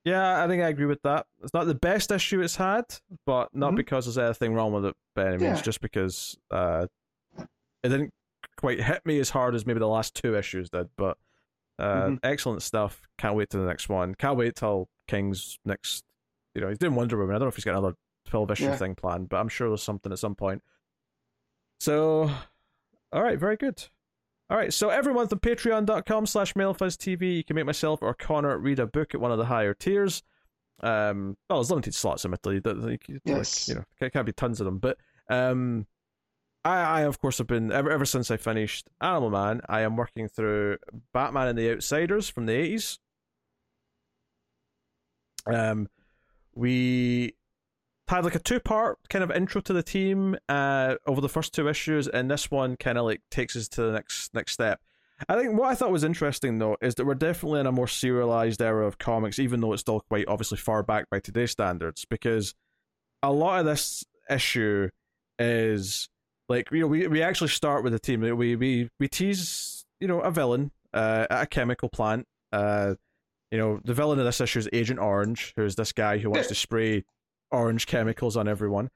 Yeah, I think I agree with that. It's not the best issue it's had, but not Mhm. because there's anything wrong with it by any means. Yeah. Just because uh, it didn't quite hit me as hard as maybe the last two issues did. But uh, Mhm. excellent stuff. Can't wait to the next one. Can't wait till King's next. You know, he's doing Wonder Woman. I don't know if he's got another twelve issue Yeah. thing planned, but I'm sure there's something at some point. So, all right, very good. All right, so every month on patreon.com slash mildfuzztv, you can make myself or Connor read a book at one of the higher tiers. Um, well, there's limited slots, admittedly. that- Like, like, Yes. you know, there can't be tons of them. But um, I, I, of course, have been, ever, ever since I finished Animal Man, I am working through Batman and the Outsiders from the 80s. Um, we had like a two part kind of intro to the team uh over the first two issues and this one kind of like takes us to the next next step i think what i thought was interesting though is that we're definitely in a more serialized era of comics even though it's still quite obviously far back by today's standards because a lot of this issue is like you know we, we actually start with the team we we we tease you know a villain uh at a chemical plant uh you know the villain of this issue is agent orange who's this guy who wants to spray orange chemicals on everyone.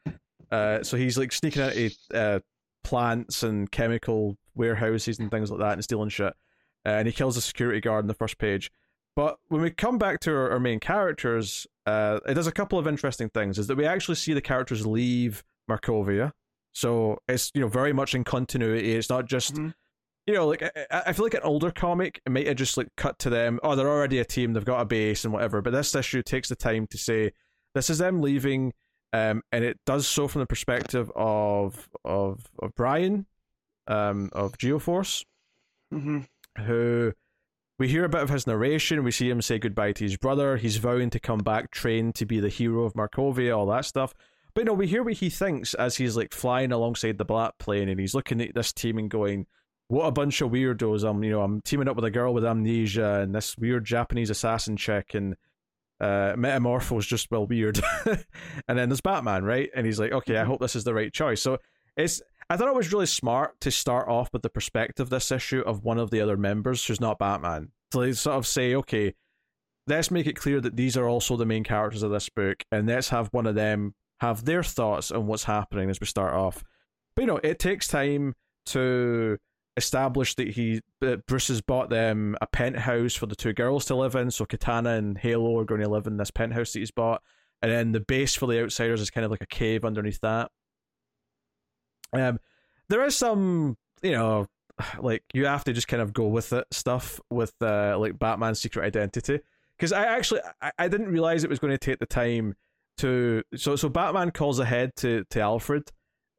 Uh, so he's like sneaking out of uh, plants and chemical warehouses and things like that and stealing shit. Uh, and he kills a security guard on the first page. But when we come back to our, our main characters, uh, it does a couple of interesting things. Is that we actually see the characters leave Markovia, so it's you know very much in continuity. It's not just Mhm. you know like I, I feel like an older comic it might have just like cut to them. Oh, they're already a team. They've got a base and whatever. But this issue takes the time to say this is them leaving, um, and it does so from the perspective of of of Brian, um, of Geoforce, hmm who we hear a bit of his narration. We see him say goodbye to his brother. He's vowing to come back, trained to be the hero of Markovia, all that stuff. But you know, we hear what he thinks as he's like flying alongside the black plane, and he's looking at this team and going, "What a bunch of weirdos! I'm, you know, I'm teaming up with a girl with amnesia and this weird Japanese assassin chick, and uh, Metamorpho's just well weird." and then there's Batman, right? And he's like, "Okay, I hope this is the right choice." So it's I thought it was really smart to start off with the perspective of this issue of one of the other members who's not Batman. To like sort of say, okay, let's make it clear that these are also the main characters of this book, and let's have one of them have their thoughts on what's happening as we start off. But you know, it takes time to establish that he that Bruce has bought them a penthouse for the two girls to live in. So Katana and Halo are going to live in this penthouse that he's bought, and then the base for the outsiders is kind of like a cave underneath that. Um, there is some, you know, like you have to just kind of go with it stuff with uh, like Batman's secret identity because I actually I, I didn't realize it was going to take the time to so so Batman calls ahead to to Alfred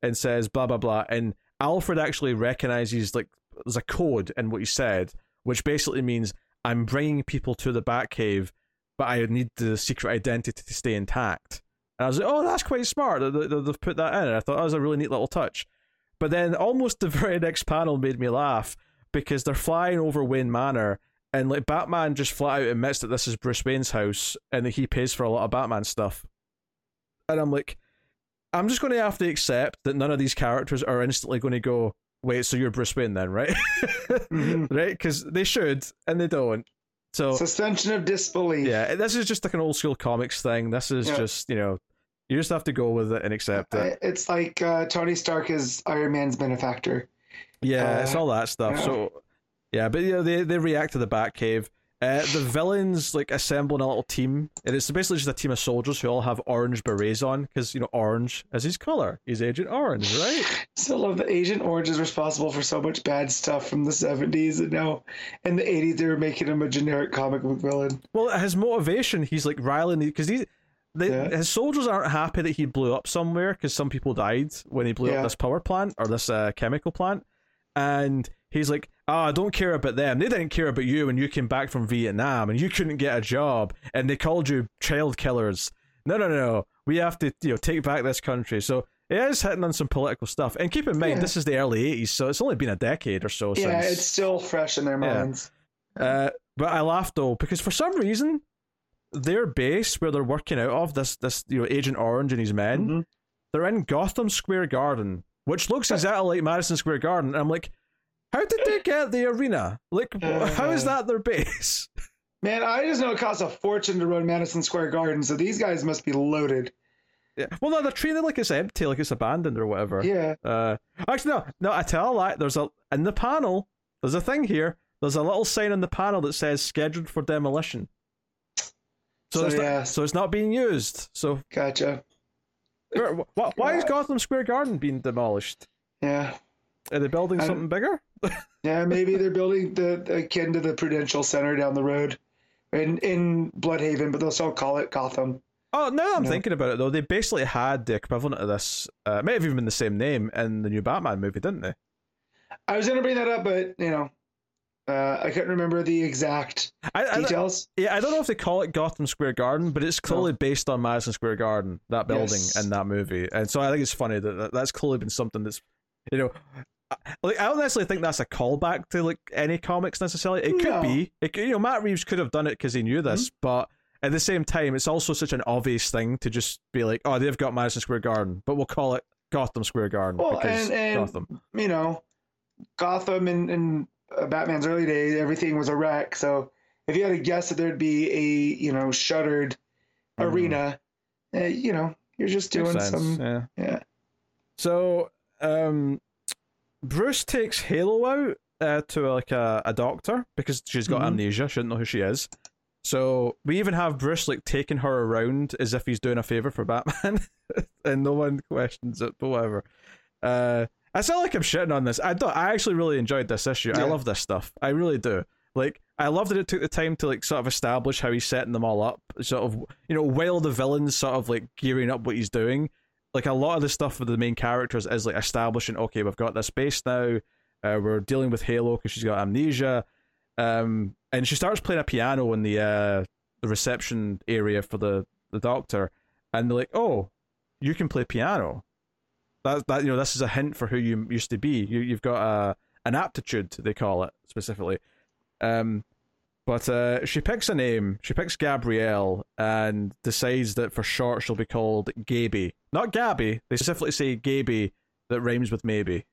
and says blah blah blah. And Alfred actually recognizes like there's a code in what he said which basically means I'm bringing people to the Batcave but I need the secret identity to stay intact. And I was like oh that's quite smart. They- they- they've put that in. And I thought that was a really neat little touch. But then almost the very next panel made me laugh because they're flying over Wayne Manor and like Batman just flat out admits that this is Bruce Wayne's house and that he pays for a lot of Batman stuff. And I'm like, I'm just going to have to accept that none of these characters are instantly going to go, wait, so you're Bruce Wayne then, right? Mhm. right? Because they should, and they don't. So Suspension of disbelief. yeah, this is just like an old school comics thing. This is Yeah. just you know, you just have to go with it and accept it. It's like uh, Tony Stark is Iron Man's benefactor. Yeah, it's Uh, all that stuff. yeah. So yeah, but you know, they they react to the Batcave. Uh, the villains like assemble in a little team, and it's basically just a team of soldiers who all have orange berets on because you know orange is his color. He's Agent Orange, right? Still love that Agent Orange is responsible for so much bad stuff from the 70s, and now in the 80s they were making him a generic comic book villain. Well, his motivation, he's like riling because they, Yeah. his soldiers aren't happy that he blew up somewhere because some people died when he blew Yeah. up this power plant or this uh, chemical plant, and he's like, "Oh, I don't care about them. They didn't care about you when you came back from Vietnam and you couldn't get a job, and they called you child killers. No, no, no. We have to, you know, take back this country." So. It is hitting on some political stuff, and keep in mind Yeah. this is the early '80s, so it's only been a decade or so yeah, since. it's still fresh in their Yeah. minds. Uh, but I laughed though because for some reason their base where they're working out of this this you know Agent Orange and his men Mhm. they're in Gotham Square Garden, which looks exactly like Madison Square Garden. And I'm like, how did they get the arena? Like, wh- how is that their base? Man, I just know it costs a fortune to run Madison Square Garden, so these guys must be loaded. Yeah. Well, no, they're treating it like it's empty, like it's abandoned or whatever. Yeah. Uh, actually, no, no. I tell a lie. There's a in the panel. There's a thing here. There's a little sign on the panel that says "scheduled for demolition." So, So, yeah. not, so it's not being used. So Gotcha. why, why is Gotham Square Garden being demolished? Yeah. Are they building I- something bigger? Yeah, maybe they're building the akin to the Prudential Center down the road in in Blüdhaven, but they'll still call it Gotham. Oh, now that I'm No. thinking about it though, they basically had the equivalent of this. Uh, it may have even been the same name in the new Batman movie, didn't they? I was gonna bring that up, but you know, uh, I couldn't remember the exact I, I, details. yeah, I don't know if they call it Gotham Square Garden, but it's clearly based on Madison Square Garden, that building Yes. in that movie, and so I think it's funny that that- that's clearly been something that's, you know, like I don't necessarily think that's a callback to like any comics necessarily. It could No. be, it could, you know, Matt Reeves could have done it because he knew this, Mm-hmm. but at the same time, it's also such an obvious thing to just be like, oh, they've got Madison Square Garden, but we'll call it Gotham Square Garden Well, because and- and- Gotham. You know, Gotham in, in uh, Batman's early days, everything was a wreck. So if you had to guess that there'd be a you know shuttered Mhm. arena, uh, you know, you're just doing some yeah. yeah. So, um, Bruce takes Halo out uh, to like a, a doctor because she's got Mhm. amnesia. She doesn't know who she is. So we even have Bruce like taking her around as if he's doing a favor for Batman, and no one questions it. But whatever. Uh, I sound like I'm shitting on this. I don't. I actually really enjoyed this issue. I love this stuff. I really do. Like I love that it took the time to like sort of establish how he's setting them all up. Sort of you know while the villains sort of like gearing up what he's doing like a lot of the stuff with the main characters is like establishing okay we've got this base now uh, we're dealing with halo because she's got amnesia um and she starts playing a piano in the uh the reception area for the the doctor and they're like oh you can play piano. That that you know this is a hint for who you used to be. You you've got a an aptitude they call it specifically. Um but uh, she picks a name. She picks Gabrielle and decides that for short she'll be called Gaby. Not Gabby. They specifically say Gaby that rhymes with maybe.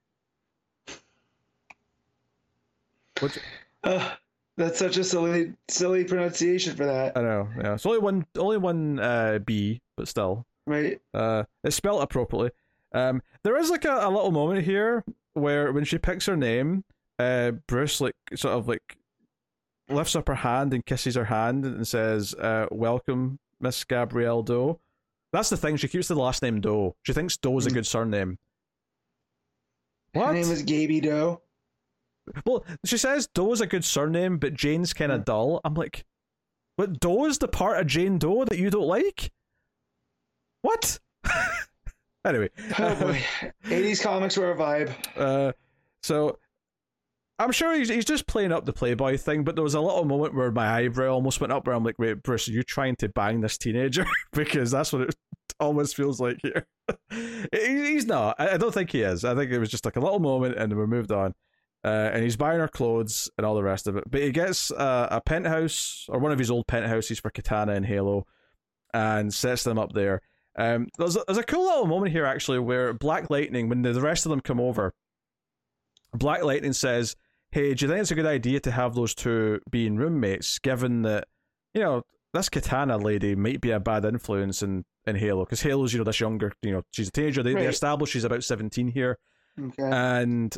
Which Uh, that's such a silly silly pronunciation for that, I know. Yeah, it's only one. Only one uh, B, but still, right? uh, it's spelled appropriately. Um, there is like a, a little moment here where when she picks her name, uh, Bruce like sort of like lifts up her hand and kisses her hand and says, uh, "Welcome, Miss Gabrielle Doe." That's the thing. She keeps the last name Doe. She thinks Doe is a Hmm. good surname. Her name is Gaby Doe. Well, she says Doe is a good surname, but Jane's kind of dull. I'm like, but Doe is the part of Jane Doe that you don't like? What? anyway. Oh boy, 80s comics were a vibe. Uh, so I'm sure he's he's just playing up the Playboy thing, but there was a little moment where my eyebrow almost went up where I'm like, wait, Bruce, are you trying to bang this teenager? because that's what it almost feels like here. He- he's not. I I don't think he is. I think it was just like a little moment and then we moved on. Uh, and he's buying her clothes and all the rest of it. But he gets uh, a penthouse or one of his old penthouses for Katana and Halo and sets them up there. Um, there's a, there's a cool little moment here actually where Black Lightning, when the, the rest of them come over, Black Lightning says, "Hey, do you think it's a good idea to have those two being roommates, given that you know this Katana lady might be a bad influence in in Halo because Halo's you know this younger, you know, she's a teenager. They, Right. they establish she's about seventeen here, Okay. and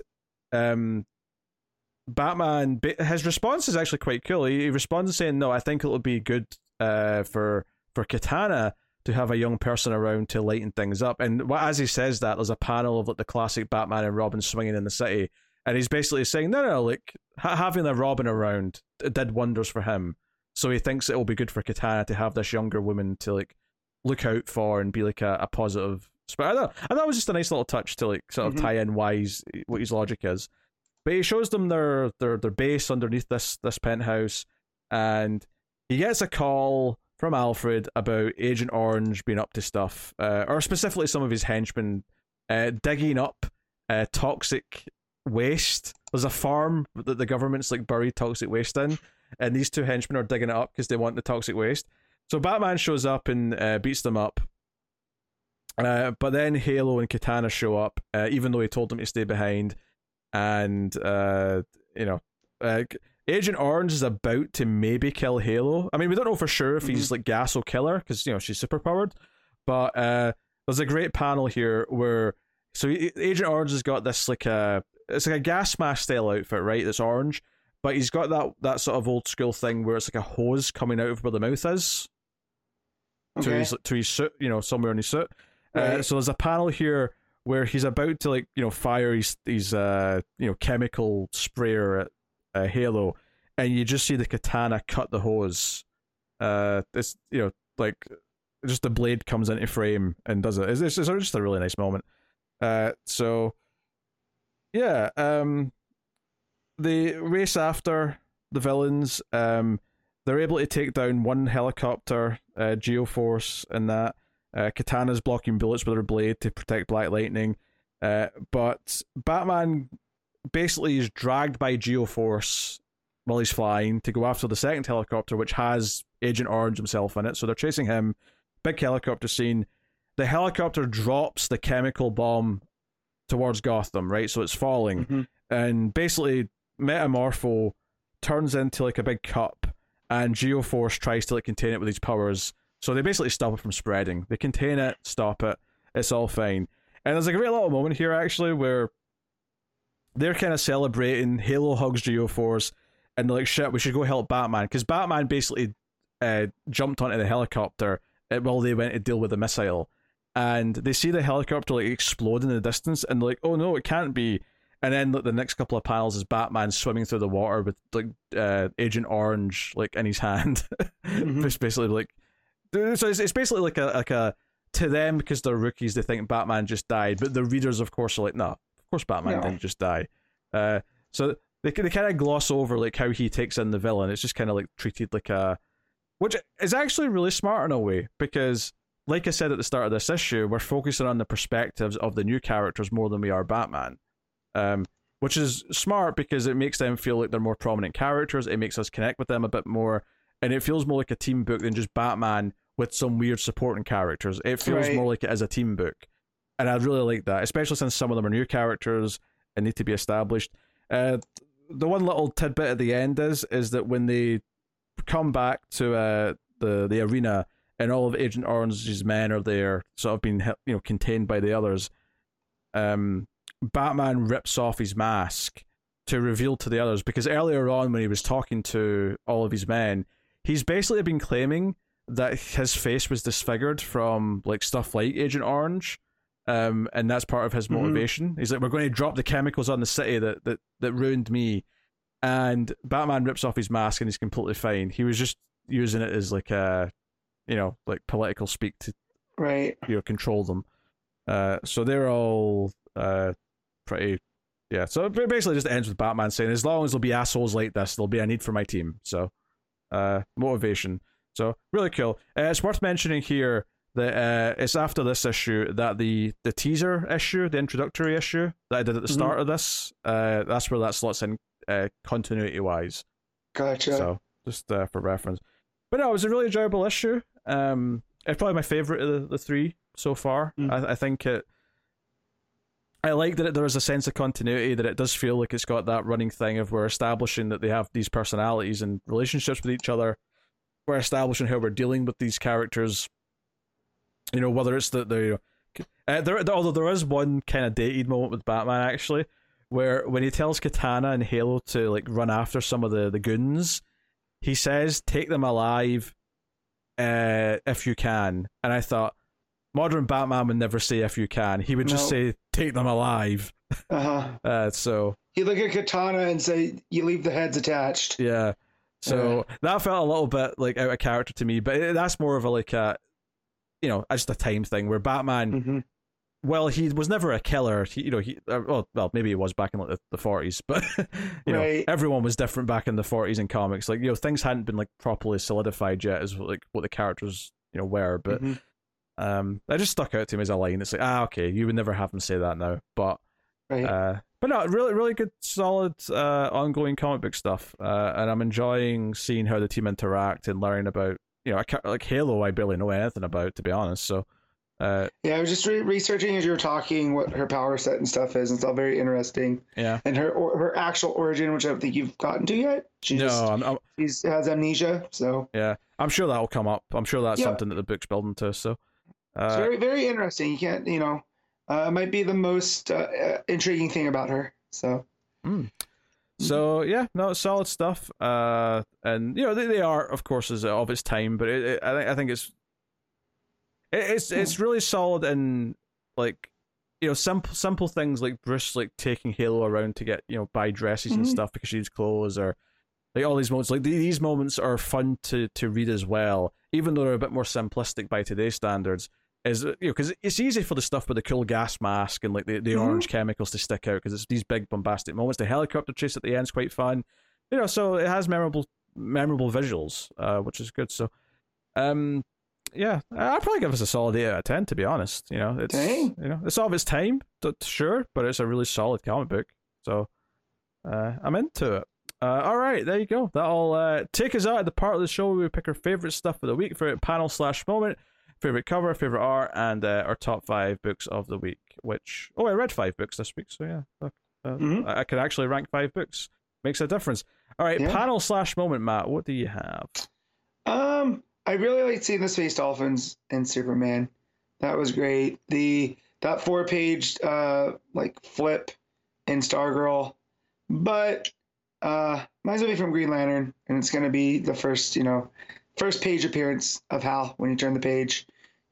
um." Batman, his response is actually quite cool. He, he responds saying, "No, I think it'll be good uh, for for Katana to have a young person around to lighten things up." And as he says that, there's a panel of like the classic Batman and Robin swinging in the city, and he's basically saying, "No, no, like ha- having a Robin around did wonders for him." So he thinks it will be good for Katana to have this younger woman to like look out for and be like a, a positive. But I thought was just a nice little touch to like sort of Mhm. tie in why he's, what his logic is. But he shows them their their their base underneath this this penthouse, and he gets a call from Alfred about Agent Orange being up to stuff, uh, or specifically some of his henchmen uh, digging up uh, toxic waste. There's a farm that the government's like buried toxic waste in, and these two henchmen are digging it up because they want the toxic waste. So Batman shows up and uh, beats them up. Uh, but then Halo and Katana show up, uh, even though he told them to stay behind. And, uh, you know, uh, Agent Orange is about to maybe kill Halo. I mean, we don't know for sure if he's like gas will kill her because, you know, she's super powered. But uh, there's a great panel here where. So Agent Orange has got this like a. It's like a gas mask style outfit, right? That's orange. But he's got that, that sort of old school thing where it's like a hose coming out of where the mouth is to his to his suit, you know, somewhere in his suit. Uh, so there's a panel here where he's about to like you know fire his his uh you know chemical sprayer at uh, Halo, and you just see the katana cut the hose. Uh, this you know like just the blade comes into frame and does it. It's, it's, it's just a really nice moment. Uh, so yeah, um, race after the villains. Um, they're able to take down one helicopter, uh, Geoforce, and that. Uh, Katana's blocking bullets with her blade to protect Black Lightning. Uh, but Batman basically is dragged by Geoforce while he's flying to go after the second helicopter, which has Agent Orange himself in it. So they're chasing him. Big helicopter scene. The helicopter drops the chemical bomb towards Gotham, right? So it's falling Mhm. and basically Metamorpho turns into like a big cup, and Geoforce tries to like contain it with his powers. So they basically stop it from spreading. They contain it, stop it. It's all fine. And there's a great little moment here actually where they're kind of celebrating. Halo hugs Geoforce, and they're like, "Shit, we should go help Batman," because Batman basically uh, jumped onto the helicopter uh, while they went to deal with the missile, and they see the helicopter like explode in the distance, and they're like, "Oh no, it can't be." And then like, the next couple of panels is Batman swimming through the water with like uh, Agent Orange like in his hand, Mhm. it's basically like so it's, it's basically like a like a to them because they're rookies they think Batman just died, but the readers of course are like, no, of course Batman No. didn't just die. Uh, so they they kind of gloss over like how he takes in the villain. It's just kind of like treated like a, which is actually really smart in a way because. Like I said at the start of this issue, we're focusing on the perspectives of the new characters more than we are Batman um, which is smart because it makes them feel like they're more prominent characters. It makes us connect with them a bit more, and it feels more like a team book than just Batman with some weird supporting characters. It feels Right. more like it is a team book, and I really like that, especially since some of them are new characters and need to be established. Uh, the one little tidbit at the end is is that when they come back to uh, the the arena and all of Agent Orange's men are there, sort of being you know contained by the others. Um, Batman rips off his mask to reveal to the others because earlier on when he was talking to all of his men, he's basically been claiming that his face was disfigured from like stuff like Agent Orange. Um, and that's part of his Mhm. motivation. He's like, we're going to drop the chemicals on the city that, that, that ruined me. And Batman rips off his mask and he's completely fine. He was just using it as like a, you know, like political speak to Right. you know control them. Uh, so they're all uh pretty yeah. So it basically just ends with Batman saying, as long as there'll be assholes like this, there'll be a need for my team. So uh motivation. So really cool. Uh, it's worth mentioning here that uh it's after this issue that the the teaser issue, the introductory issue that I did at the Mhm. start of this, uh that's where that slots in uh continuity wise. Gotcha. So just uh, for reference. But no, it was a really enjoyable issue. Um, it's probably my favorite of the, the three so far. Mm. I, I think it. I like that it, there is a sense of continuity that it does feel like it's got that running thing of we're establishing that they have these personalities and relationships with each other. We're establishing how we're dealing with these characters. You know, whether it's that they, uh, there, although there is one kind of dated moment with Batman actually, where when he tells Katana and Halo to like run after some of the the goons, he says, "Take them alive, uh, if you can." And I thought, modern Batman would never say "if you can." He would just No. say, "Take them alive." Uh-huh. Uh, so He'd look at Katana and say, "You leave the heads attached." yeah, so that felt a little bit like out of character to me, but that's more of a like a, you know, just a time thing where Batman. hmm Well, he was never a killer. He, you know, he uh, well, well, maybe he was back in like the, 40s, but you know, everyone was different back in the 40s in comics. Like, you know, things hadn't been like properly solidified yet as like what the characters, you know, were, but Mhm. um that just stuck out to me as a line. It's like, ah, okay, you would never have him say that now, but Right. uh but no, really, really good, solid, uh, ongoing comic book stuff, uh, and I'm enjoying seeing how the team interact and learning about, you know, I like Halo. I barely know anything about, to be honest. So, uh, yeah, I was just re- researching as you were talking what her power set and stuff is, and it's all very interesting. yeah, And her or, her actual origin, which I don't think you've gotten to yet. She no, just I'm, I'm, she's has amnesia, so Yeah, I'm sure that'll come up. I'm sure that's Yeah. something that the book's building to. So, it's uh, very very interesting. You can't, you know, uh, it might be the most uh, uh, intriguing thing about her. So so yeah, no, solid stuff. Uh, and you know they, they are, of course, is of its time, but it, it, I think I think it's it, it's it's really solid and like you know simple simple things like Bruce like taking Halo around to get you know buy dresses and Mhm. stuff because she needs clothes or like all these moments. Like the- these moments are fun to to read as well even though they're a bit more simplistic by today's standards is you know because it's easy for the stuff with the cool gas mask and like the, the Mhm. orange chemicals to stick out because it's these big bombastic moments. The helicopter chase at the end is quite fun. You know so it has memorable memorable visuals uh which is good. So um yeah i'd probably give us a solid 8 out of 10 to be honest you know it's Dang. you know it's all of its time sure but it's a really solid comic book so uh i'm into it uh, all right, there you go. That'll uh, take us out of the part of the show where we pick our favorite stuff of the week, favorite panel slash moment, favorite cover, favorite art, and uh, our top five books of the week. Which oh, I read five books this week, so yeah, uh, Mhm. I, I can actually rank five books. Makes a difference. All right, Yeah. panel slash moment, Matt. What do you have? Um, I really liked seeing the Space Dolphins and Superman. That was great. The that four page uh like flip in Stargirl, but uh, mine's gonna be from Green Lantern, and it's gonna be the first you know first page appearance of Hal when you turn the page,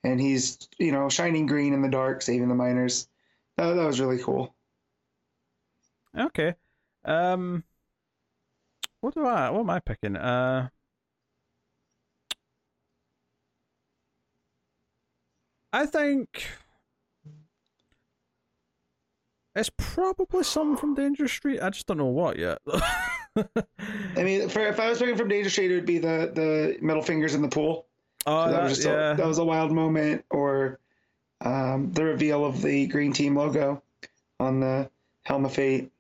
and he's you know shining green in the dark, saving the miners. That, that was really cool. Okay. Um, what do I? What am I picking? Uh. I think it's probably something from Danger Street. I just don't know what yet. I mean, for, if I was picking from Danger Street, it would be the the middle fingers in the pool. oh, So that that, was just yeah. a, that was a wild moment, or um, the reveal of the green team logo on the helm of fate.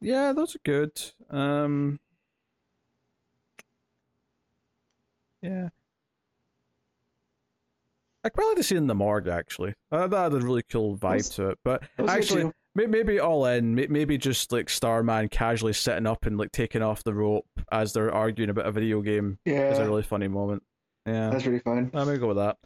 Yeah, those are good. Um, yeah. I'd probably like see it in the morgue, actually. Uh, that had a really cool vibe That's- to it. But was actually, maybe all in, may- maybe just like Starman casually sitting up and like taking off the rope as they're arguing about a video game Yeah, is a really funny moment. Yeah, that's really fun. I'm gonna go with that.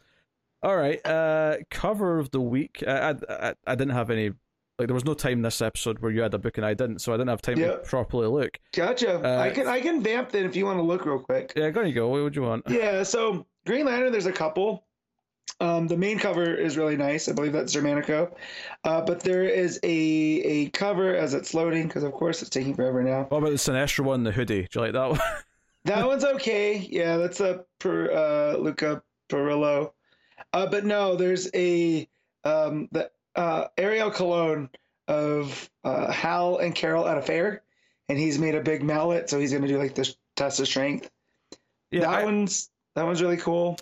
All right, uh, cover of the week. I, I I I didn't have any like there was no time this episode where you had a book and I didn't, so I didn't have time to properly look. Gotcha. Uh, I can I can vamp then if you want to look real quick. Yeah, go you go. What would you want? Yeah, so Green Lantern, there's a couple. Um, the main cover is really nice. I believe that's Xermanico. Uh, but there is a a cover as it's loading because of course it's taking forever now. What about the Sinestro one, the hoodie? Do you like that one? That one's okay. Yeah, that's a per uh, Luca Parrillo. Uh, but no, there's a um, the uh, Ariel Colón of uh, Hal and Carol at a fair, and he's made a big mallet, so he's gonna do like this test of strength. yeah, that I- one's that one's really cool.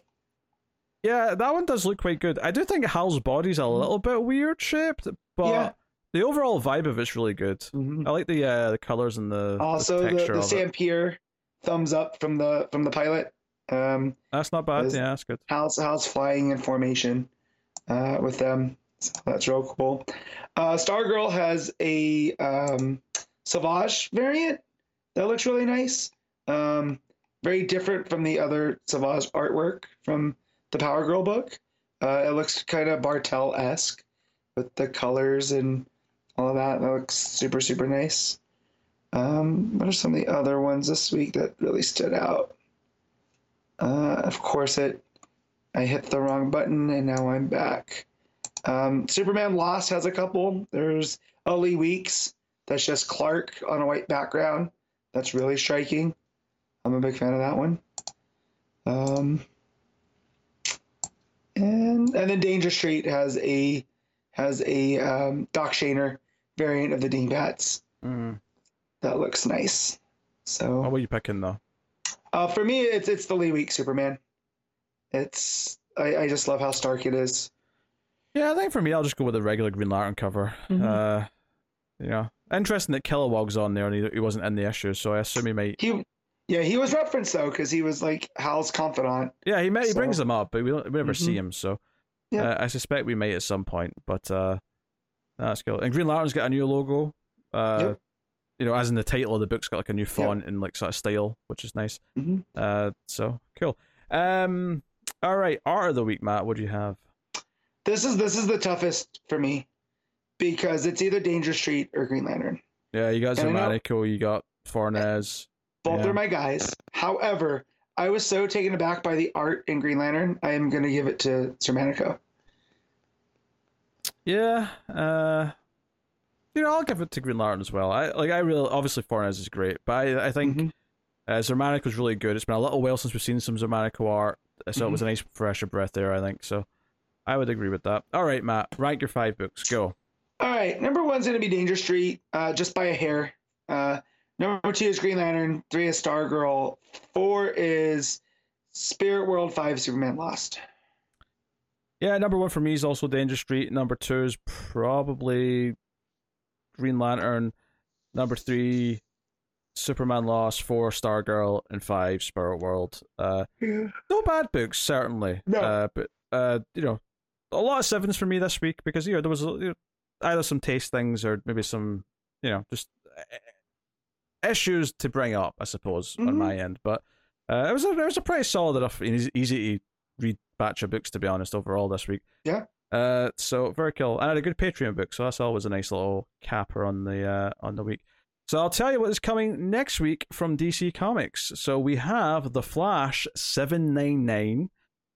Yeah, that one does look quite good. I do think Hal's body's a little bit weird shaped, but Yeah. the overall vibe of it's really good. I like the uh, the colors and the, Also, the the, the. Sampere thumbs up from the from the pilot Um, That's not bad. Yeah, that's good. Hal's Hal's flying in formation uh, with them. So that's real cool. Uh, Stargirl has a um, Savage variant that looks really nice. Um, very different from the other Savage artwork from the Power Girl book. Uh, it looks kind of Bartel esque with the colors and all of that. That looks super super nice. Um, what are some of the other ones this week that really stood out? Uh, of course, it I hit the wrong button and now I'm back. Um, Superman Lost has a couple. There's a Lee Weeks. That's just Clark on a white background. That's really striking. I'm a big fan of that one. Um, and and then Danger Street has a has a um, Doc Shaner variant of the Dingbats Mm. that looks nice. So What were you picking though? uh, for me, it's it's the Lee Week Superman. It's I, I just love how stark it is. Yeah, I think for me, I'll just go with the regular Green Lantern cover. Mhm. Uh, you know, interesting that Kilowog's on there and he, he wasn't in the issue, so I assume he might. He, yeah, he was referenced though because he was like Hal's confidant. Yeah, he may, he So- brings them up, but we, don't, we never see Mhm. him. So Yeah. uh, I suspect we may at some point. But uh, that's cool. And Green Lantern's got a new logo. Uh, Yep. You know, as in the title of the book's got like a new font and like sort of style, which is nice. Mhm. Uh, so cool. Um, all right, art of the week, Matt. What do you have? This is this is the toughest for me because it's either Danger Street or Green Lantern. Yeah, you got I you got Fornés. Both Yeah. are my guys. However, I was so taken aback by the art in Green Lantern. I am going to give it to Xermanico. Yeah, uh, you know, I'll give it to Green Lantern as well. I like, I really obviously Fornés is great, but I, I think Mhm. uh, was really good. It's been a little while since we've seen some Xermanico art, so it was a nice fresh breath there. I think so. I would agree with that. All right, Matt, rank your five books. Go. All right, number one's going to be Danger Street, uh, just by a hair. Uh, number two is Green Lantern. Three is Stargirl. Four is Spirit World. Five Superman Lost. Yeah, number one for me is also Danger Street. Number two is probably Green Lantern. Number three, Superman Lost. Four, Stargirl, and five, Spirit World. Uh, Yeah. no bad books, certainly. No. Uh, but uh, you know, a lot of sevens for me this week because you know there was you know, either some taste things or maybe some you know just uh, issues to bring up, I suppose, on Mhm. my end. But uh, it was a it was a pretty solid enough, easy, easy to read batch of books to be honest overall this week. Yeah. Uh, so very cool. And I had a good Patreon book, so that's always a nice little capper on the uh on the week. So I'll tell you what is coming next week from DC Comics. So we have The Flash 799.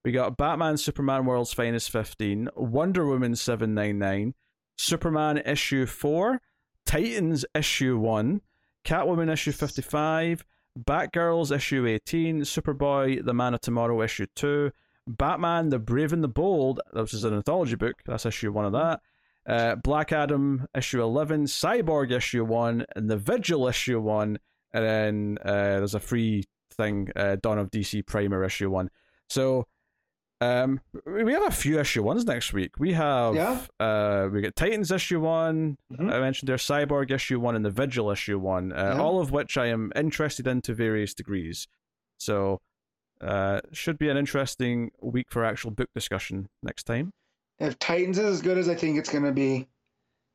We got Batman Superman World's Finest 15, Wonder Woman 799, Superman issue 4, Titans issue 1, Catwoman issue 55, Batgirls issue 18, Superboy The Man of Tomorrow issue 2, Batman The Brave and the Bold, this is an anthology book, that's issue 1 of that. Uh, Black Adam issue 11, Cyborg issue 1, and The Vigil issue 1, and then uh, there's a free thing, uh, Dawn of DC Primer issue 1. So um, we have a few issue ones next week. We have Yeah. uh, we get Titans issue one. Mhm. I mentioned their Cyborg issue one and the Vigil issue one. Uh, Yeah. All of which I am interested in to various degrees. So uh, should be an interesting week for actual book discussion next time. If Titans is as good as I think it's going to be,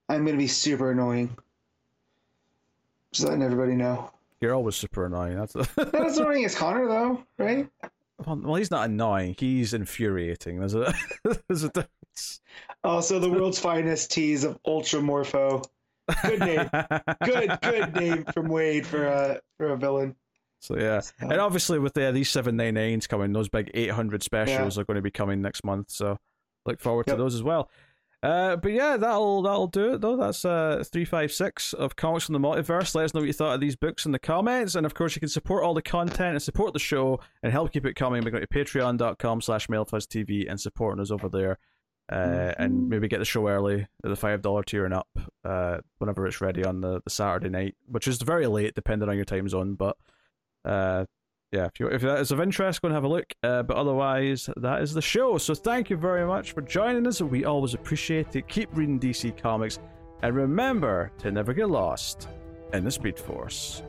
I'm going to be super annoying. Just letting everybody know. You're always super annoying. That's Not as annoying as Conner, though, right? Well, he's not annoying. He's infuriating. There's a there's a difference. Also, the world's finest tease of Ultra Morpho. Good name. Good, good name from Waid for a for a villain. So yeah, So, and obviously with the, these seven nine nines coming, those big eight hundred specials are going to be coming next month. So look forward to those as well. Uh, but yeah, that'll that'll do it though. That's uh three five six of comics from the multiverse. Let us know what you thought of these books in the comments, and of course you can support all the content and support the show and help keep it coming by going to patreon.com slash mildfuzztv and supporting us over there. Uh, and Mhm. maybe get the show early at the five dollar tier and up uh, whenever it's ready on the, the Saturday night, which is very late depending on your time zone. But uh, yeah, if you if that is of interest, go and have a look. Uh, but otherwise, that is the show. So thank you very much for joining us. We always appreciate it. Keep reading DC Comics, and remember to never get lost in the Speed Force.